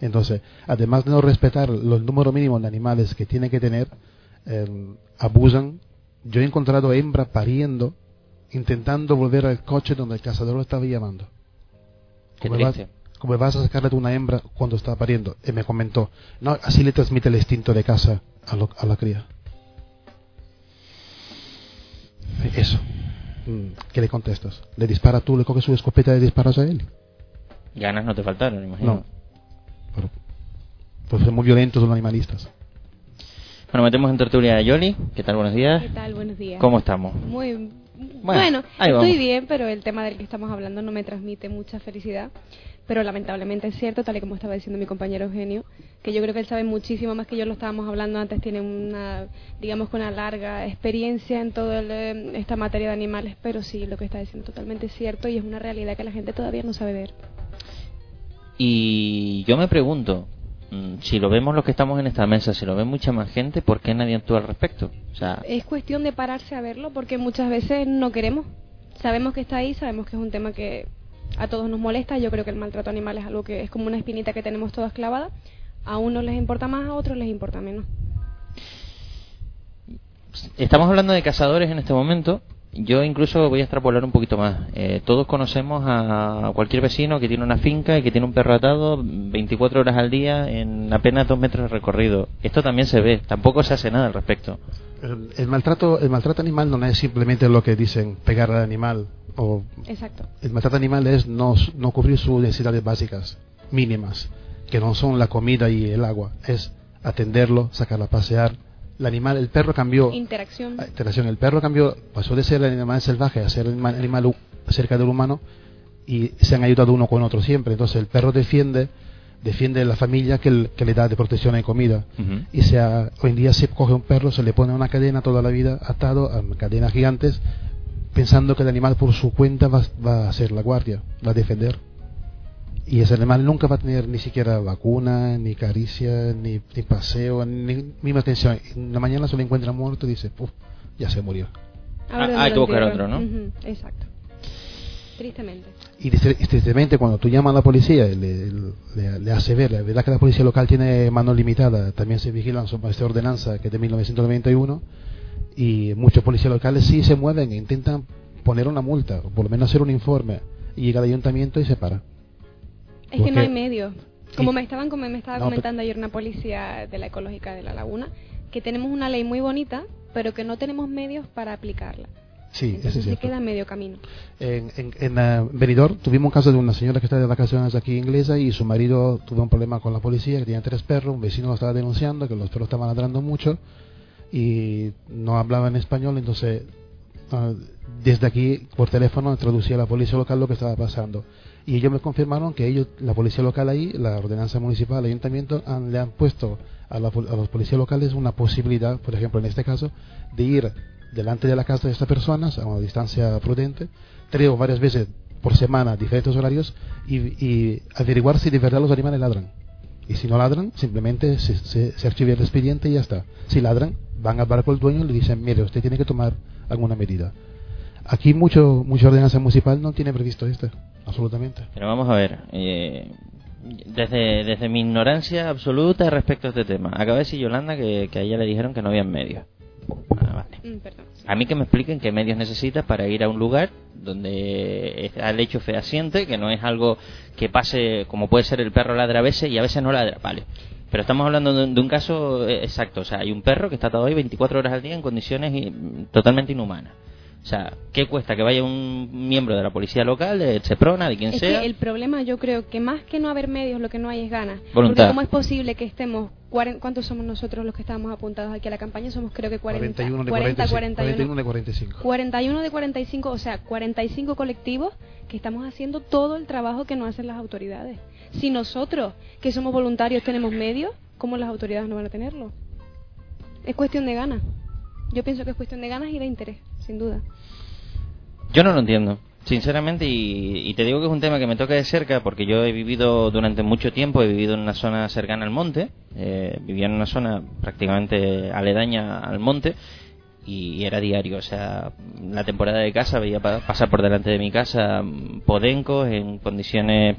Entonces, además de no respetar los números mínimos de animales que tienen que tener, eh, abusan. Yo he encontrado hembra pariendo, intentando volver al coche donde el cazador lo estaba llamando. Qué ¿Cómo vas, triste. cómo vas a sacarle tú una hembra cuando está pariendo? Y me comentó, no, así le transmite el instinto de caza a, lo- a la cría. Eso. Mm, ¿Qué le contestas? ¿Le dispara tú, le coges su escopeta y le disparas a él? Ganas no te faltaron, imagino. No. Pero, pues son muy violentos los animalistas. Bueno, metemos en tertulia a Yoli. ¿Qué tal? Buenos días. ¿Qué tal? Buenos días. ¿Cómo estamos? Muy Bueno, estoy bien, pero el tema del que estamos hablando no me transmite mucha felicidad. Pero lamentablemente es cierto, tal y como estaba diciendo mi compañero Eugenio, que yo creo que él sabe muchísimo más que yo lo estábamos hablando antes, tiene una, digamos, con una larga experiencia en toda esta materia de animales, pero sí, lo que está diciendo es totalmente cierto y es una realidad que la gente todavía no sabe ver. Y yo me pregunto, si lo vemos los que estamos en esta mesa, si lo ve mucha más gente, ¿por qué nadie actúa al respecto? O sea, Es cuestión de pararse a verlo porque muchas veces no queremos. Sabemos que está ahí, sabemos que es un tema que a todos nos molesta. Yo creo que el maltrato animal es algo que es como una espinita que tenemos todas clavada. A unos les importa más, a otros les importa menos. estamos hablando de cazadores en este momento. Yo incluso voy a extrapolar un poquito más. Eh, todos conocemos a cualquier vecino que tiene una finca y que tiene un perro atado 24 horas al día en apenas dos metros de recorrido. Esto también se ve. Tampoco se hace nada al respecto. El, el maltrato, el maltrato animal no es simplemente lo que dicen pegar al animal. O Exacto. el maltrato animal es no, no cubrir sus necesidades básicas, mínimas, que no son la comida y el agua. Es atenderlo, sacarlo a pasear. El animal, el perro cambió. Interacción. interacción. El perro cambió, pasó de ser el animal salvaje a ser el animal, cerca del humano y se han ayudado uno con otro siempre. Entonces el perro defiende defiende la familia que, el- que le da de protección y comida. Y sea, hoy en día se coge un perro, se le pone una cadena toda la vida atado a cadenas gigantes, pensando que el animal por su cuenta va, va a ser la guardia, va a defender. Y ese animal nunca va a tener ni siquiera vacuna, ni caricia, ni, ni paseo, ni misma atención. En la mañana se lo encuentra muerto y dice, Puf, ya se murió. Ah, hay que buscar otro, ¿no? Exacto. Tristemente. Y tristemente cuando tú llamas a la policía y le, le, le hace ver, la verdad que la policía local tiene mano limitada, también se vigilan sobre esta ordenanza que es de 1991 y muchos policías locales sí se mueven e intentan poner una multa, o por lo menos hacer un informe y llega al ayuntamiento y se para. Es que no hay medios. Como me estaban como me estaba No, comentando ayer una policía de la ecológica de la laguna, que tenemos una ley muy bonita, pero que no tenemos medios para aplicarla. Sí, eso es se cierto. queda a medio camino. En, en, en Benidorm tuvimos un caso de una señora que está de vacaciones aquí inglesa y su marido tuvo un problema con la policía, que tenía tres perros, un vecino lo estaba denunciando, que los perros estaban ladrando mucho y no hablaban español, entonces ah, desde aquí por teléfono traducía a la policía local lo que estaba pasando. Y ellos me confirmaron que ellos, la policía local ahí, la ordenanza municipal, el ayuntamiento, le han puesto a, los policías locales una posibilidad, por ejemplo en este caso, de ir delante de la casa de estas personas a una distancia prudente, tres o varias veces por semana, diferentes horarios, y, averiguar si de verdad los animales ladran. Y si no ladran, simplemente se, se, se archiva el expediente y ya está. Si ladran, van a hablar con el dueño y le dicen, mire, usted tiene que tomar alguna medida. Aquí mucho, mucha ordenanza municipal no tiene previsto esto, absolutamente. Pero vamos a ver, eh, desde, desde mi ignorancia absoluta respecto a este tema, acaba de decir Yolanda que, que a ella le dijeron que no había medios. Ah, vale. Mm, perdón. A mí que me expliquen qué medios necesitas para ir a un lugar donde está el hecho fehaciente, que no es algo que pase como puede ser el perro ladra a veces y a veces no ladra, vale. Pero estamos hablando de, un- de un caso eh, exacto, o sea, hay un perro que está atado ahí 24 horas al día en condiciones i- totalmente inhumanas. O sea, ¿qué cuesta que vaya un miembro de la policía local, de Seprona, de quien Es sea? que el problema yo creo que más que no haber medios, lo que no hay es ganas. Voluntad. Porque ¿cómo es posible que estemos... ¿Cuántos somos nosotros los que estábamos apuntados aquí a la campaña? Somos creo que 40, 41 de 40, 45. 41 41. de 45. 41 de 45, o sea, 45 colectivos que estamos haciendo todo el trabajo que no hacen las autoridades. Si nosotros, que somos voluntarios, tenemos medios, ¿cómo las autoridades no van a tenerlo? Es cuestión de ganas. Yo pienso que es cuestión de ganas y de interés, sin duda. Yo no lo entiendo, sinceramente, y, te digo que es un tema que me toca de cerca porque yo he vivido durante mucho tiempo, he vivido en una zona cercana al monte, eh, vivía en una zona prácticamente aledaña al monte y era diario, o sea, la temporada de casa veía pa- pasar por delante de mi casa podencos en condiciones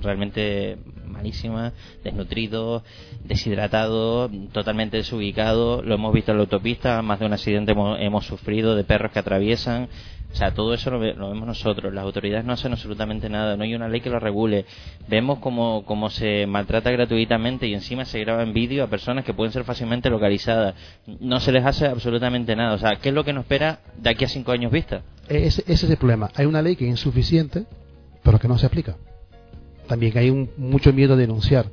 realmente malísimas, desnutridos, deshidratados, totalmente desubicados, lo hemos visto en la autopista, más de un accidente hemos, hemos sufrido de perros que atraviesan, o sea, todo eso lo, ve- lo vemos nosotros, las autoridades no hacen absolutamente nada, no hay una ley que lo regule, vemos como, como se maltrata gratuitamente y encima se graba en vídeo a personas que pueden ser fácilmente localizadas, no se les hace absolutamente nada, o sea, ¿qué es lo que nos espera de aquí a cinco años vista? Ese, ese es el problema. Hay una ley que es insuficiente, pero que no se aplica. También hay un, mucho miedo a denunciar.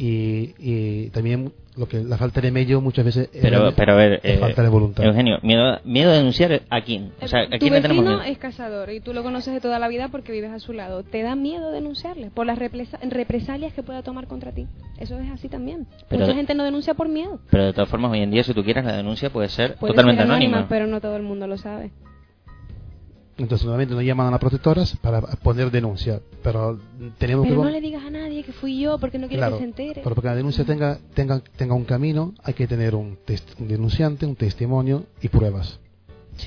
Y, y también lo que la falta de medio muchas veces es Pero, la- pero a ver, la eh, falta de voluntad. Eugenio, miedo, miedo a denunciar a quién? O sea, ¿a tu quién le tenemos miedo? es cazador y tú lo conoces de toda la vida porque vives a su lado. ¿Te da miedo denunciarle por las represa- represalias que pueda tomar contra ti? Eso es así también. Pero Mucha gente no denuncia por miedo. Pero de todas formas, hoy en día, si tú quieres, la denuncia puede ser Puede totalmente ser anónima, anónima. pero no todo el mundo lo sabe. Entonces, nuevamente nos llaman a las protectoras para poner denuncia. Pero tenemos Pero que. no le digas a nadie que fui yo porque no quiero Claro, que se entere. pero para que la denuncia tenga, tenga, tenga un camino, hay que tener un, un denunciante, un testimonio y pruebas.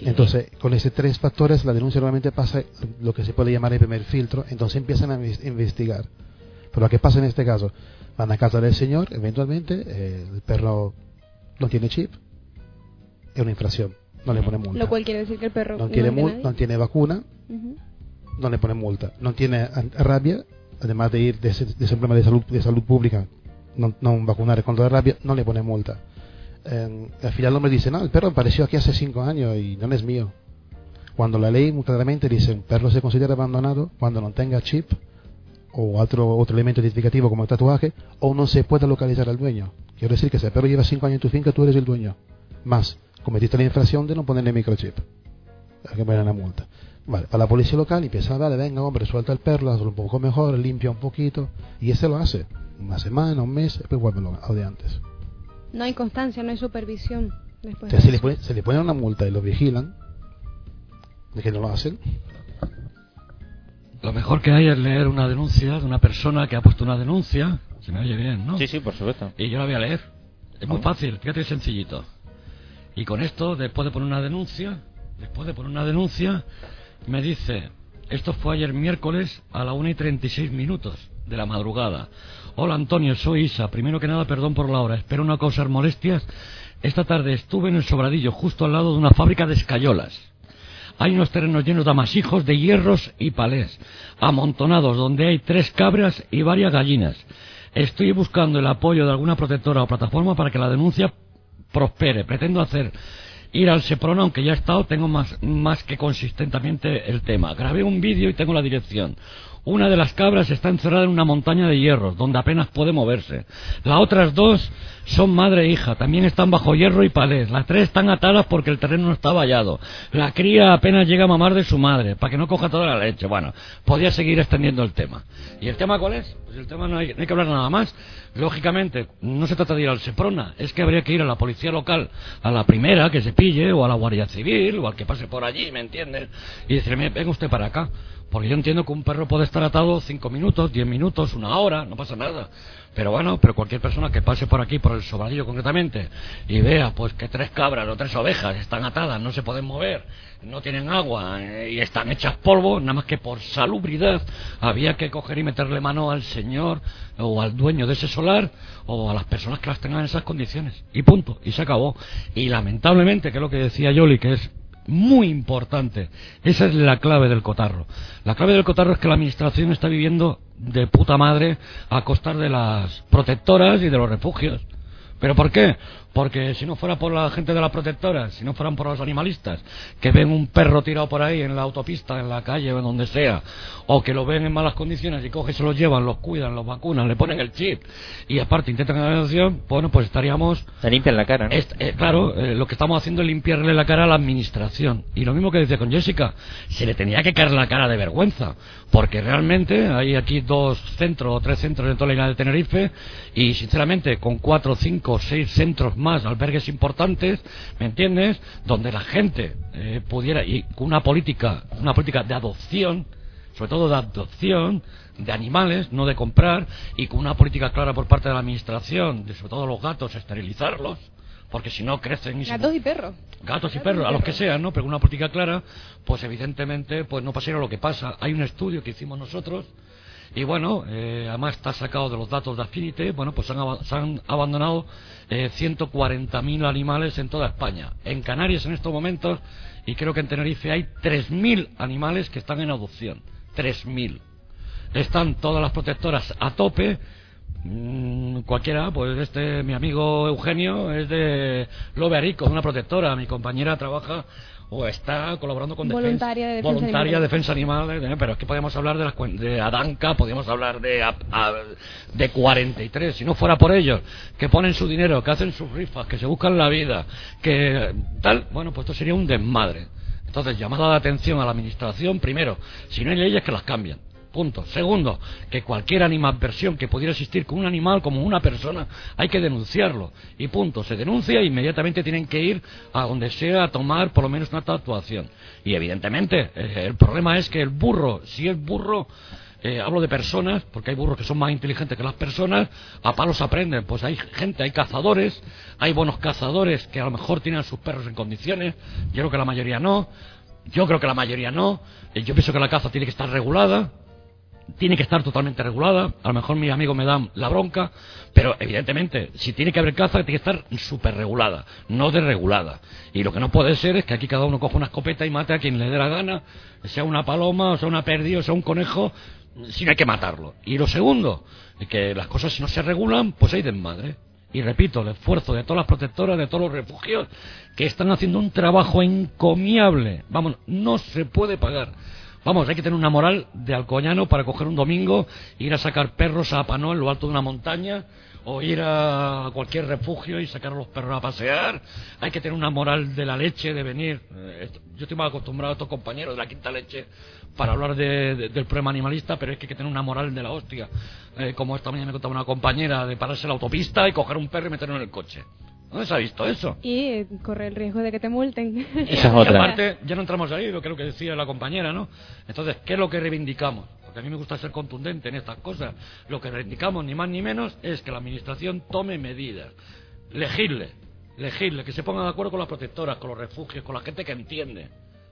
Entonces, con esos tres factores, la denuncia normalmente pasa lo que se puede llamar el primer filtro, entonces empiezan a inves- investigar. Pero lo que pasa en este caso, van a casa del señor, eventualmente, eh, el perro no tiene chip, es una infracción, no le ponen multa. Lo cual quiere decir que el perro No tiene, es de mul- nadie. no tiene vacuna, no le ponen multa. No tiene rabia, además de ir de ese, de ese problema de salud, de salud pública, no, no vacunar contra la rabia, no le ponen multa. Eh, al final el hombre dice, no, el perro apareció aquí hace cinco años y no es mío. Cuando la ley muy claramente dice, un perro se considera abandonado cuando no tenga chip o otro, otro elemento identificativo como el tatuaje o no se puede localizar al dueño. Quiero decir que si el perro lleva cinco años en tu finca, tú eres el dueño. Más, cometiste la infracción de no ponerle microchip. Hay que poner la multa. Vale, para la policía local empieza a darle, venga hombre, suelta el perro, hazlo un poco mejor, limpia un poquito. Y ese lo hace. Una semana, un mes, después vuelve lo de antes. No hay constancia, no hay supervisión. Después Entonces, de se le, eso. pone, se pone una multa y lo vigilan, de que no lo hacen. Lo mejor que hay es leer una denuncia de una persona que ha puesto una denuncia. Se me oye bien, ¿no? Sí, sí, por supuesto. Y yo la voy a leer. Es muy fácil, fíjate, sencillito. Y con esto, después de poner una denuncia, después de poner una denuncia, me dice, esto fue ayer miércoles a la 1 y 36 minutos de la madrugada. Hola Antonio, soy Isa. Primero que nada, perdón por la hora. Espero no causar molestias. Esta tarde estuve en el Sobradillo, justo al lado de una fábrica de escayolas. Hay unos terrenos llenos de amasijos de hierros y palés, amontonados donde hay tres cabras y varias gallinas. Estoy buscando el apoyo de alguna protectora o plataforma para que la denuncia prospere. Pretendo hacer ir al Seprona, aunque ya he estado, tengo más, más que consistentemente el tema. Grabé un vídeo y tengo la dirección. Una de las cabras está encerrada en una montaña de hierro, donde apenas puede moverse. Las otras dos son madre e hija, también están bajo hierro y palés. Las tres están atadas porque el terreno no está vallado. La cría apenas llega a mamar de su madre, para que no coja toda la leche. Bueno, podía seguir extendiendo el tema. ¿Y el tema cuál es? Pues el tema no hay, no hay que hablar nada más. Lógicamente, no se trata de ir al Seprona, es que habría que ir a la policía local, a la primera que se pille, o a la Guardia Civil, o al que pase por allí, ¿me entiendes? Y decirle, venga usted para acá. Porque yo entiendo que un perro puede estar atado cinco minutos, diez minutos, una hora, no pasa nada. Pero bueno, pero cualquier persona que pase por aquí, por el sobradillo concretamente, y vea pues que tres cabras o tres ovejas están atadas, no se pueden mover, no tienen agua eh, y están hechas polvo, nada más que por salubridad, había que coger y meterle mano al señor o al dueño de ese solar o a las personas que las tengan en esas condiciones. Y punto, y se acabó. Y lamentablemente, que es lo que decía Yoli, que es muy importante. Esa es la clave del cotarro. La clave del cotarro es que la administración está viviendo de puta madre a costa de las protectoras y de los refugios. ¿Pero por qué? Porque si no fuera por la gente de las protectoras, si no fueran por los animalistas, que ven un perro tirado por ahí en la autopista, en la calle o en donde sea, o que lo ven en malas condiciones y cogen, se los llevan, los cuidan, los vacunan, le ponen el chip y aparte intentan la adopción, bueno, pues estaríamos... Se limpian la cara, ¿no? Eh, claro, eh, lo que estamos haciendo es limpiarle la cara a la administración. Y lo mismo que decía con Jessica, se le tenía que caer la cara de vergüenza, porque realmente hay aquí dos centros o tres centros en toda la isla de Tenerife y sinceramente con cuatro, cinco, seis centros más, albergues importantes, ¿me entiendes? Donde la gente eh, pudiera, y con una política, una política de adopción, sobre todo de adopción de animales, no de comprar, y con una política clara por parte de la administración, de sobre todo los gatos, esterilizarlos, porque si no crecen y se Gatos y perros. gatos y perros, a los que sean, ¿no? Pero con una política clara, pues evidentemente pues no pasaría lo que pasa. Hay un estudio que hicimos nosotros y bueno, eh, además está sacado de los datos de Affinity, bueno, pues han se han abandonado eh, 140.000 animales en toda España. En Canarias en estos momentos, y creo que en Tenerife hay 3.000 animales que están en adopción. 3.000. Están todas las protectoras a tope, Mm, cualquiera, pues este, mi amigo Eugenio es de Lobe Arico, una protectora, mi compañera trabaja o está colaborando con defensa- Voluntaria de defensa voluntaria animal. defensa animales, eh, pero es que podemos hablar de, las, de Adanca, podemos hablar de, a- a- de 43, si no fuera por ellos, que ponen su dinero, que hacen sus rifas, que se buscan la vida, que tal, bueno, pues esto sería un desmadre. Entonces, llamada de atención a la administración, primero, si no hay leyes que las cambian. Punto. Segundo, que cualquier animadversión que pudiera existir con un animal como una persona, hay que denunciarlo. Y punto. Se denuncia e inmediatamente tienen que ir a donde sea a tomar por lo menos una actuación. Y evidentemente, eh, el problema es que el burro, si es burro, eh, hablo de personas, porque hay burros que son más inteligentes que las personas, a palos aprenden. Pues hay gente, hay cazadores, hay buenos cazadores que a lo mejor tienen sus perros en condiciones, yo creo que la mayoría no, yo creo que la mayoría no, Eh, yo pienso que la caza tiene que estar regulada, tiene que estar totalmente regulada. A lo mejor mis amigos me dan la bronca, pero evidentemente, si tiene que haber caza, tiene que estar súper regulada, no desregulada. Y lo que no puede ser es que aquí cada uno coja una escopeta y mate a quien le dé la gana, sea una paloma, o sea una perdiz, o sea un conejo, si no hay que matarlo. Y lo segundo, es que las cosas si no se regulan, pues hay desmadre. Y repito, el esfuerzo de todas las protectoras, de todos los refugios, que están haciendo un trabajo encomiable. Vamos, no se puede pagar. Vamos, hay que tener una moral de alcoñano para coger un domingo, ir a sacar perros a Panó en lo alto de una montaña, o ir a cualquier refugio y sacar a los perros a pasear. Hay que tener una moral de la leche, de venir. Eh, yo estoy más acostumbrado a estos compañeros de la quinta leche para hablar de- de- del problema animalista, pero es que hay que tener una moral de la hostia. Eh, como esta mañana me contaba una compañera de pararse en la autopista y coger un perro y meterlo en el coche. ¿Dónde se ha visto eso? Y eh, corre el riesgo de que te multen. *laughs* Y aparte, ya no entramos ahí, lo que es lo que decía la compañera, ¿no? Entonces, ¿qué es lo que reivindicamos? Porque a mí me gusta ser contundente en estas cosas. Lo que reivindicamos, ni más ni menos, es que la Administración tome medidas. Legisle, legisle, que se ponga de acuerdo con las protectoras, con los refugios, con la gente que entiende.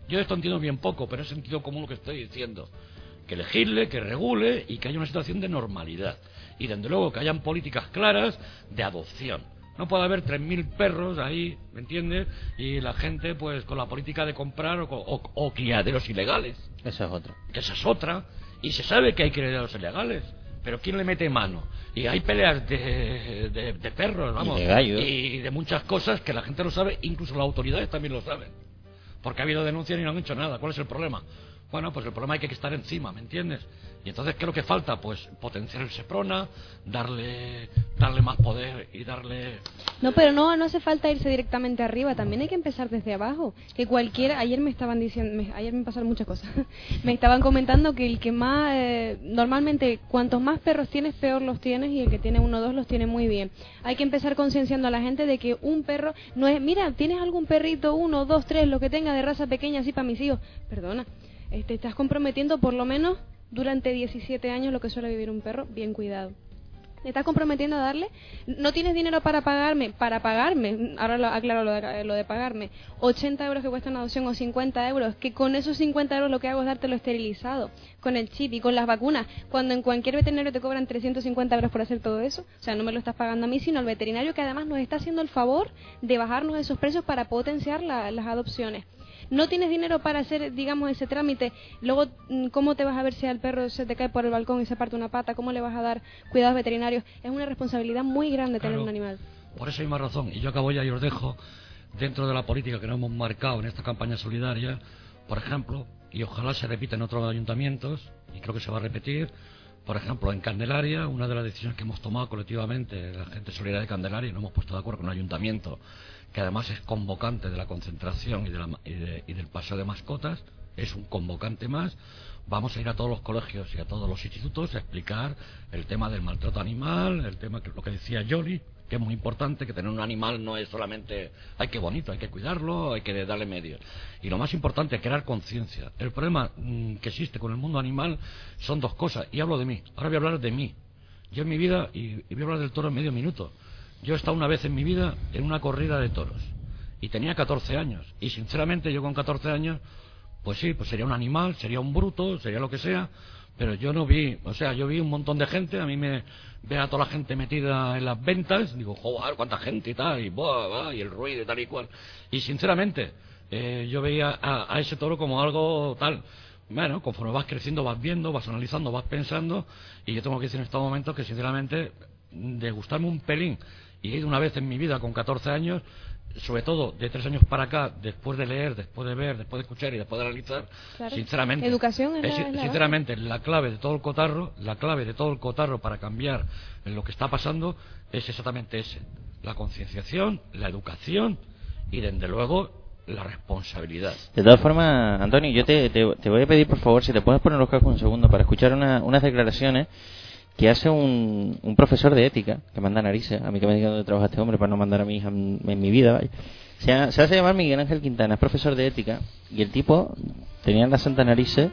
Yo esto entiendo bien poco, pero es sentido común lo que estoy diciendo. Que legisle, que regule y que haya una situación de normalidad. Y desde luego que hayan políticas claras de adopción. No puede haber 3.000 perros ahí, ¿me entiendes? Y la gente, pues, con la política de comprar o, o- o criaderos ilegales. Eso es otro. Que esa es otra. Y se sabe que hay criaderos ilegales. Pero ¿quién le mete mano? Y hay peleas de, de- de perros, vamos. de gallos. y de muchas cosas que la gente lo sabe, incluso las autoridades también lo saben. Porque ha habido denuncias y no han hecho nada. ¿Cuál es el problema? Bueno, pues el problema hay que estar encima, ¿me entiendes? Y entonces, ¿qué es lo que falta? Pues potenciar el Seprona, darle, darle más poder y darle... No, pero no, no hace falta irse directamente arriba, también hay que empezar desde abajo. Que cualquiera, ayer me estaban diciendo, me- ayer me pasaron muchas cosas, *laughs* me estaban comentando que el que más, eh, normalmente, cuantos más perros tienes, peor los tienes y el que tiene uno o dos los tiene muy bien. Hay que empezar concienciando a la gente de que un perro no es, mira, tienes algún perrito, uno, dos, tres, lo que tenga de raza pequeña así para mis hijos. Perdona, te estás comprometiendo por lo menos durante 17 años lo que suele vivir un perro bien cuidado. Te estás comprometiendo a darle, no tienes dinero para pagarme, para pagarme, ahora lo, aclaro lo de, lo de pagarme, 80 euros que cuesta una adopción o 50 euros, que con esos 50 euros lo que hago es dártelo esterilizado, con el chip y con las vacunas, cuando en cualquier veterinario te cobran 350 euros por hacer todo eso, o sea, no me lo estás pagando a mí, sino al veterinario que además nos está haciendo el favor de bajarnos esos precios para potenciar la- las adopciones no tienes dinero para hacer, digamos, ese trámite, luego, mm, ¿cómo te vas a ver si al perro se te cae por el balcón y se parte una pata? ¿Cómo le vas a dar cuidados veterinarios? Es una responsabilidad muy grande tener un animal. Por esa misma razón, y yo acabo ya y os dejo, dentro de la política que nos hemos marcado en esta campaña solidaria, por ejemplo, y ojalá se repita en otros ayuntamientos, y creo que se va a repetir, por ejemplo, en Candelaria, una de las decisiones que hemos tomado colectivamente, la gente solidaria de Candelaria, y nos hemos puesto de acuerdo con un ayuntamiento que además es convocante de la concentración y, de la- y de- y del paseo de mascotas, es un convocante más. Vamos a ir a todos los colegios y a todos los institutos a explicar el tema del maltrato animal, el tema que lo que decía Yoli, que es muy importante, que tener un animal no es solamente, hay que bonito, hay que cuidarlo, hay que darle medios. Y lo más importante es crear conciencia. El problema mm, que existe con el mundo animal son dos cosas, y hablo de mí. Ahora voy a hablar de mí. Yo en mi vida, y voy a hablar del toro en medio minuto, yo he estado una vez en mi vida en una corrida de toros, y tenía 14 años, y sinceramente yo con 14 años, pues sí, pues sería un animal, sería un bruto, sería lo que sea, pero yo no vi, o sea, yo vi un montón de gente, a mí me ve a toda la gente metida en las ventas, digo, joder, cuánta gente y tal, y, buah, buah, y el ruido y tal y cual. Y sinceramente, eh, yo veía a, a ese toro como algo tal. Bueno, conforme vas creciendo, vas viendo, vas analizando, vas pensando, y yo tengo que decir en estos momentos que sinceramente, de gustarme un pelín, y he ido una vez en mi vida con 14 años, sobre todo de tres años para acá, después de leer, después de ver, después de escuchar y después de analizar, Claro. sinceramente, Educación es la- es- sinceramente la clave de todo el cotarro, la clave de todo el cotarro para cambiar en lo que está pasando es exactamente ese, la concienciación, la educación y desde luego la responsabilidad. De todas formas, Antonio, yo te, te, te voy a pedir, por favor, si te puedes poner los cascos un segundo para escuchar una- unas declaraciones que hace un, un profesor de ética, que manda narices, a mí que me diga dónde trabaja este hombre para no mandar a mi hija en, mi vida, vaya. Se, se hace llamar Miguel Ángel Quintana, es profesor de ética, y el tipo tenía en la santa narices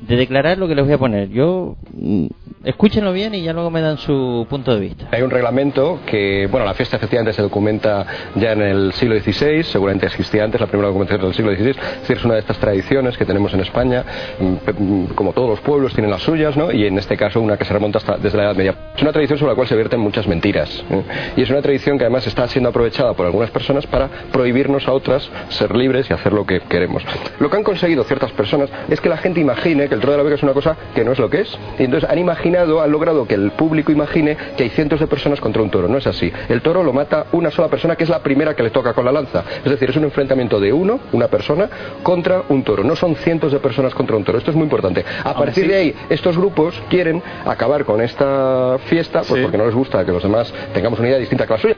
de declarar lo que les voy a poner. Yo, mm, escúchenlo bien y ya luego me dan su punto de vista. Hay un reglamento que, bueno, la fiesta efectivamente se documenta ya en el siglo XVI, seguramente existía antes, la primera documentación del siglo XVI, es decir, es una de estas tradiciones que tenemos en España, mm, mm, como todos los pueblos tienen las suyas, ¿no? Y en este caso una que se remonta hasta desde la Edad Media. Es una tradición sobre la cual se vierten muchas mentiras, ¿eh? y es una tradición que además está siendo aprovechada por algunas personas para prohibirnos a otras ser libres y hacer lo que queremos. Lo que han conseguido ciertas personas es que la gente imagine que el toro de la Vega es una cosa que no es lo que es, y entonces han imaginado, han logrado que el público imagine que hay cientos de personas contra un toro. No es así. El toro lo mata una sola persona que es la primera que le toca con la lanza. Es decir, es un enfrentamiento de uno, una persona, contra un toro. No son cientos de personas contra un toro. Esto es muy importante. A partir de ahí, estos grupos quieren acabar con esta fiesta, pues porque no les gusta que los demás tengamos una idea distinta que la suya.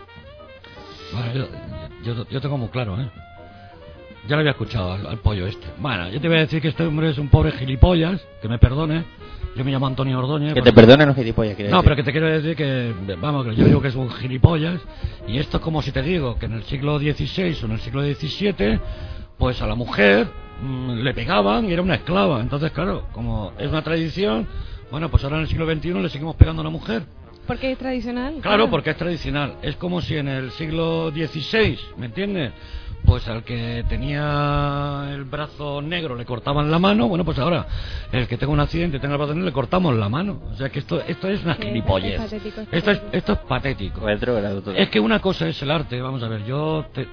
Bueno, yo, yo, yo tengo muy claro, ¿eh? Ya lo había escuchado al, al pollo este. Bueno, yo te voy a decir que este hombre es un pobre gilipollas, que me perdone. Yo me llamo Antonio Ordóñez. Que te perdonen los gilipollas, No, decir. pero que te quiero decir que, vamos, que yo digo que es un gilipollas. Y esto es como si te digo que en el siglo XVI o en el siglo XVII, pues a la mujer mm, le pegaban y era una esclava. Entonces, claro, como es una tradición, bueno, pues ahora en el siglo XXI le seguimos pegando a la mujer. Porque es tradicional. Claro, porque es tradicional. Es como si en el siglo XVI, ¿me entiendes? Pues al que tenía el brazo negro le cortaban la mano, bueno, pues ahora el que tenga un accidente y tenga el brazo negro le cortamos la mano. O sea que esto, esto es una Sí, gilipollez. es Esto es, esto es patético. Es que una cosa es el arte, vamos a ver, yo te-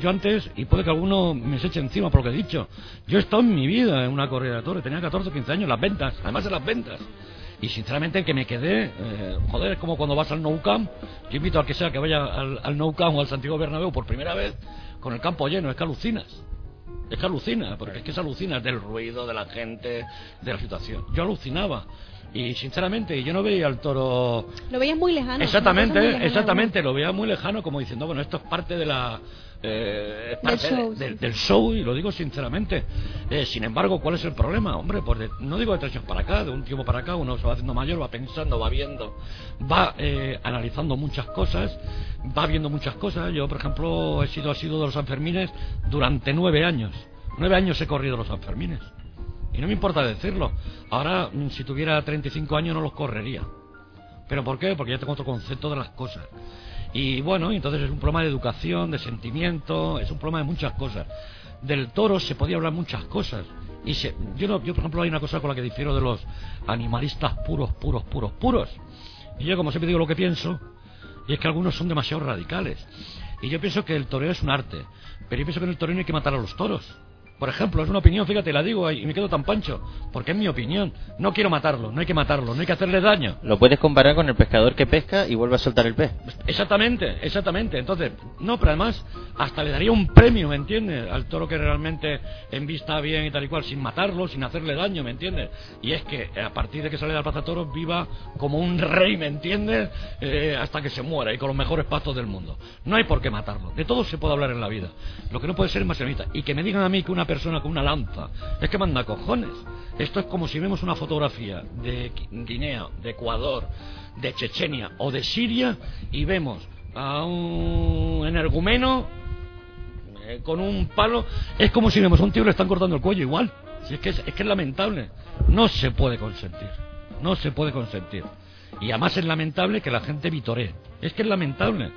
yo antes, y puede que alguno me se eche encima por lo que he dicho, yo he estado en mi vida en una corrida de toros, tenía 14 o 15 años, las ventas, además de las ventas. Y sinceramente que me quedé, eh, joder, es como cuando vas al Nou Camp, yo invito al que sea que vaya al, al Nou Camp o al Santiago Bernabéu por primera vez, con el campo lleno, es que alucinas. Es que alucina, porque es que se alucina del ruido, de la gente, de la situación. Yo alucinaba. Y sinceramente, yo no veía al toro. Lo veías muy lejano. muy Exactamente, exactamente, lo veía muy lejano, como diciendo, bueno, esto es parte de la. Eh, es Del parte show, de- del show, y lo digo sinceramente. Eh, sin embargo, ¿cuál es el problema? Hombre, pues de- no digo de tres años para acá, de un tiempo para acá, uno se va haciendo mayor, va pensando, va viendo, va eh, analizando muchas cosas, va viendo muchas cosas. Yo, por ejemplo, he sido asiduo de los Sanfermines durante nueve años. Nueve años he corrido los Sanfermines. Y no me importa decirlo. Ahora, mm, si tuviera 35 años, no los correría. ¿Pero por qué? Porque ya tengo otro concepto de las cosas. Y bueno, entonces es un problema de educación, de sentimiento, es un problema de muchas cosas. Del toro se podía hablar muchas cosas. Y se, yo, no, yo, por ejemplo, hay una cosa con la que difiero de los animalistas puros, puros, puros, puros. Y yo, como siempre digo lo que pienso, y es que algunos son demasiado radicales. Y yo pienso que el toreo es un arte, pero yo pienso que en el toreo no hay que matar a los toros. Por ejemplo, es una opinión, fíjate, la digo y me quedo tan pancho, porque es mi opinión. No quiero matarlo, no hay que matarlo, no hay que hacerle daño. Lo puedes comparar con el pescador que pesca y vuelve a soltar el pez. Exactamente, exactamente. Entonces, no, pero además, hasta le daría un premio, ¿me entiendes? Al toro que realmente envista bien y tal y cual, sin matarlo, sin hacerle daño, ¿me entiendes? Y es que a partir de que sale de la plaza toros, viva como un rey, ¿me entiendes? Eh, hasta que se muera y con los mejores pastos del mundo. No hay por qué matarlo. De todo se puede hablar en la vida. Lo que no puede ser es más. Y que me digan a mí que una persona con una lanza es que manda cojones. Esto es como si vemos una fotografía de Guinea, de Ecuador, de Chechenia o de Siria y vemos a un energumeno eh, con un palo. Es como si vemos a un tío le están cortando el cuello igual. Si es, que es, que es lamentable. No se puede consentir. No se puede consentir. Y además es lamentable que la gente vitoree. Es que es lamentable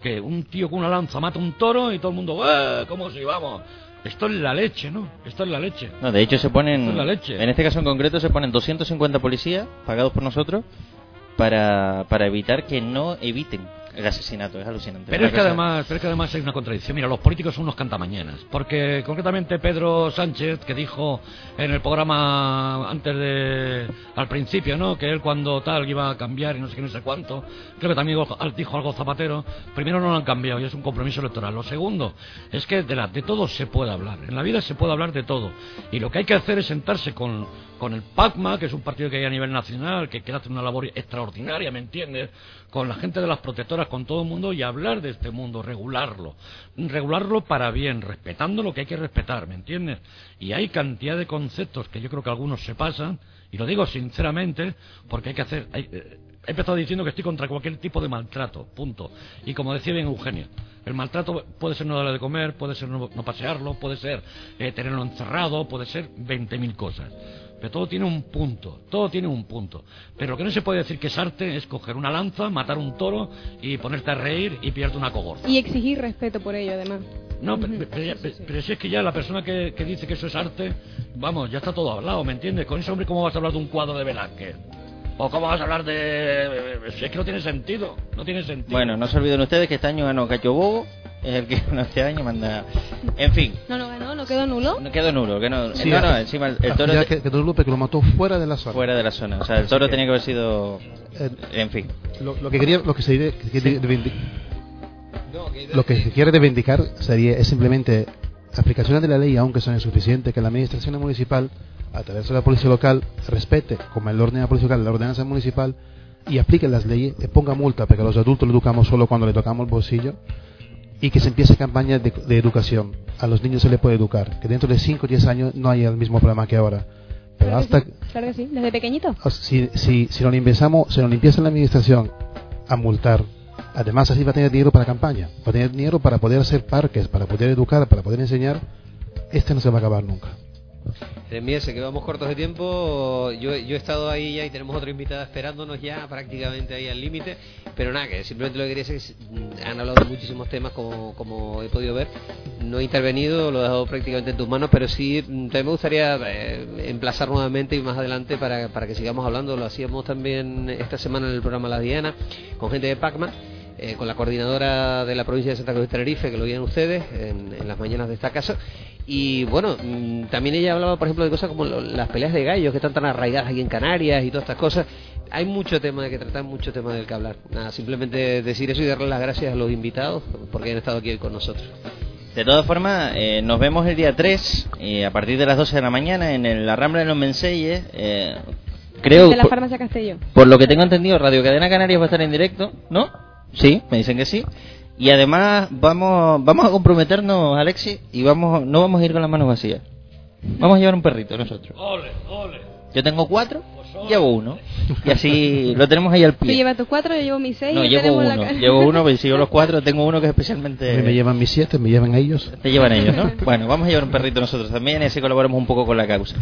que un tío con una lanza mata un toro y todo el mundo, ¡eh! Como si vamos. Esto es la leche, ¿no? Esto es la leche. No, de hecho se ponen, Esto es la leche. en este caso en concreto se ponen 250 policías pagados por nosotros para, para evitar que no eviten el asesinato. Es alucinante. Pero es, que además, pero es que además hay una contradicción. Mira, los políticos son unos cantamañanas. Porque concretamente Pedro Sánchez, que dijo en el programa antes de. al principio, ¿no? Que él cuando tal iba a cambiar y no sé qué, no sé cuánto. Creo que también dijo- dijo algo Zapatero. Primero no lo han cambiado y es un compromiso electoral. Lo segundo es que de, la, de todo se puede hablar. En la vida se puede hablar de todo. Y lo que hay que hacer es sentarse con, con el PACMA, que es un partido que hay a nivel nacional, que quiere hacer una labor extraordinaria, ¿me entiendes? Con la gente de las protectoras, con todo el mundo y hablar de este mundo, regularlo. Regularlo para bien, respetando lo que hay que respetar, ¿me entiendes? Y hay cantidad de conceptos que yo creo que algunos se pasan, y lo digo sinceramente, porque hay que hacer. hay- eh, he empezado diciendo que estoy contra cualquier tipo de maltrato, punto. Y como decía bien Eugenio, el maltrato puede ser no darle de comer, puede ser no, no pasearlo, puede ser eh, tenerlo encerrado, puede ser 20.000 cosas. Pero todo tiene un punto, todo tiene un punto. Pero lo que no se puede decir que es arte es coger una lanza, matar un toro y ponerte a reír y pillarte una cogorza. Y exigir respeto por ello, además. No, pero, pero ya- pero si es que ya la persona que, que dice que eso es arte, vamos, ya está todo hablado, ¿me entiendes? Con ese hombre, ¿cómo vas a hablar de un cuadro de Velázquez? ¿O cómo vas a hablar de...? Si es que no tiene sentido, no tiene sentido. Bueno, no se olviden ustedes que este año ganó Cacho Bobo, es el que ganó este año, manda... En fin, No lo ganó, no quedó nulo. no quedó nulo, que no... Sí, no, no, eh, encima el, el toro ya de- que, que Lupe que lo mató fuera de la zona. fuera de la zona, o sea, el toro tenía que haber sido... En fin. Lo, lo que quería, lo que se quiere- que lo que se quiere reivindicar sería es simplemente aplicaciones de la ley, aunque son insuficientes, que la administración municipal, a través de la policía local, respete como el orden de la policía local, la ordenanza municipal y aplique las leyes, y ponga multa, porque a los adultos le educamos solo cuando le tocamos el bolsillo y que se empiece campañas de, de educación. A los niños se les puede educar, que dentro de 5 o 10 años no haya el mismo problema que ahora. Pero Claro que hasta sí, claro que sí, desde pequeñito. sea, si, si, si nos empezamos, si nos empieza la administración a multar, además así va a tener dinero para campaña, va a tener dinero para poder hacer parques, para poder educar, para poder enseñar, este no se va a acabar nunca. Envíense que vamos cortos de tiempo. Yo, he estado ahí ya y tenemos otra invitada esperándonos ya prácticamente ahí al límite. Pero nada, que simplemente lo que quería decir es que mm, han hablado de muchísimos temas como, he podido ver. No he intervenido, lo he dejado prácticamente en tus manos, pero sí mm, también me gustaría eh, emplazar nuevamente y más adelante para, para que sigamos hablando. Lo hacíamos también esta semana en el programa La Diana con gente de Pacma. eh, con la coordinadora de la provincia de Santa Cruz de Tenerife, que lo oían ustedes en las mañanas de esta casa. Y bueno, mm, también ella hablaba, por ejemplo, de cosas como lo- las peleas de gallos que están tan arraigadas aquí en Canarias y todas estas cosas. Hay mucho tema de que tratar, mucho tema del que hablar. Nada, simplemente decir eso y darle las gracias a los invitados porque han estado aquí hoy con nosotros. De todas formas, eh, nos vemos el día 3 eh, a partir de las 12 de la mañana en el- la Rambla de los Menseyes. Eh, creo, de la farmacia Castelló. por lo que tengo entendido, Radio Cadena Canarias va a estar en directo, ¿no? Sí, me dicen que sí. Y además vamos vamos a comprometernos, Alexi, y vamos no vamos a ir con las manos vacías. Vamos a llevar un perrito nosotros. Ole, ole. Yo tengo cuatro, llevo uno. Y así lo tenemos ahí al Tú pie. llevas tus cuatro, yo llevo mis seis. No, llevo la uno, ca- llevo uno, *laughs* pero si yo los cuatro, tengo uno que es especialmente... Me llevan mis siete, me llevan ellos. Te llevan ellos, ¿no? *laughs* Bueno, vamos a llevar un perrito nosotros también y así colaboramos un poco con la causa.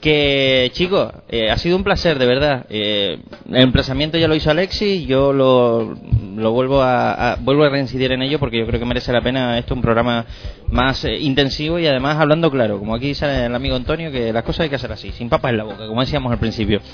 Que, chicos, eh, ha sido un placer, de verdad. Eh, el emplazamiento ya lo hizo Alexis, yo lo, lo vuelvo a, a- vuelvo a reincidir en ello porque yo creo que merece la pena esto un programa más eh, intensivo y además hablando claro, como aquí dice el amigo Antonio, que las cosas hay que hacer así, sin papas en la boca, como decíamos al principio.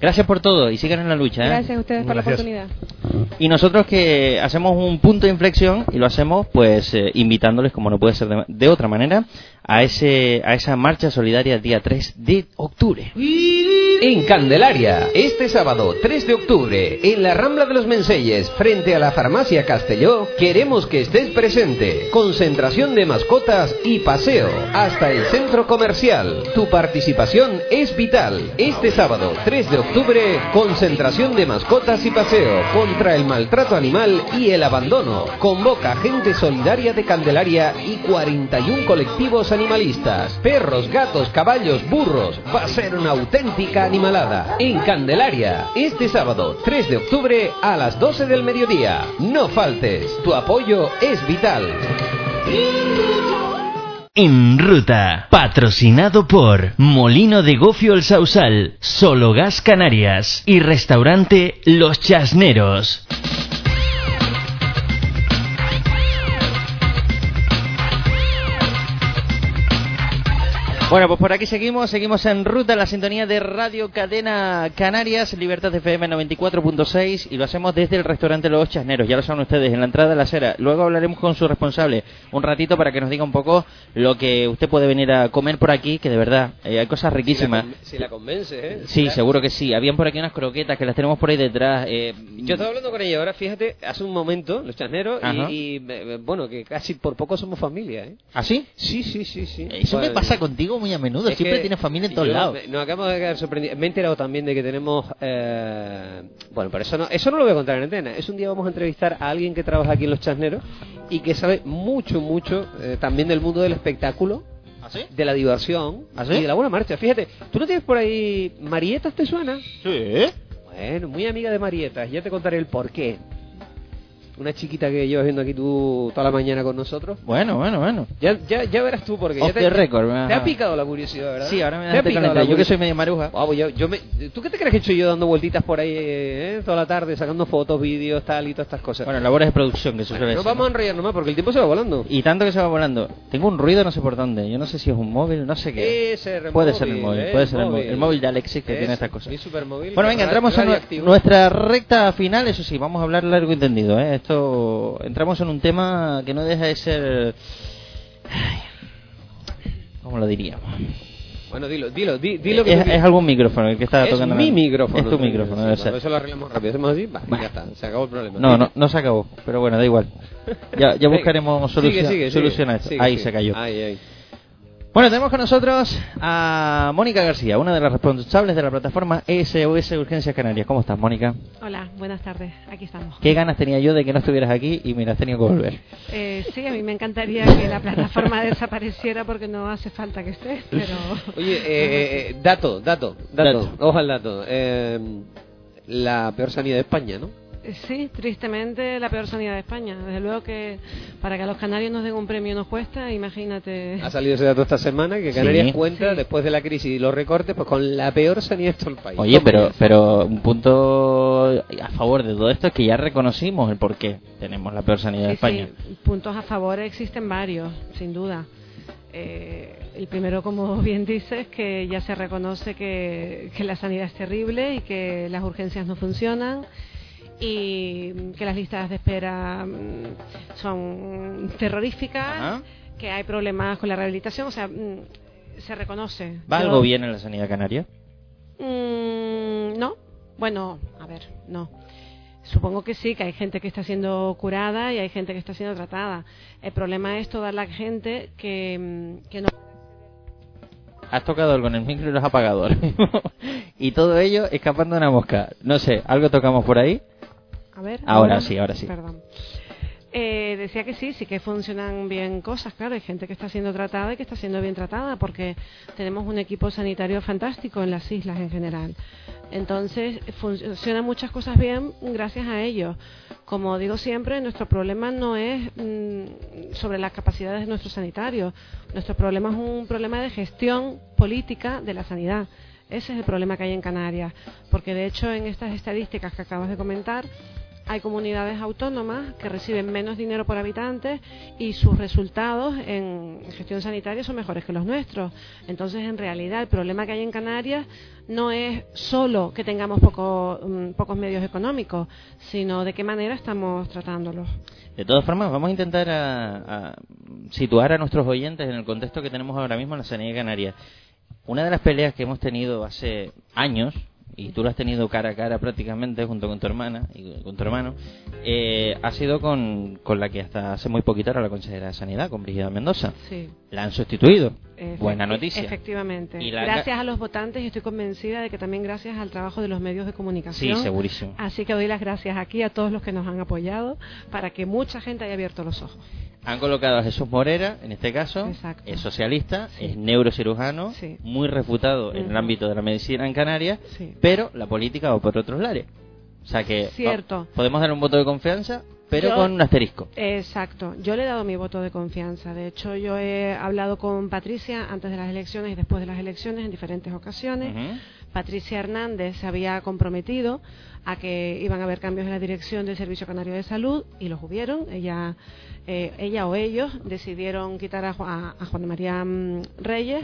Gracias por todo y sigan en la lucha. ¿eh? Gracias a ustedes por la Gracias. oportunidad. Y nosotros que hacemos un punto de inflexión y lo hacemos pues eh, invitándoles, como no puede ser de, de otra manera, a, ese, a esa marcha solidaria día 3 de octubre. En Candelaria, este sábado 3 de octubre, en la Rambla de los Menseyes, frente a la Farmacia Castelló, queremos que estés presente. Concentración de mascotas y paseo hasta el centro comercial. Tu participación es vital. Este sábado 3 de octubre, concentración de mascotas y paseo contra el maltrato animal y el abandono. Convoca gente solidaria de Candelaria y 41 colectivos animalistas. Perros, gatos, caballos, burros. Va a ser una auténtica animalada. En Candelaria, este sábado 3 de octubre a las 12 del mediodía. No faltes. Tu apoyo es vital. En ruta, patrocinado por Molino de Gofio El Sausal, Solo Gas Canarias y Restaurante Los Chasneros. *laughs* Bueno, pues por aquí seguimos, seguimos en ruta en la sintonía de Radio Cadena Canarias, Libertad FM 94.6 y lo hacemos desde el restaurante Los Chasneros, ya lo saben ustedes, en la entrada de la acera. Luego hablaremos con su responsable un ratito para que nos diga un poco lo que usted puede venir a comer por aquí, que de verdad eh, hay cosas riquísimas. Si la convence, ¿eh? Sí, seguro que sí. Habían por aquí unas croquetas que las tenemos por ahí detrás. eh, Yo estaba hablando con ella ahora, fíjate, hace un momento, los chasneros, y, y, eh, bueno, que casi por poco somos familia, ¿eh? ¿Ah, sí? Sí, sí, sí, sí. Eso me Bueno, pasa contigo muy a menudo, es siempre que tienes familia en todos yo lados. nos acabamos de quedar sorprendidos. Me he enterado también de que tenemos. eh, bueno, pero eso no, eso no lo voy a contar en antena. Es un día vamos a entrevistar a alguien que trabaja aquí en Los Chasneros y que sabe mucho, mucho eh, también del mundo del espectáculo. De la diversión ¿Ah, sí? y de la buena marcha. Fíjate, ¿tú no tienes por ahí Marietas, te suena? Sí. Bueno, muy amiga de Marietas, ya te contaré el por qué. Una chiquita que llevas viendo aquí tú toda la mañana con nosotros. Bueno, bueno, bueno. Ya, ya, ya verás tú, porque Off ya te, record, te ha picado la curiosidad, ¿verdad? Sí, ahora me Te ha dejaste picado calentar. la Yo que soy medio maruja. Guau, pues yo, yo me, ¿Tú qué te crees que he hecho yo dando vueltitas por ahí eh, toda la tarde, sacando fotos, vídeos, tal y todas estas cosas? Bueno, labores de producción que se suele no vamos a ¿no? enrollarnos más porque el tiempo se va volando. Y tanto que se va volando. Tengo un ruido no sé por dónde. Yo no sé si es un móvil, no sé qué. Ese puede ser el móvil, eh, puede ser el móvil. El móvil de Alexis que tiene estas cosas. mi supermóvil, Bueno, venga, ra- entramos radioactivo. nuestra recta final. Eso sí, vamos a hablar largo y entendido. ¿eh? Esto entramos en un tema que no deja de ser. ¿Cómo lo diríamos? Bueno, dilo, dilo, di, di lo que es, tú es algún micrófono el que está Es tocando. mi la- micrófono. Es tu micrófono, Sí. Eso lo arreglamos rápido. Hacemos así, va, ya está, se acabó el problema. No, no, no se acabó, pero bueno, da igual. Ya, ya buscaremos solución, sigue, sigue, solución a esto. sigue, Ahí se cayó. Ahí, ahí. Bueno, tenemos con nosotros a Mónica García, una de las responsables de la plataforma SOS Urgencias Canarias. ¿Cómo estás, Mónica? Hola, buenas tardes. Aquí estamos. Qué ganas tenía yo de que no estuvieras aquí y mira, has tenido que volver. Eh, sí, a mí me encantaría que la plataforma *laughs* desapareciera porque no hace falta que esté, pero... *laughs* Oye, eh, eh, dato, dato, dato, ojo al dato. Eh, la peor sanidad de España, ¿no? Eh, Sí, tristemente la peor sanidad de España. Desde luego que para que a los canarios nos den un premio nos cuesta, imagínate. Ha salido ese dato esta semana que Canarias Sí. cuenta, después de la crisis y los recortes, pues con la peor sanidad de todo el país. Oye, pero, pero un punto a favor de todo esto es que ya reconocimos el por qué tenemos la peor sanidad de España. sí, puntos a favor existen varios, sin duda. Eh, el primero, como bien dices, que ya se reconoce que, que la sanidad es terrible y que las urgencias no funcionan y que las listas de espera mm, son terroríficas, Ajá. que hay problemas con la rehabilitación, o sea, mm, se reconoce. ¿Va Yo- algo bien en la sanidad canaria? Mm, no, bueno, a ver, no. Supongo que sí, que hay gente que está siendo curada y hay gente que está siendo tratada. El problema es toda la gente que, que no Has tocado algo en el micro y lo has apagado *laughs* y todo ello escapando de una mosca. No sé, ¿algo tocamos por ahí? A ver. Ahora sí, ahora sí. Perdón. Eh, decía que sí, sí que funcionan bien cosas, claro, hay gente que está siendo tratada y que está siendo bien tratada porque tenemos un equipo sanitario fantástico en las islas en general. Entonces, funcionan muchas cosas bien gracias a ellos. Como digo siempre, nuestro problema no es mm, sobre las capacidades de nuestros sanitarios, nuestro problema es un problema de gestión política de la sanidad. Ese es el problema que hay en Canarias, porque de hecho en estas estadísticas que acabas de comentar, hay comunidades autónomas que reciben menos dinero por habitante y sus resultados en gestión sanitaria son mejores que los nuestros. Entonces, en realidad, el problema que hay en Canarias no es solo que tengamos poco, mm, pocos medios económicos, sino de qué manera estamos tratándolos. De todas formas, vamos a intentar a, situar a nuestros oyentes en el contexto que tenemos ahora mismo en la sanidad canaria. Una de las peleas que hemos tenido hace años, y tú lo has tenido cara a cara prácticamente junto con tu hermana y con tu hermano, eh, ha sido con, con, la que hasta hace muy poquito era la consejera de Sanidad, con Brigida Mendoza. Sí. La han sustituido. Buena noticia. Efectivamente. gracias a los votantes y estoy convencida de que también gracias al trabajo de los medios de comunicación. Sí, segurísimo. Así que doy las gracias aquí a todos los que nos han apoyado para que mucha gente haya abierto los ojos. Han colocado a Jesús Morera, en este caso, es socialista, es neurocirujano, muy refutado en el ámbito de la medicina en Canarias, pero la política va por otros lares. O sea que Cierto. podemos dar un voto de confianza, pero con un asterisco. Exacto. Yo le he dado mi voto de confianza. De hecho, yo he hablado con Patricia antes de las elecciones y después de las elecciones en diferentes ocasiones. Patricia Hernández se había comprometido a que iban a haber cambios en la dirección del Servicio Canario de Salud y los hubieron. Ella, eh, ella o ellos decidieron quitar a, Juan María mm, Reyes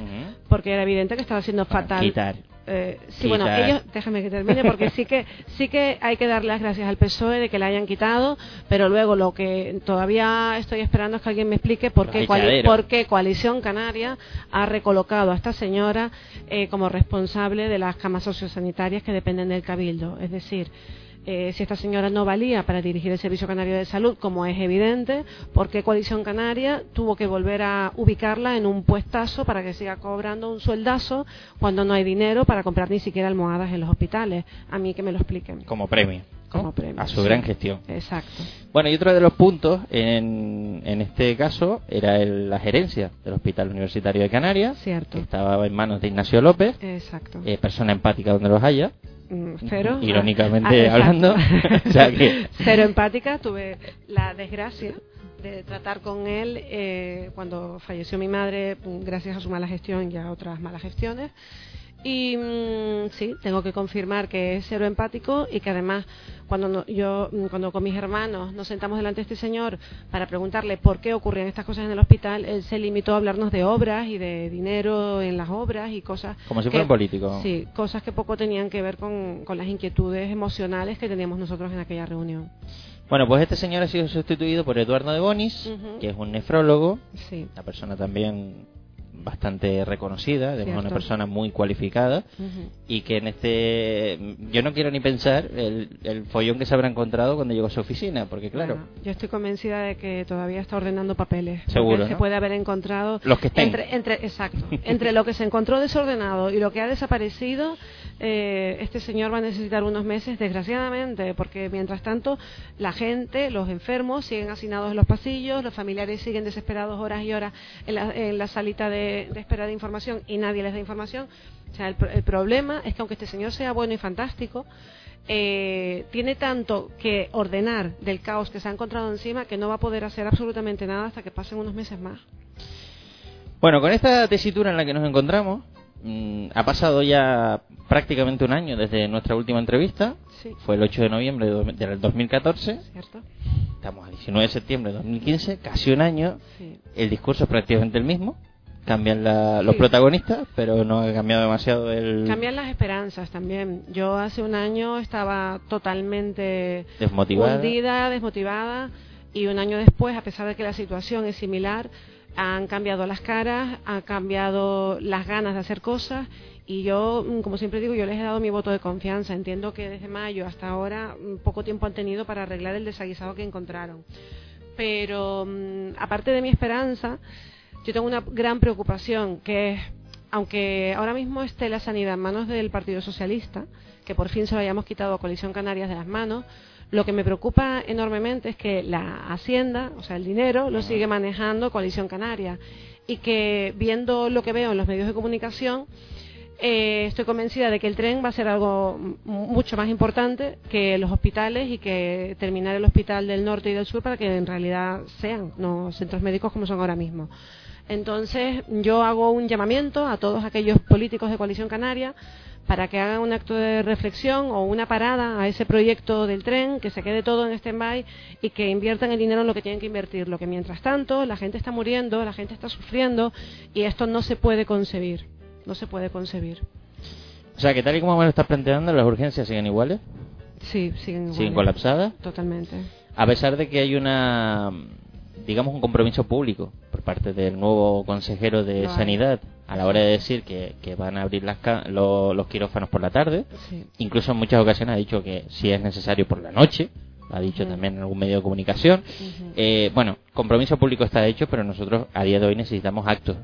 porque era evidente que estaba siendo fatal. Quitar. Eh, sí, bueno, ellos, déjame que termine, porque sí que sí que hay que darle las gracias al PSOE de que la hayan quitado, pero luego lo que todavía estoy esperando es que alguien me explique por qué, por qué Coalición Canaria ha recolocado a esta señora eh, como responsable de las camas sociosanitarias que dependen del Cabildo. Es decir, eh, si esta señora no valía para dirigir el Servicio Canario de Salud, como es evidente, ¿por qué Coalición Canaria tuvo que volver a ubicarla en un puestazo para que siga cobrando un sueldazo cuando no hay dinero para comprar ni siquiera almohadas en los hospitales? A mí que me lo expliquen. Como premio. Como premio. A su gran gestión. Exacto. Bueno, y otro de los puntos en, en este caso era la gerencia del Hospital Universitario de Canarias. Cierto. Que estaba en manos de Ignacio López. Exacto. Eh, persona empática donde los haya. Mm, cero. *laughs* Irónicamente ah, hablando. *laughs* Cero empática. Tuve la desgracia de tratar con él eh, cuando falleció mi madre, gracias a su mala gestión y a otras malas gestiones. Y mm, sí, tengo que confirmar que es cero empático y que además cuando yo mm, cuando con mis hermanos nos sentamos delante de este señor para preguntarle por qué ocurrían estas cosas en el hospital, él se limitó a hablarnos de obras y de dinero en las obras y cosas como si fuera un político. Sí, cosas que poco tenían que ver con, con las inquietudes emocionales que teníamos nosotros en aquella reunión. Bueno, pues este señor ha sido sustituido por Eduardo de Bonis, que es un nefrólogo, sí. una persona también bastante reconocida, de una persona muy cualificada y que en este yo no quiero ni pensar el, el, follón que se habrá encontrado cuando llegó a su oficina, porque claro, yo estoy convencida de que todavía está ordenando papeles. Seguro. Se puede haber encontrado los que entre, entre exacto, *laughs* entre lo que se encontró desordenado y lo que ha desaparecido eh, este señor va a necesitar unos meses, desgraciadamente, porque mientras tanto la gente, los enfermos, siguen hacinados en los pasillos, los familiares siguen desesperados horas y horas en la, en la salita de, de información y nadie les da información. O sea, el, problema es que aunque este señor sea bueno y fantástico, eh, tiene tanto que ordenar del caos que se ha encontrado encima que no va a poder hacer absolutamente nada hasta que pasen unos meses más. Bueno, con esta tesitura en la que nos encontramos, Mm, ha pasado ya prácticamente un año desde nuestra última entrevista. Fue el 8 de noviembre del 2014. Estamos a 19 de septiembre de 2015, casi un año. El discurso es prácticamente el mismo. Cambian los protagonistas, pero no ha cambiado demasiado el. Cambian las esperanzas también. Yo hace un año estaba totalmente desmotivada. hundida, desmotivada, y un año después, a pesar de que la situación es similar, han cambiado las caras, han cambiado las ganas de hacer cosas Y yo, mm, como siempre digo, yo les he dado mi voto de confianza. Entiendo que desde mayo hasta ahora mm, poco tiempo han tenido para arreglar el desaguisado que encontraron. Pero mm, aparte de mi esperanza, yo tengo una gran preocupación, que es, aunque ahora mismo esté la sanidad en manos del Partido Socialista, que por fin se lo hayamos quitado a Coalición Canarias de las manos, lo que me preocupa enormemente es que la Hacienda, o sea, el dinero, lo sigue manejando Coalición Canaria. Y que viendo lo que veo en los medios de comunicación, eh, estoy convencida de que el tren va a ser algo mucho más importante que los hospitales y que terminar el hospital del norte y del sur para que en realidad sean no centros médicos como son ahora mismo. Entonces, yo hago un llamamiento a todos aquellos políticos de Coalición Canaria para que hagan un acto de reflexión o una parada a ese proyecto del tren, que se quede todo en stand-by y que inviertan el dinero en lo que tienen que invertir. Lo que mientras tanto la gente está muriendo, la gente está sufriendo y esto no se puede concebir. No se puede concebir. O sea, que tal y como me lo estás planteando, las urgencias siguen iguales, Sí, siguen, siguen iguales. colapsadas, Totalmente. a pesar de que hay una, digamos, un compromiso público por parte del nuevo consejero de. Sanidad a la hora de decir que, que van a abrir las ca- lo- los quirófanos por la tarde. Sí. Incluso en muchas ocasiones ha dicho que si es necesario por la noche. Lo ha dicho también en algún medio de comunicación. Eh, bueno, compromiso público está hecho, pero nosotros a día de hoy necesitamos actos.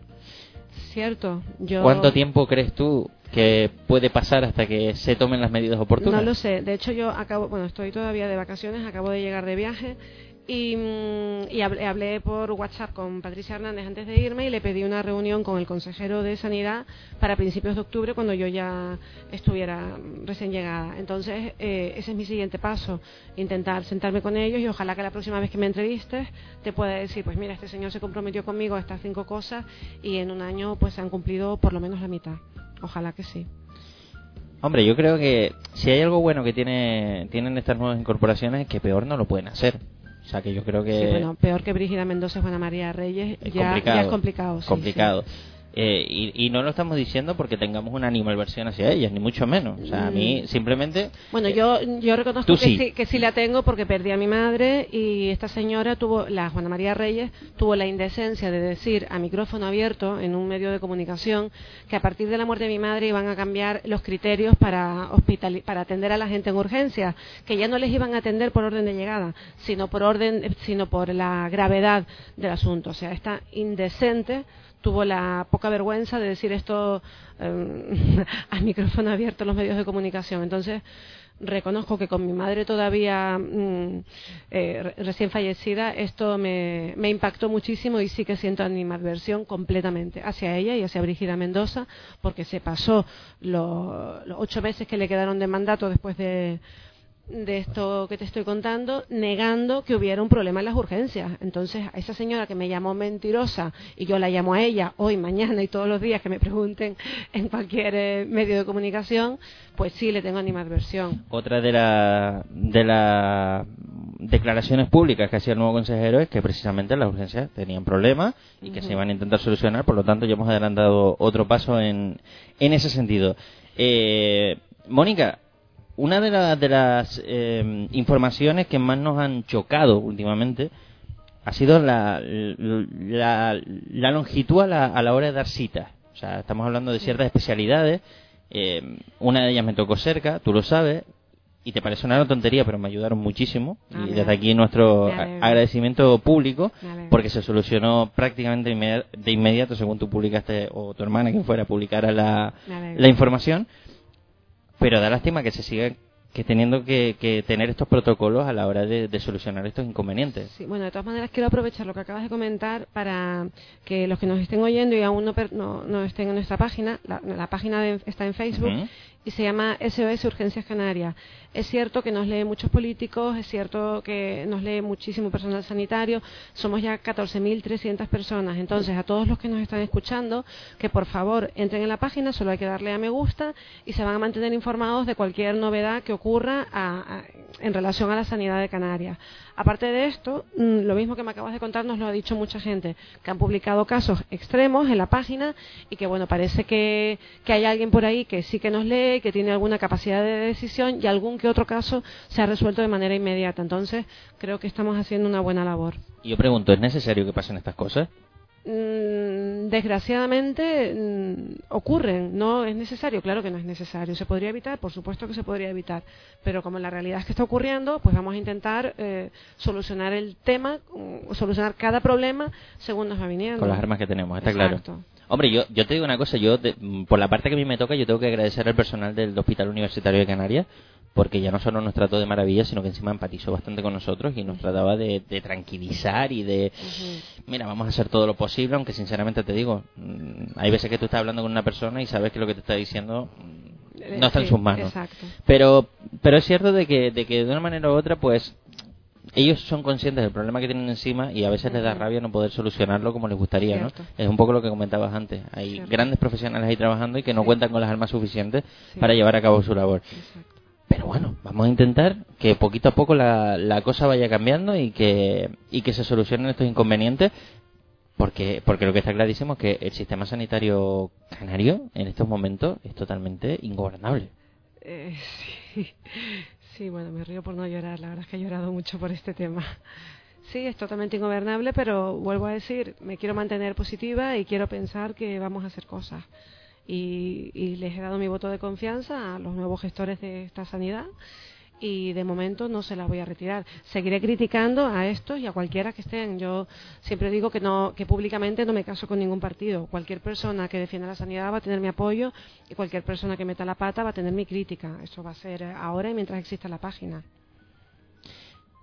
Cierto. Yo ¿Cuánto tiempo crees tú que puede pasar hasta que se tomen las medidas oportunas? No lo sé. De hecho, yo acabo, bueno, estoy todavía de vacaciones, acabo de llegar de viaje y, mm, y hablé, por WhatsApp con Patricia Hernández antes de irme y le pedí una reunión con el consejero de Sanidad para principios de octubre cuando yo ya estuviera recién llegada. Entonces, eh, ese es mi siguiente paso, intentar sentarme con ellos y ojalá que la próxima vez que me entrevistes te pueda decir, pues mira, este señor se comprometió conmigo a estas cinco cosas y en un año pues se han cumplido por lo menos la mitad. Ojalá que sí. Hombre, yo creo que si hay algo bueno que tiene, tienen estas nuevas incorporaciones es que peor no lo pueden hacer. O sea, que yo creo que Sí, bueno, peor que Brígida Mendoza Juana María Reyes, es ya, ya es complicado. sí, complicado. Eh, y, y no lo estamos diciendo porque tengamos una animalversión hacia ellas, ni mucho menos. O sea, a mí Mm. simplemente... Bueno, yo, yo reconozco que sí. sí. que sí la tengo porque perdí a mi madre y esta señora tuvo, la Juana María Reyes, tuvo la indecencia de decir a micrófono abierto en un medio de comunicación que a partir de la muerte de mi madre iban a cambiar los criterios para, hospital, para atender a la gente en urgencia, que ya no les iban a atender por orden de llegada, sino por orden, sino por la gravedad del asunto. O sea, esta indecente tuvo la poca vergüenza de decir esto *laughs* eh, a micrófono abierto en los medios de comunicación. Entonces, reconozco que con mi madre todavía mm, eh, re- recién fallecida, esto me, me impactó muchísimo y sí que siento animadversión completamente hacia ella y hacia Brigida Mendoza, porque se pasó lo- los ocho meses que le quedaron de mandato después de de esto que te estoy contando, negando que hubiera un problema en las urgencias. Entonces, a esa señora que me llamó mentirosa y yo la llamo a ella hoy, mañana y todos los días que me pregunten en cualquier eh, medio de comunicación, pues sí le tengo animadversión. Otra de las de las declaraciones públicas que hacía el nuevo consejero es que precisamente las urgencias tenían problemas y que se iban a intentar solucionar, por lo tanto ya hemos adelantado otro paso en, en ese sentido. Eh, Mónica, una de, la- de las eh, informaciones que más nos han chocado últimamente ha sido la, la, la longitud a la, a la hora de dar citas. O sea, estamos hablando de ciertas especialidades. eh, una de ellas me tocó cerca, tú lo sabes, y te parece una tontería, pero me ayudaron muchísimo. Ah, y desde aquí nuestro agradecimiento público, porque se solucionó prácticamente de inmediato, según tú publicaste, o tu hermana, quien fuera, publicara la, la información. Pero da lástima que se siga que teniendo que, que tener estos protocolos a la hora de, de solucionar estos inconvenientes. Sí, bueno, de todas maneras quiero aprovechar lo que acabas de comentar para que los que nos estén oyendo y aún no, no, no estén en nuestra página, la, la página de- está en Facebook. Y se llama SOS Urgencias Canarias. Es cierto que nos lee muchos políticos, es cierto que nos lee muchísimo personal sanitario, somos ya 14.300 personas. Entonces, a todos los que nos están escuchando, que por favor entren en la página, solo hay que darle a me gusta y se van a mantener informados de cualquier novedad que ocurra en relación a la sanidad de Canarias. Aparte de esto, mm, lo mismo que me acabas de contar nos lo ha dicho mucha gente, que han publicado casos extremos en la página y que, bueno, parece que, que hay alguien por ahí que sí que nos lee, que tiene alguna capacidad de decisión y algún que otro caso se ha resuelto de manera inmediata. Entonces, creo que estamos haciendo una buena labor. Y yo pregunto, ¿es necesario que pasen estas cosas? Mm, desgraciadamente mm, ocurren. No es necesario, claro que no es necesario. ¿Se podría evitar? Por supuesto que se podría evitar. Pero como la realidad es que está ocurriendo, pues vamos a intentar eh, solucionar el tema, mm, solucionar cada problema según nos va viniendo. Con las armas que tenemos, está Exacto. claro. Hombre, yo, yo te digo una cosa, yo de- mm, por la parte que a mí me toca, yo tengo que agradecer al personal del Hospital Universitario de Canarias, porque ya no solo nos trató de maravilla, sino que encima empatizó bastante con nosotros y nos trataba de, de tranquilizar y de, mira, vamos a hacer todo lo posible, aunque sinceramente te digo, mm, hay veces que tú estás hablando con una persona y sabes que lo que te está diciendo mm, no está en sus manos. exacto. Pero, pero es cierto de que, de que de una manera u otra, pues, ellos son conscientes del problema que tienen encima y a veces les da rabia no poder solucionarlo como les gustaría, ¿no? Es un poco lo que comentabas antes. Hay Cierto. grandes profesionales ahí trabajando y que no Sí. cuentan con las armas suficientes Sí. para llevar a cabo su labor. Pero bueno, vamos a intentar que poquito a poco la, la cosa vaya cambiando y que, y que se solucionen estos inconvenientes. Porque, porque lo que está clarísimo es que el sistema sanitario canario en estos momentos es totalmente ingobernable. Eh, *laughs* sí. Sí, bueno, me río por no llorar. La verdad es que he llorado mucho por este tema. Sí, es totalmente ingobernable, pero vuelvo a decir, me quiero mantener positiva y quiero pensar que vamos a hacer cosas. Y, y les he dado mi voto de confianza a los nuevos gestores de esta sanidad y de momento no se las voy a retirar. Seguiré criticando a estos y a cualquiera que estén. Yo siempre digo que no que públicamente no me caso con ningún partido. Cualquier persona que defienda la sanidad va a tener mi apoyo y cualquier persona que meta la pata va a tener mi crítica. Eso va a ser eh, ahora y mientras exista la página.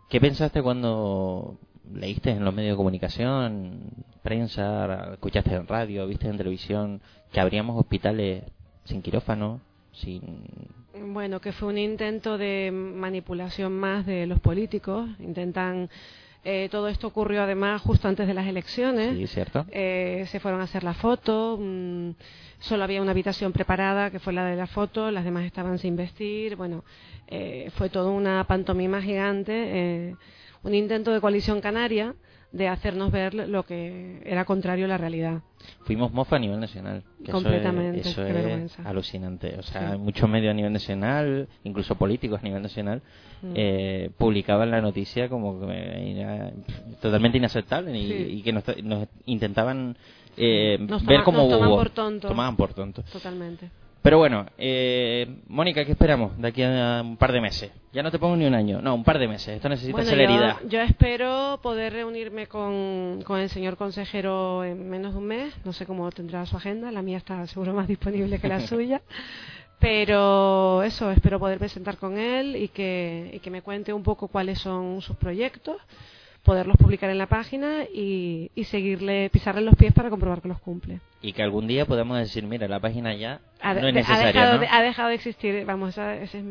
¿Qué pensaste cuando leíste en los medios de comunicación, prensa, escuchaste en radio, viste en televisión que habríamos hospitales sin quirófano, sin... Bueno, que fue un intento de manipulación más de los políticos. Intentan. eh, todo esto ocurrió además justo antes de las elecciones. Sí, cierto. Eh, se fueron a hacer la foto. mm, solo había una habitación preparada, que fue la de la foto. Las demás estaban sin vestir. Bueno, eh, fue toda una pantomima gigante. eh, un intento de coalición canaria de hacernos ver lo que era contrario a la realidad. Fuimos mofa a nivel nacional. que eso Completamente, es- Eso qué es, vergüenza. alucinante. O sea, Sí. muchos medios a nivel nacional, incluso políticos a nivel nacional, Mm. eh, publicaban la noticia como que era totalmente inaceptable y, Sí. y que nos, nos intentaban eh, Nos ver como nos toman por. Tomaban por tontos. Totalmente. Pero bueno, eh, Mónica, ¿qué esperamos de aquí a un par de meses? Ya no te pongo ni un año, no, un par de meses. Esto necesita Bueno, celeridad. Yo, yo espero poder reunirme con, con el señor consejero en menos de un mes. No sé cómo tendrá su agenda. La mía está seguro más disponible que la *laughs* suya. Pero eso, espero poder presentar con él y que, y que me cuente un poco cuáles son sus proyectos, poderlos publicar en la página y, y seguirle, pisarle los pies para comprobar que los cumple. Y que algún día podamos decir, mira, la página ya Ha, no es ha dejado, ha dejado de existir. Vamos, esa, esa es-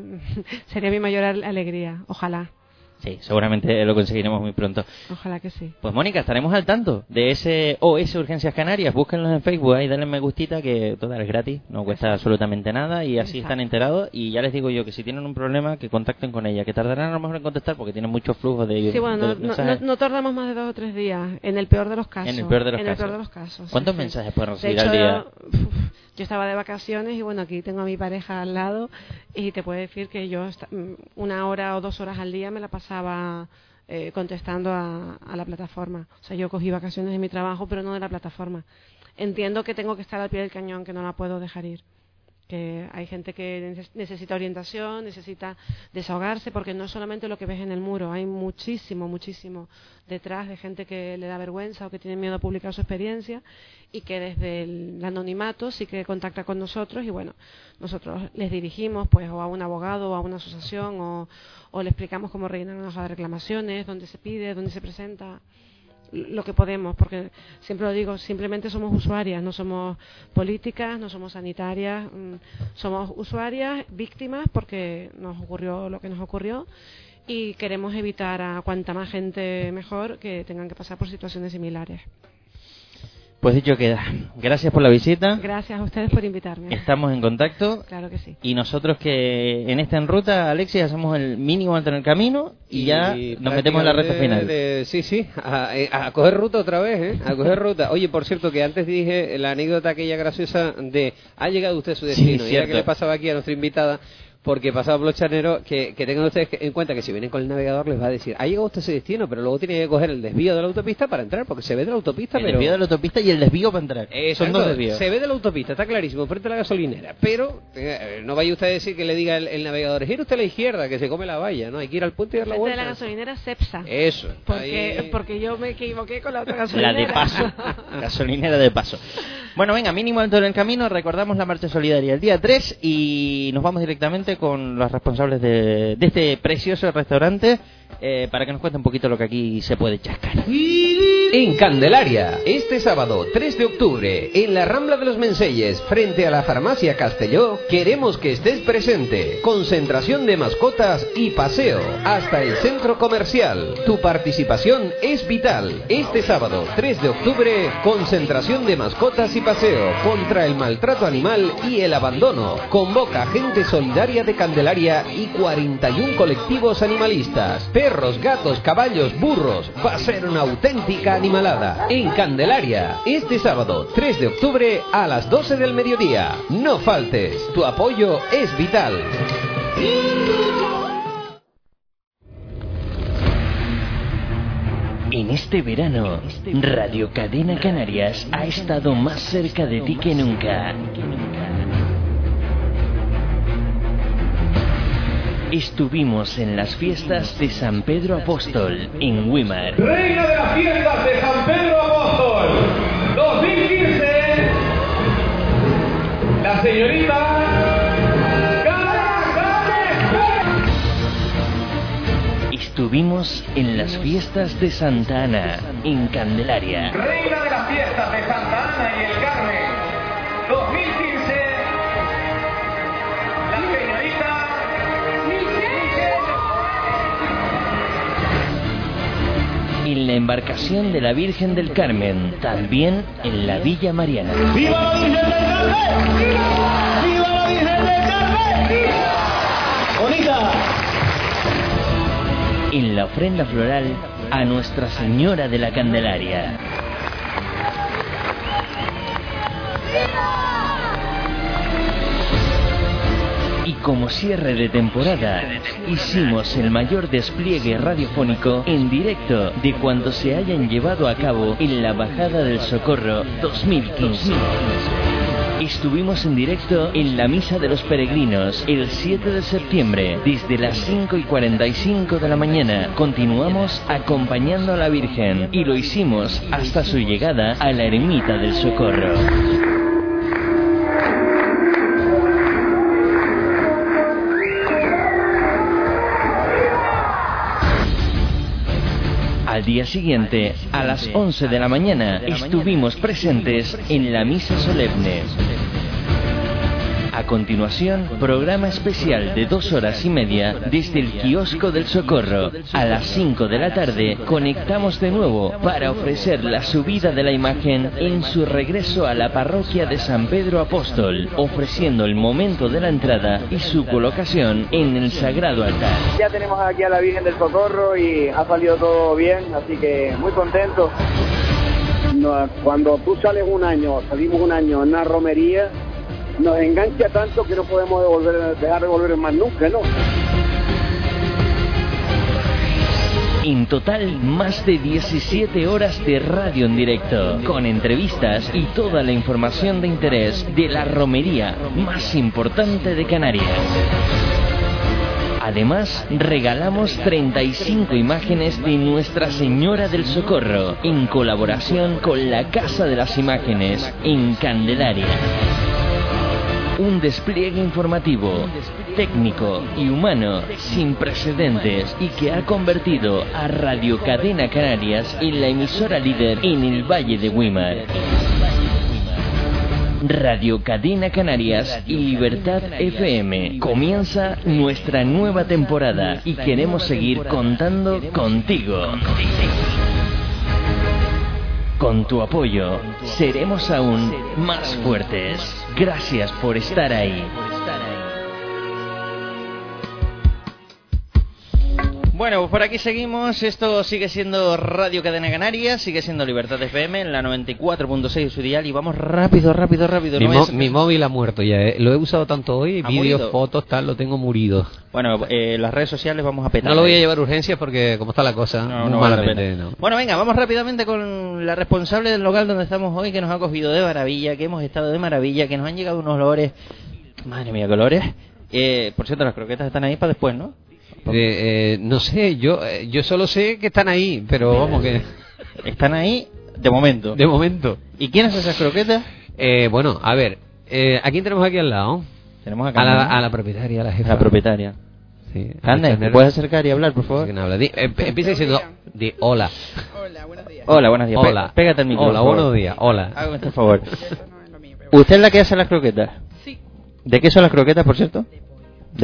sería mi mayor al- alegría. Ojalá, Sí, seguramente lo conseguiremos muy pronto. ojalá que sí. Pues Mónica, estaremos al tanto de ese OS Urgencias Canarias. Búsquenlos en Facebook ahí, denle me gustita que total es gratis, no cuesta absolutamente nada y así están enterados. Y ya les digo yo que si tienen un problema, que contacten con ella, que tardarán a lo mejor en contestar porque tienen muchos flujos de, Sí, bueno, de no, tardamos más de dos o tres días, en el peor de los casos. En el peor de los En casos. el peor de los casos, ¿Cuántos sí. mensajes pueden De recibir hecho, al día? Yo estaba de vacaciones y bueno, aquí tengo a mi pareja al lado y te puedo decir que yo mm, una hora o dos horas al día me la pasaba eh, contestando a, a la plataforma. O sea, yo cogí vacaciones de mi trabajo, pero no de la plataforma. Entiendo que tengo que estar al pie del cañón, que no la puedo dejar ir que hay gente que neces- necesita orientación, necesita desahogarse, porque no es solamente lo que ves en el muro, hay muchísimo, muchísimo detrás de gente que le da vergüenza o que tiene miedo a publicar su experiencia y que desde el anonimato sí que contacta con nosotros y bueno, nosotros les dirigimos pues o a un abogado o a una asociación o, o le explicamos cómo rellenar una de reclamaciones, dónde se pide, dónde se presenta lo que podemos, porque siempre lo digo, simplemente somos usuarias, no somos políticas, no somos sanitarias, mm, somos usuarias, víctimas, porque nos ocurrió lo que nos ocurrió y queremos evitar a cuanta más gente mejor que tengan que pasar por situaciones similares. Pues dicho queda. Gracias por la visita. Gracias a ustedes por invitarme. Estamos en contacto. Claro que sí. Y nosotros que en esta en ruta, Alexis, hacemos el mínimo entre el camino y, ya nos metemos en la recta final. de- sí, sí, a, eh, a coger ruta otra vez, ¿eh? A coger ruta. Oye, por cierto, que antes dije la anécdota aquella graciosa de ha llegado usted a su destino. y era que le pasaba aquí a nuestra invitada. Porque pasado por los charneros, que, que tengan ustedes en cuenta que si vienen con el navegador les va a decir, ha llegado usted a ese destino, pero luego tiene que coger el desvío de la autopista para entrar, porque se ve de la autopista, El pero... desvío de la autopista y el desvío para entrar. Exacto, Son dos desvíos. Se ve de la autopista, está clarísimo, frente a la gasolinera. Pero eh, no vaya usted a decir que le diga el, el navegador, gira usted a la izquierda, que se come la valla, ¿no? Hay que ir al puente y dar la Frente de vuelta. la gasolinera Cepsa. Eso. Porque, ahí- porque yo me equivoqué con la otra La gasolinera. de paso. *laughs* Gasolinera de paso. Bueno, venga, mínimo alto en el camino. Recordamos la marcha solidaria el día 3 y nos vamos directamente con los responsables de, de este precioso restaurante eh, para que nos cuente un poquito lo que aquí se puede chascar. En Candelaria, este sábado 3 de octubre, en la Rambla de los Menseyes, frente a la Farmacia Castelló, queremos que estés presente. Concentración de mascotas y paseo hasta el centro comercial. Tu participación es vital. Este sábado 3 de octubre, concentración de mascotas y paseo contra el maltrato animal y el abandono. Convoca gente solidaria de Candelaria y 41 colectivos animalistas. Perros, gatos, caballos, burros. Va a ser una auténtica animalada. En Candelaria, este sábado 3 de octubre a las 12 del mediodía. No faltes. Tu apoyo es vital. En este verano, Radio Cadena Canarias ha estado más cerca de ti que nunca. Estuvimos en las fiestas de San Pedro Apóstol en Wimar. Reina de las fiestas de San Pedro Apóstol 2015, la señorita Estuvimos en las fiestas de Santa Ana en Candelaria. Reina de las fiestas de Santa En la embarcación de la Virgen del Carmen, también en la Villa Mariana. ¡Viva la Virgen del Carmen! ¡Viva la Virgen del Carmen! ¡Bonita! En la ofrenda floral a Nuestra Señora de la Candelaria. Como cierre de temporada, hicimos el mayor despliegue radiofónico en directo de cuando se hayan llevado a cabo en la Bajada del Socorro 2015. Estuvimos en directo en la Misa de los Peregrinos el 7 de septiembre, desde las 5 y 45 de la mañana. Continuamos acompañando a la Virgen y lo hicimos hasta su llegada a la Ermita del Socorro. Día siguiente, a las 11 de la mañana, estuvimos presentes en la misa solemne. A continuación, programa especial de dos horas y media desde el kiosco del Socorro. A las 5 de la tarde conectamos de nuevo para ofrecer la subida de la imagen en su regreso a la parroquia de San Pedro Apóstol, ofreciendo el momento de la entrada y su colocación en el sagrado altar. Ya tenemos aquí a la Virgen del Socorro y ha salido todo bien, así que muy contento. No, Cuando tú sales un año, salimos un año en una romería, nos engancha tanto que no podemos dejar de volver más nunca, ¿no? En total, más de 17 horas de radio en directo, con entrevistas y toda la información de interés de la romería más importante de Canarias. Además, regalamos 35 imágenes de Nuestra Señora del Socorro, en colaboración con la Casa de las Imágenes, en Candelaria. Un despliegue informativo, técnico y humano sin precedentes y que ha convertido a Radio Cadena Canarias en la emisora líder en el Valle de Wimar. Radio Cadena Canarias y Libertad FM. Comienza nuestra nueva temporada y queremos seguir contando contigo. Con tu apoyo seremos aún más fuertes. Gracias por estar ahí. Bueno, pues por aquí seguimos. Esto sigue siendo Radio Cadena Canaria, sigue siendo Libertad FM en la 94.6 de su dial y vamos rápido, rápido, rápido. Mi, no móvil ha muerto ya, ¿eh? lo he usado tanto hoy, ¿Ha vídeos, fotos, tal, lo tengo murido. Bueno, eh, las redes sociales vamos a petar. No lo voy a llevar a urgencias porque como está la cosa, No, no malamente, no. Bueno, venga, vamos rápidamente con la responsable del local donde estamos hoy, que nos ha cogido de maravilla, que hemos estado de maravilla, que nos han llegado unos olores. Madre mía, qué olores. Eh, por cierto, las croquetas están ahí para después, ¿no? Eh, eh, no sé, yo eh, yo solo sé que están ahí, pero vamos que... *laughs* Están ahí de momento. De momento. ¿Y quién hace esas croquetas? Eh, bueno, a ver, eh, ¿a quién tenemos aquí al lado? Tenemos a la, a la propietaria, a la jefa. La propietaria. Sí. Cande, ¿te Tener- puedes acercar y hablar, por favor? ¿Quién habla? Di- eh, empieza diciendo di hola. Hola, buenos días. Pe- Hola. Pégate el micro. Hola, buenos días. Hola. Hágame este favor. ¿Usted es la que hace las croquetas? Sí. ¿De qué son las croquetas, por cierto? De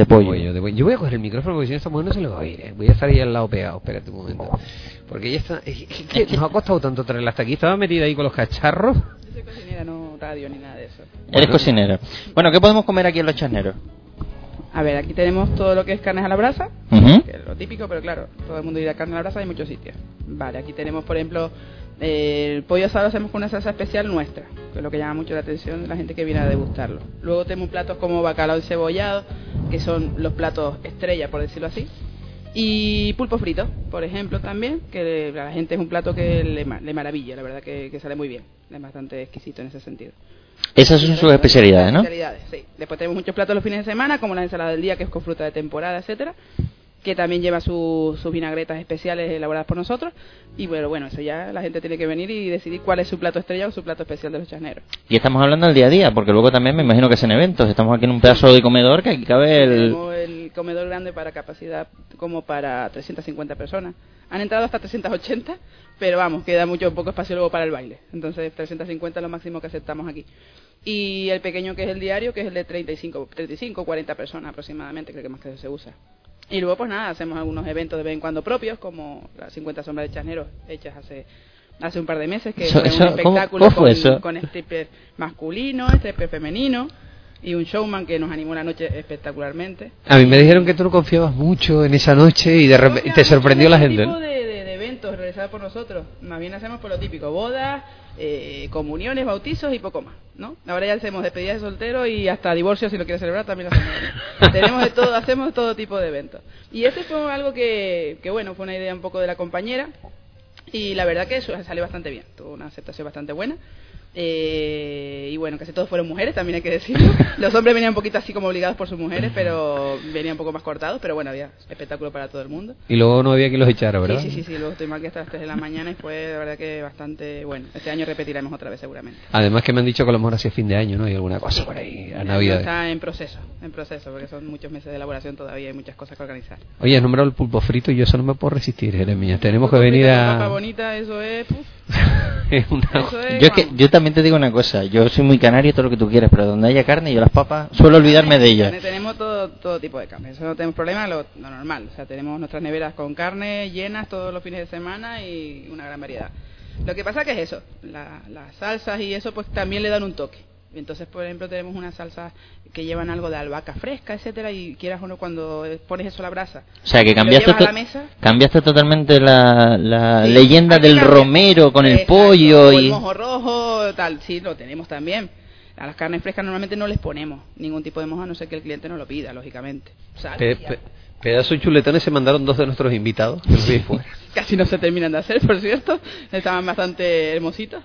pollo. de pollo. Yo voy a coger el micrófono porque si no esta mujer no se lo va a oír. ¿eh? Voy a estar ahí al lado pegado. Espérate un momento. Porque ella está. es que nos ha costado tanto traerla hasta aquí. Estaba metida ahí con los cacharros. Yo soy cocinera, no radio ni nada de eso. Eres cocinera. Bueno, ¿qué podemos comer aquí en Los Charneros? A ver, aquí tenemos todo lo que es carnes a la brasa, que es lo típico, pero claro, todo el mundo dirá carne a la brasa, hay muchos sitios. Vale, aquí tenemos, por ejemplo, eh, el pollo asado lo hacemos con una salsa especial nuestra, que es lo que llama mucho la atención de la gente que viene a degustarlo. Luego tenemos platos como bacalao encebollado, que son los platos estrella, por decirlo así. Y pulpo frito, por ejemplo, también, que a la gente es un plato que le, le maravilla, la verdad que, que sale muy bien, es bastante exquisito en ese sentido. Esas son sus especialidades, ¿no? Especialidades, sí. Después tenemos muchos platos los fines de semana, como la ensalada del día, que es con fruta de temporada, etcétera que también lleva su- sus vinagretas especiales elaboradas por nosotros. Y bueno, bueno, eso ya la gente tiene que venir y decidir cuál es su plato estrella o su plato especial de los charneros. Y estamos hablando del día a día, porque luego también me imagino que hacen eventos. Estamos aquí en un pedazo de comedor que aquí cabe el... Tenemos el comedor grande para capacidad como para 350 personas. Han entrado hasta 380, pero vamos, queda mucho poco espacio luego para el baile. Entonces 350 es lo máximo que aceptamos aquí. Y el pequeño que es el diario, que es el de 35, 35 40 personas aproximadamente, creo que más que se usa. Y luego pues nada, hacemos algunos eventos de vez en cuando propios, como las 50 sombras de charneros hechas hace hace un par de meses, que Eso- fue eso- un ¿cómo- espectáculo cómo fue con, con stripper masculino, stripper femenino y un showman que nos animó la noche espectacularmente. A mí me dijeron que tú no confiabas mucho en esa noche y de repente te sorprendió la gente. tipo ¿no? de, eventos realizados por nosotros. Más bien hacemos por lo típico, bodas, eh, comuniones, bautizos y poco más, ¿no? Ahora ya hacemos despedidas de soltero y hasta divorcio si lo quieres celebrar también lo hacemos. *laughs* Tenemos de todo, hacemos todo tipo de eventos. Y ese fue algo que, que bueno, fue una idea un poco de la compañera y la verdad que eso salió bastante bien, tuvo una aceptación bastante buena. Eh, y bueno, casi todos fueron mujeres, también hay que decirlo. *laughs* Los hombres venían un poquito así como obligados por sus mujeres, pero venían un poco más cortados, pero bueno, había espectáculo para todo el mundo. Y luego no había quien los echara, ¿verdad? Sí, sí, sí, sí, luego estoy mal que hasta las 3 de la mañana y fue de verdad que bastante bueno. Este año repetiremos otra vez seguramente. Además que me han dicho que a lo mejor hacia fin de año, ¿no? Hay alguna cosa por ahí, a Navidad. Está en proceso, en proceso, porque son muchos meses de elaboración todavía, hay muchas cosas que organizar. Oye, has nombrado el pulpo frito y yo eso no me puedo resistir, Jeremia. Tenemos que venir Papa a... bonita, eso es... puf, Es *laughs* una- eso es Yo, es que, yo también te digo una cosa, yo soy muy canario, todo lo que tú quieras, pero donde haya carne, yo las papas suelo olvidarme de ellas. Tenemos todo, todo tipo de carne, eso no tenemos problema, lo, lo normal. O sea, tenemos nuestras neveras con carne llenas todos los fines de semana y una gran variedad. Lo que pasa que es eso, la- las salsas y eso pues también le dan un toque. Entonces, por ejemplo, tenemos unas salsas que llevan algo de albahaca fresca, etcétera, y quieras o no cuando pones eso a la brasa. O sea, que y cambiaste, to- mesa, cambiaste totalmente la, la Sí, leyenda del romero con el pollo o el y... mojo rojo, tal, sí, lo tenemos también. A las carnes frescas normalmente no les ponemos ningún tipo de mojo, a no ser que el cliente no lo pida, lógicamente. Sal, Pe- y ya. pe- pedazo de chuletones se mandaron dos de nuestros invitados. *laughs* Casi no se terminan de hacer, por cierto. Estaban bastante hermositos.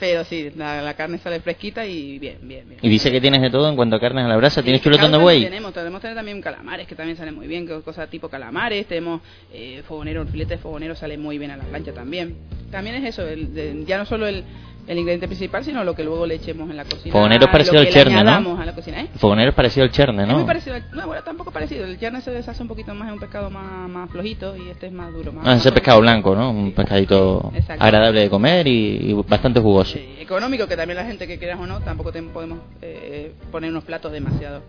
Pero sí, la, la carne sale fresquita y bien, bien, bien. Y dice que tienes de todo en cuanto a carnes a la brasa. ¿Tienes Sí, chuletón de buey? Tenemos, tenemos tener también calamares que también salen muy bien, cosas tipo calamares. Tenemos eh, fogonero, el filete de fogonero sale muy bien a la plancha también. También es eso, el, de- ya no solo el, el ingrediente principal, sino lo que luego le echemos en la cocina. Fogonero es parecido al cherne, ¿no? añadamos a la cocina, ¿eh? Fogonero es parecido al cherne, Es muy ¿no? parecido, al- no, bueno, tampoco parecido. El cherne se deshace un poquito más, es un pescado más, más flojito y este es más duro. Más, Ah, ese pescado blanco, ¿no? Un pescadito Exacto. agradable de comer y, y bastante jugoso. económico que también la gente que quieras o no tampoco te- podemos eh, poner unos platos demasiado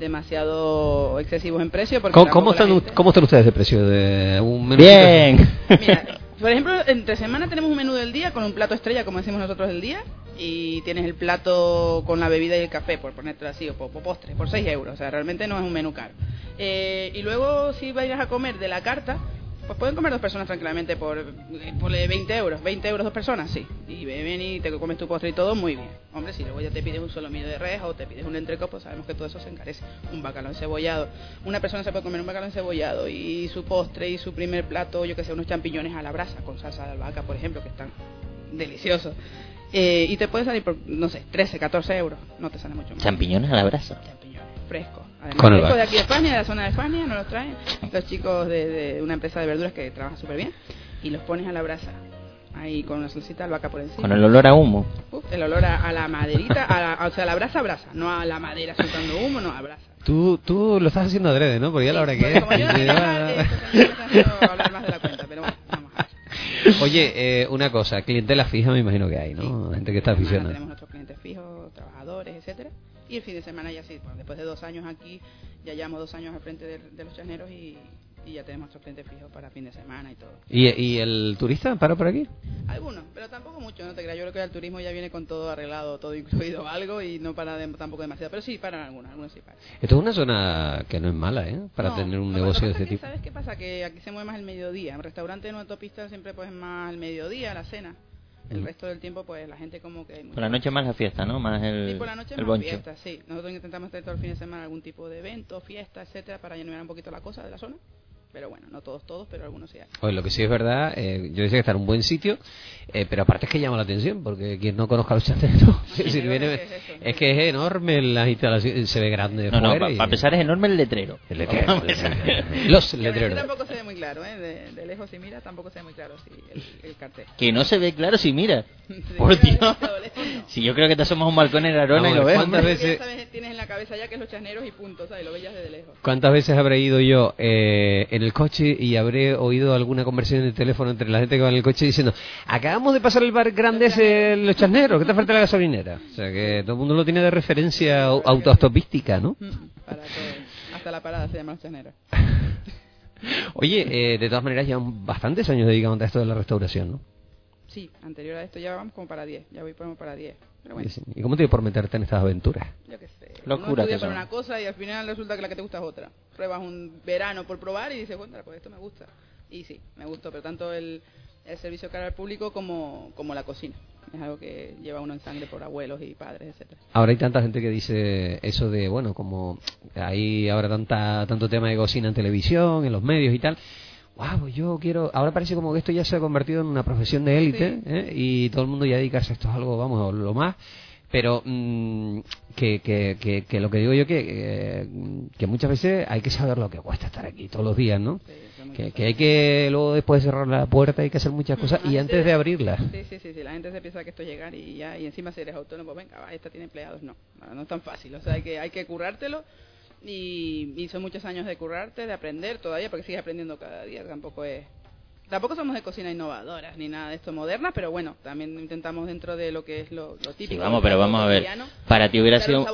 demasiado excesivos en precio porque ¿Cómo, están, gente- ¿Cómo están ustedes de precio de un menú? Bien. Por ejemplo entre semana tenemos un menú del día con un plato estrella como decimos nosotros del día y tienes el plato con la bebida y el café por ponértelo así o po- po- postre por 6 euros o sea realmente no es un menú caro. Eh, y luego si vayas a comer de la carta Pues pueden comer dos personas tranquilamente por, eh, por 20 euros. 20 euros dos personas, sí. Y beben y te comes tu postre y todo, muy bien. Hombre, si luego ya te pides un solo solomillo de res o te pides un entrecot, pues sabemos que todo eso se encarece. Un bacalao encebollado. Una persona se puede comer un bacalao encebollado y su postre y su primer plato, yo que sé, unos champiñones a la brasa con salsa de albahaca, por ejemplo, que están deliciosos. Eh, y te puede salir por, no sé, 13, 14 euros. No te sale mucho más. Champiñones a la brasa. Fresco. Además, Con el de aquí de España, de la zona de España, nos los traen los chicos de, de una empresa de verduras que trabaja súper bien. Y los pones a la brasa. Ahí con una salsita de albahaca por encima. Con el olor a humo. Uf, el olor a, a la maderita, a la- o sea, a la brasa a brasa, no a la madera soltando humo, no a brasa. Tú, tú lo estás haciendo adrede, ¿no? Porque ya la hora *laughs* que es. Como yo no hablar más de la cuenta, pero bueno, vamos a ver. Oye, eh, una cosa, clientela fija me imagino que hay, ¿no? Gente que está aficionada. Tenemos nuestros clientes fijos, trabajadores, etcétera. Y el fin de semana ya sí, bueno, después de dos años aquí, ya llevamos dos años al frente de, de los chaneros y, y ya tenemos nuestros clientes fijos para fin de semana y todo. ¿Y, ¿Y el turista para por aquí? Algunos, pero tampoco mucho, no te creas. Yo creo que el turismo ya viene con todo arreglado, todo incluido algo y no para de- tampoco demasiado. Pero sí paran algunos, algunos sí paran. Esto es una zona que no es mala, ¿eh? Para No, tener un negocio de este tipo. ¿Sabes qué pasa? Que aquí se mueve más el mediodía. En restaurantes en autopista siempre pues más el mediodía, la cena. El Mm. resto del tiempo pues la gente como que... Por la noche más la fiesta, ¿no? Más el, Sí, por la noche el más boncho. fiesta, sí. Nosotros intentamos tener todo el fin de semana algún tipo de evento, fiesta, etcétera, para llenar un poquito la cosa de la zona. Pero bueno, no todos, todos, pero algunos sí hay. Pues lo que sí es verdad, eh, yo decía que está en un buen sitio, eh, pero aparte es que llama la atención, porque quien no conozca los chateros, es, decir, viene- es que es enorme las instalaciones, se ve grande de No, no, para y- empezar es enorme el letrero. El letrero. Los Y letreros. tampoco se ve muy claro, ¿eh? De, de lejos si mira tampoco se ve muy claro sí, el, el cartel. Que no se ve claro si mira. *laughs* Por Dios. Si yo creo que te asomas un balcón en Arona y Vamos, lo ves. ¿cuántas veces- tienes en la cabeza ya que es los chasneros y punto, ¿sabes? Lo ves desde lejos. ¿Cuántas veces habré ido yo eh, en el coche y habré oído alguna conversación de teléfono entre la gente que va en el coche diciendo acabamos de pasar el bar grande ese Los Chasneros, ¿qué te falta la gasolinera? O sea que todo el mundo lo tiene de referencia au- autostopística, ¿no? Para todo. Hasta la parada se llama los chasneros. *laughs* Oye, eh, de todas maneras llevan bastantes años dedicándote a esto de la restauración, ¿no? Sí, anterior a esto ya vamos como para 10, ya voy para 10. Pero bueno, ¿Y cómo te dio por meterte en estas aventuras? yo qué sé. Locura Uno estudia para una cosa y al final resulta que la que te gusta es otra. Pruebas un verano por probar y dices, bueno, pues esto me gusta. Y sí, me gustó, pero tanto el, el servicio cara al público como, como la cocina. Es algo que lleva uno en sangre por abuelos y padres, etcétera. Ahora hay tanta gente que dice eso de, bueno, como hay ahora tanta, tanto tema de cocina en televisión, en los medios y tal. Wow, pues yo quiero. Ahora parece como que esto ya se ha convertido en una profesión de élite ¿eh? y todo el mundo ya dedicarse a esto es algo, vamos, lo más. Pero mm, que, que, que, que lo que digo yo que, eh, que muchas veces hay que saber lo que cuesta estar aquí todos los días, ¿no? Que, que hay que luego después de cerrar la puerta hay que hacer muchas cosas y antes de abrirla. Sí, sí, sí, sí, la gente se piensa que esto es llegar y ya, y encima si eres autónomo, venga, va, esta tiene empleados. No, no, no es tan fácil. O sea, hay que, hay que currártelo y, y son muchos años de currarte, de aprender todavía, porque sigues aprendiendo cada día. Tampoco es. Tampoco somos de cocina innovadoras ni nada de esto moderna, pero bueno, también intentamos dentro de lo que es lo, lo típico. Sí, vamos, pero vamos a ver. Para ti hubiera sido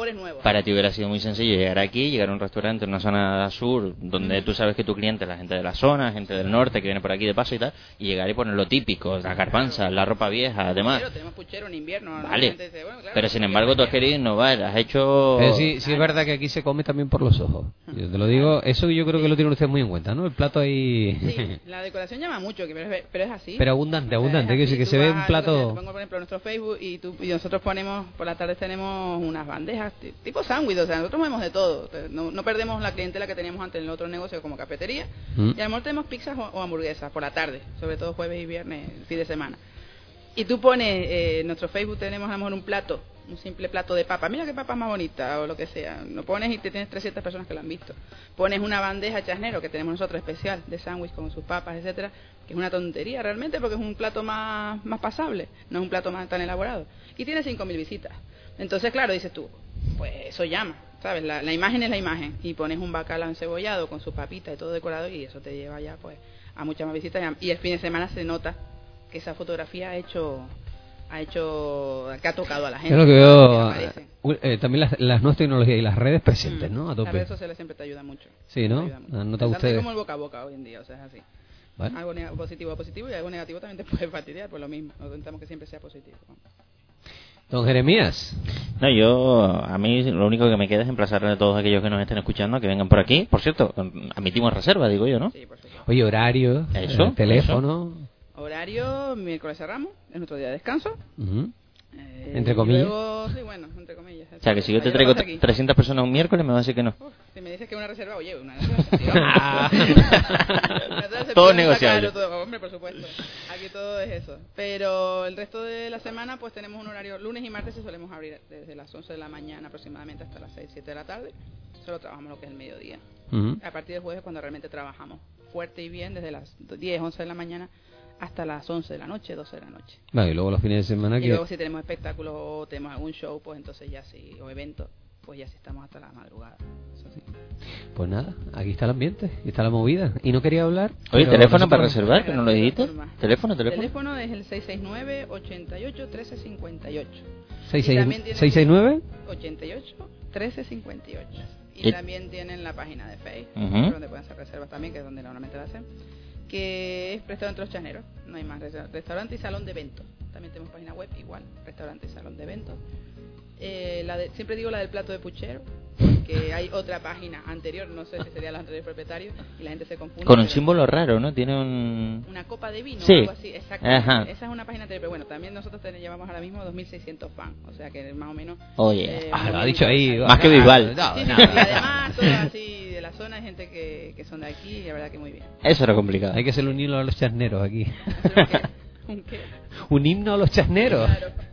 para ti hubiera sido muy sencillo llegar aquí, llegar a un restaurante en una zona sur donde tú sabes que tu cliente es la gente de la zona, gente del norte que viene por aquí de paso y tal, y llegar y poner lo típico, la garbanza, la ropa vieja, además. Pero tenemos puchero en invierno. Vale. gente dice, bueno, claro, Pero sin embargo tú has querido innovar, has hecho Pero sí, sí es verdad que aquí se come también por los ojos. Yo te lo digo, eso yo creo que lo tienen ustedes muy en cuenta, ¿no? El plato ahí... Sí, *laughs* la decoración llama mucho, que pero, es, pero es así. Pero abundante, abundante, que, que se ve un yo plato... pongo por ejemplo nuestro Facebook y, tú, y nosotros ponemos, por la tarde tenemos unas bandejas ti- tipo sándwich, o sea, nosotros movemos de todo. No, no perdemos la clientela que teníamos antes en el otro negocio como cafetería. Mm. Y a lo mejor tenemos pizzas o, o hamburguesas por la tarde, sobre todo jueves y viernes, fin de semana. Y tú pones, eh, en nuestro Facebook tenemos a lo mejor un plato, un simple plato de papa. Mira qué papa más bonita o lo que sea. Lo pones y te tienes 300 personas que lo han visto. Pones una bandeja chasnero que tenemos nosotros especial de sándwich con sus papas, etcétera, que es una tontería realmente porque es un plato más, más pasable, no es un plato más tan elaborado. Y tiene 5.000 visitas. Entonces, claro, dices tú, pues eso llama, ¿sabes? La, imagen es la imagen. Y pones un bacalao encebollado con su papita y todo decorado y eso te lleva ya pues a muchas más visitas. Y el fin de semana se nota que esa fotografía ha hecho ha hecho que ha tocado a la gente Es lo que veo aparece. eh, también las, las nuevas tecnologías y las redes presentes, ¿no? A las tope. redes sociales siempre te ayudan mucho Sí, ¿no? Te ayudan mucho. ¿Han notado Tanto ustedes? como el boca a boca hoy en día o sea es así Vale. algo positivo a positivo y algo negativo también te *laughs* puede fastidiar por lo mismo Nosotros intentamos que siempre sea positivo Don Jeremías. No, yo, a mí lo único que me queda es emplazar a todos aquellos que nos estén escuchando a que vengan por aquí. Por cierto, admitimos reserva, digo yo, ¿no? Oye, horario, Eso, eh, teléfono. Horario, miércoles cerramos, es nuestro día de descanso. Eh, Entre comillas. luego- sí, bueno, entre comillas. O sea, que si yo te traigo vamos aquí. 300 personas un miércoles, me vas a decir que no. Si me dices que una reserva, oye, una reserva. *laughs* Todo negociable. Todo, hombre, por supuesto. Aquí todo es eso. Pero el resto de la semana, pues tenemos un horario. Lunes y martes y solemos abrir desde las 11 de la mañana aproximadamente hasta las 6, 7 de la tarde. Solo trabajamos lo que es el mediodía. A partir del jueves es cuando realmente trabajamos fuerte y bien, desde las 10, 11 de la mañana hasta las 11 de la noche, 12 de la noche. Vale, y luego los fines de semana Y que... luego si tenemos espectáculos o tenemos algún show, pues entonces ya sí, o evento, pues ya sí estamos hasta la madrugada. Eso sí. Pues nada, aquí está el ambiente, aquí está la movida. Y no quería hablar... Oye, teléfono para reservar, que no lo dijiste. Teléfono, El teléfono. teléfono es el 669 88 13 58. Seis, Y seis- también tienen- 669. 88 13 58. Y Y- también tienen la página de Facebook, Ujú. donde pueden hacer reservas también, que es donde normalmente la hacen, que es Restaurante Los Chaneros. No hay más. resta- Restaurante y salón de eventos. También tenemos página web igual, restaurante y salón de eventos. Eh, la de- siempre digo la del plato de puchero, porque hay otra página anterior, no sé si sería los anteriores propietarios, y la gente se confunde. Con un símbolo raro, ¿no? Tiene un... una copa de vino Sí. o algo así, exactamente. Ajá. Esa es una página anterior, pero bueno, también nosotros ten- llevamos ahora mismo 2600 fans, o sea que más o menos. Oye, eh, Ah, lo ha dicho ahí. Más que Bisbal. No, Sí, sí, no, sí, no. y además, todos así de la zona hay gente que, que son de aquí y la verdad que muy bien. Eso era complicado. Hay que hacer un himno a los chasneros aquí. ¿Un qué? un *laughs* himno a los chasneros.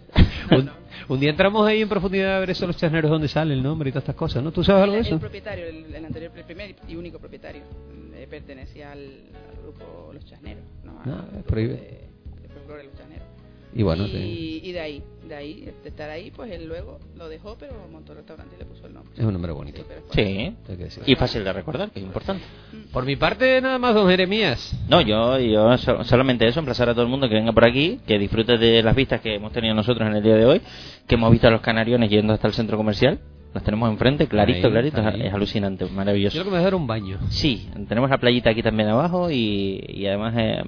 *laughs* un, un día entramos ahí en profundidad a ver eso los chasneros, dónde sale el nombre y todas estas cosas, ¿no? ¿Tú sabes algo de El, el eso? propietario, el, el anterior, el primer y único propietario, eh, pertenecía al, al grupo Los Chasneros, ¿no? Al No, grupo prohibido. de, de folclore Los Chasneros. Y bueno, y, de ahí, de ahí, de estar ahí, pues él luego lo dejó, pero montó el restaurante y le puso el nombre. Es un nombre bonito. Sí. Y fácil de recordar, que es importante. Por mi parte, nada más, don Jeremías. No, yo, yo so- solamente eso, emplazar a todo el mundo que venga por aquí, que disfrute de las vistas que hemos tenido nosotros en el día de hoy, que hemos visto a los canariones yendo hasta el centro comercial. Los tenemos enfrente, clarito, Ahí, clarito, ahí. es alucinante, maravilloso. Yo lo que me voy a dar un baño. Sí, tenemos la playita aquí también abajo y, y además eh,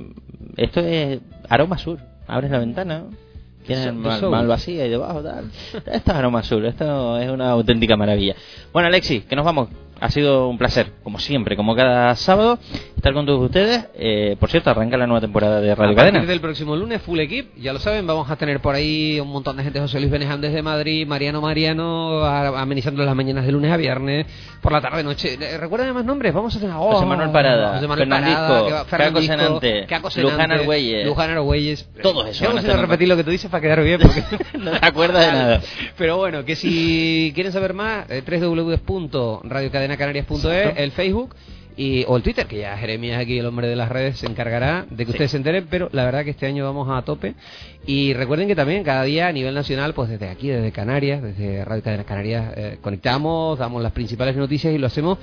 esto es aroma sur. Abres la ventana, tienes mal, mal vacía y debajo tal. *laughs* Esto es aroma sur, esto es una auténtica maravilla. Bueno, Alexi, que nos vamos. Ha sido un placer, como siempre, como cada sábado, estar con todos ustedes. Eh, por cierto, arranca la nueva temporada de Radio a Cadena. del próximo lunes, Full Equip, ya lo saben, vamos a tener por ahí un montón de gente, José Luis Beneján desde Madrid, Mariano Mariano, a- amenizando las mañanas de lunes a viernes, por la tarde, noche. Eh, ¿Recuerdan más nombres? Vamos a tener... oh, José Manuel Parada, José Manuel Parada, Caco Senante, Luján Argüelles. Luján Argüelles. Todos esos no a repetir lo que tú dices para quedar bien, porque... *laughs* no te acuerdas de nada. Pero bueno, que si quieren saber más, eh, www.radiocadenacanarias.es, el Facebook y, o el Twitter, que ya Jeremías aquí, el hombre de las redes, se encargará de que ustedes se enteren, pero la verdad que este año vamos a tope. Y recuerden que también cada día a nivel nacional, pues desde aquí, desde Canarias, desde Radio Cadena Canarias, eh, conectamos, damos las principales noticias y lo hacemos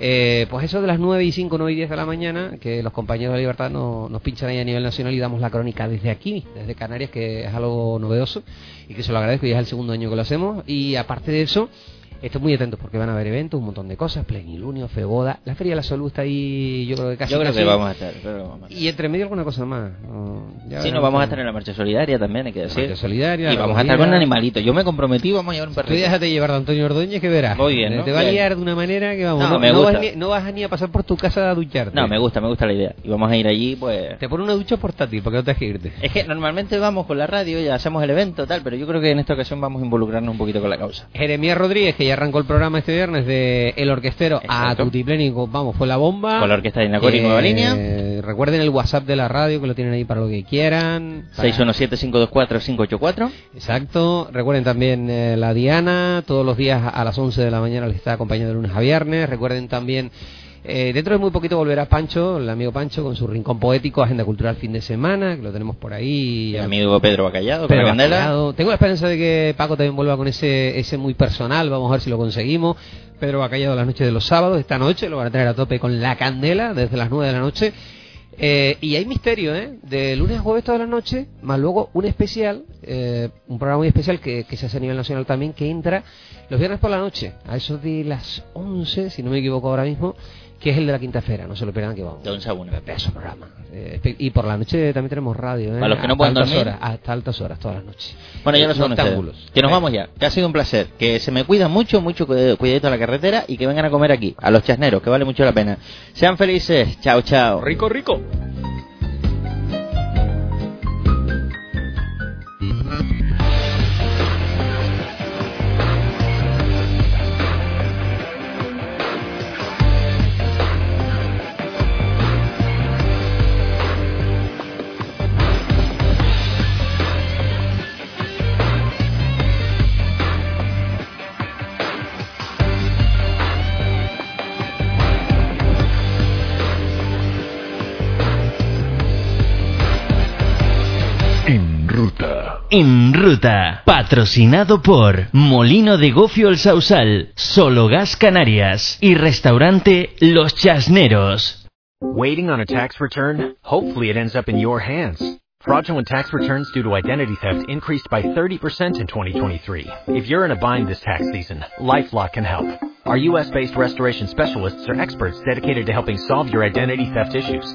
eh, pues eso de las 9 y 5, 9 y 10 de la mañana, que los compañeros de la Libertad no- nos pinchan ahí a nivel nacional y damos la crónica desde aquí, desde Canarias, que es algo novedoso y que se lo agradezco, y es el segundo año que lo hacemos. Y aparte de eso, Estoy muy atentos porque van a haber eventos, un montón de cosas, plenilunio, feboda, la Feria de la Salud está ahí, yo creo que casi Yo creo casi. que vamos a estar. que vamos a estar. Y entre medio alguna cosa más. ¿no? Ya Sí, nos vamos a estar en la marcha solidaria también, hay que decir. marcha solidaria, Y vamos a estar con animalitos. Yo me comprometí, vamos a llevar un Tú perrito. déjate llevar de Antonio Ordóñez que verás. Muy bien, ¿no? Te va a liar de una manera que vamos. No, No, me no gusta. vas ni, no vas ni a pasar por tu casa a ducharte. No, me gusta, me gusta la idea. Y vamos a ir allí, pues... Te pone una ducha portátil porque no te que irte. Es que normalmente vamos con la radio y hacemos el evento, tal, pero yo creo que en esta ocasión vamos a involucrarnos un poquito con la causa. Jeremías Rodríguez, que ya arrancó el programa este viernes de El Orquestero a Exacto. Tutiplénico, vamos, fue la bomba. Con la orquesta de Inacori, nueva línea. Eh, Recuerden el WhatsApp de la radio, que lo tienen ahí para lo que quieran. Para- 617-524-584. Exacto. Recuerden también eh, la Diana, todos los días a las 11 de la mañana les está acompañando de lunes a viernes. Recuerden también, eh, dentro de muy poquito volverá Pancho, el amigo Pancho, con su rincón poético, Agenda Cultural Fin de Semana, que lo tenemos por ahí. El amigo Pedro Bacallado, Pedro la candela. Bacallado. Tengo la esperanza de que Paco también vuelva con ese, ese muy personal, vamos a ver si lo conseguimos. Pedro Bacallado las noches de los sábados, esta noche lo van a tener a tope con la candela desde las 9 de la noche. Eh, y hay misterio, ¿eh? De lunes a jueves toda la noche, más luego un especial, eh, un programa muy especial que, que se hace a nivel nacional también, que entra los viernes por la noche, a eso de las 11, si no me equivoco ahora mismo, que es el de la Quinta Esfera. No se lo pierdan que vamos. Don Sabuna. Pedazo programa. Eh, y por la noche también tenemos radio. ¿eh? Para los que no Hasta pueden altas dormir. Horas, hasta altas horas, todas las noches. Bueno, ya saben ustedes. Noctámbulos. Que nos vamos ya. Que ha sido un placer. Que se me cuida mucho, mucho cuid- cuidadito a la carretera y que vengan a comer aquí, a los chasneros, que vale mucho la pena. Sean felices. Chao, chao. Rico, rico. En ruta. Patrocinado por Molino de Gofio El Sausal, Solo Gas Canarias y Restaurante Los Chasneros. Waiting on a tax return? Hopefully it ends up in your hands. Fraudulent tax returns due to identity theft increased by 30% in 2023. If you're in a bind this tax season, LifeLock can help. Our US-based restoration specialists are experts dedicated to helping solve your identity theft issues.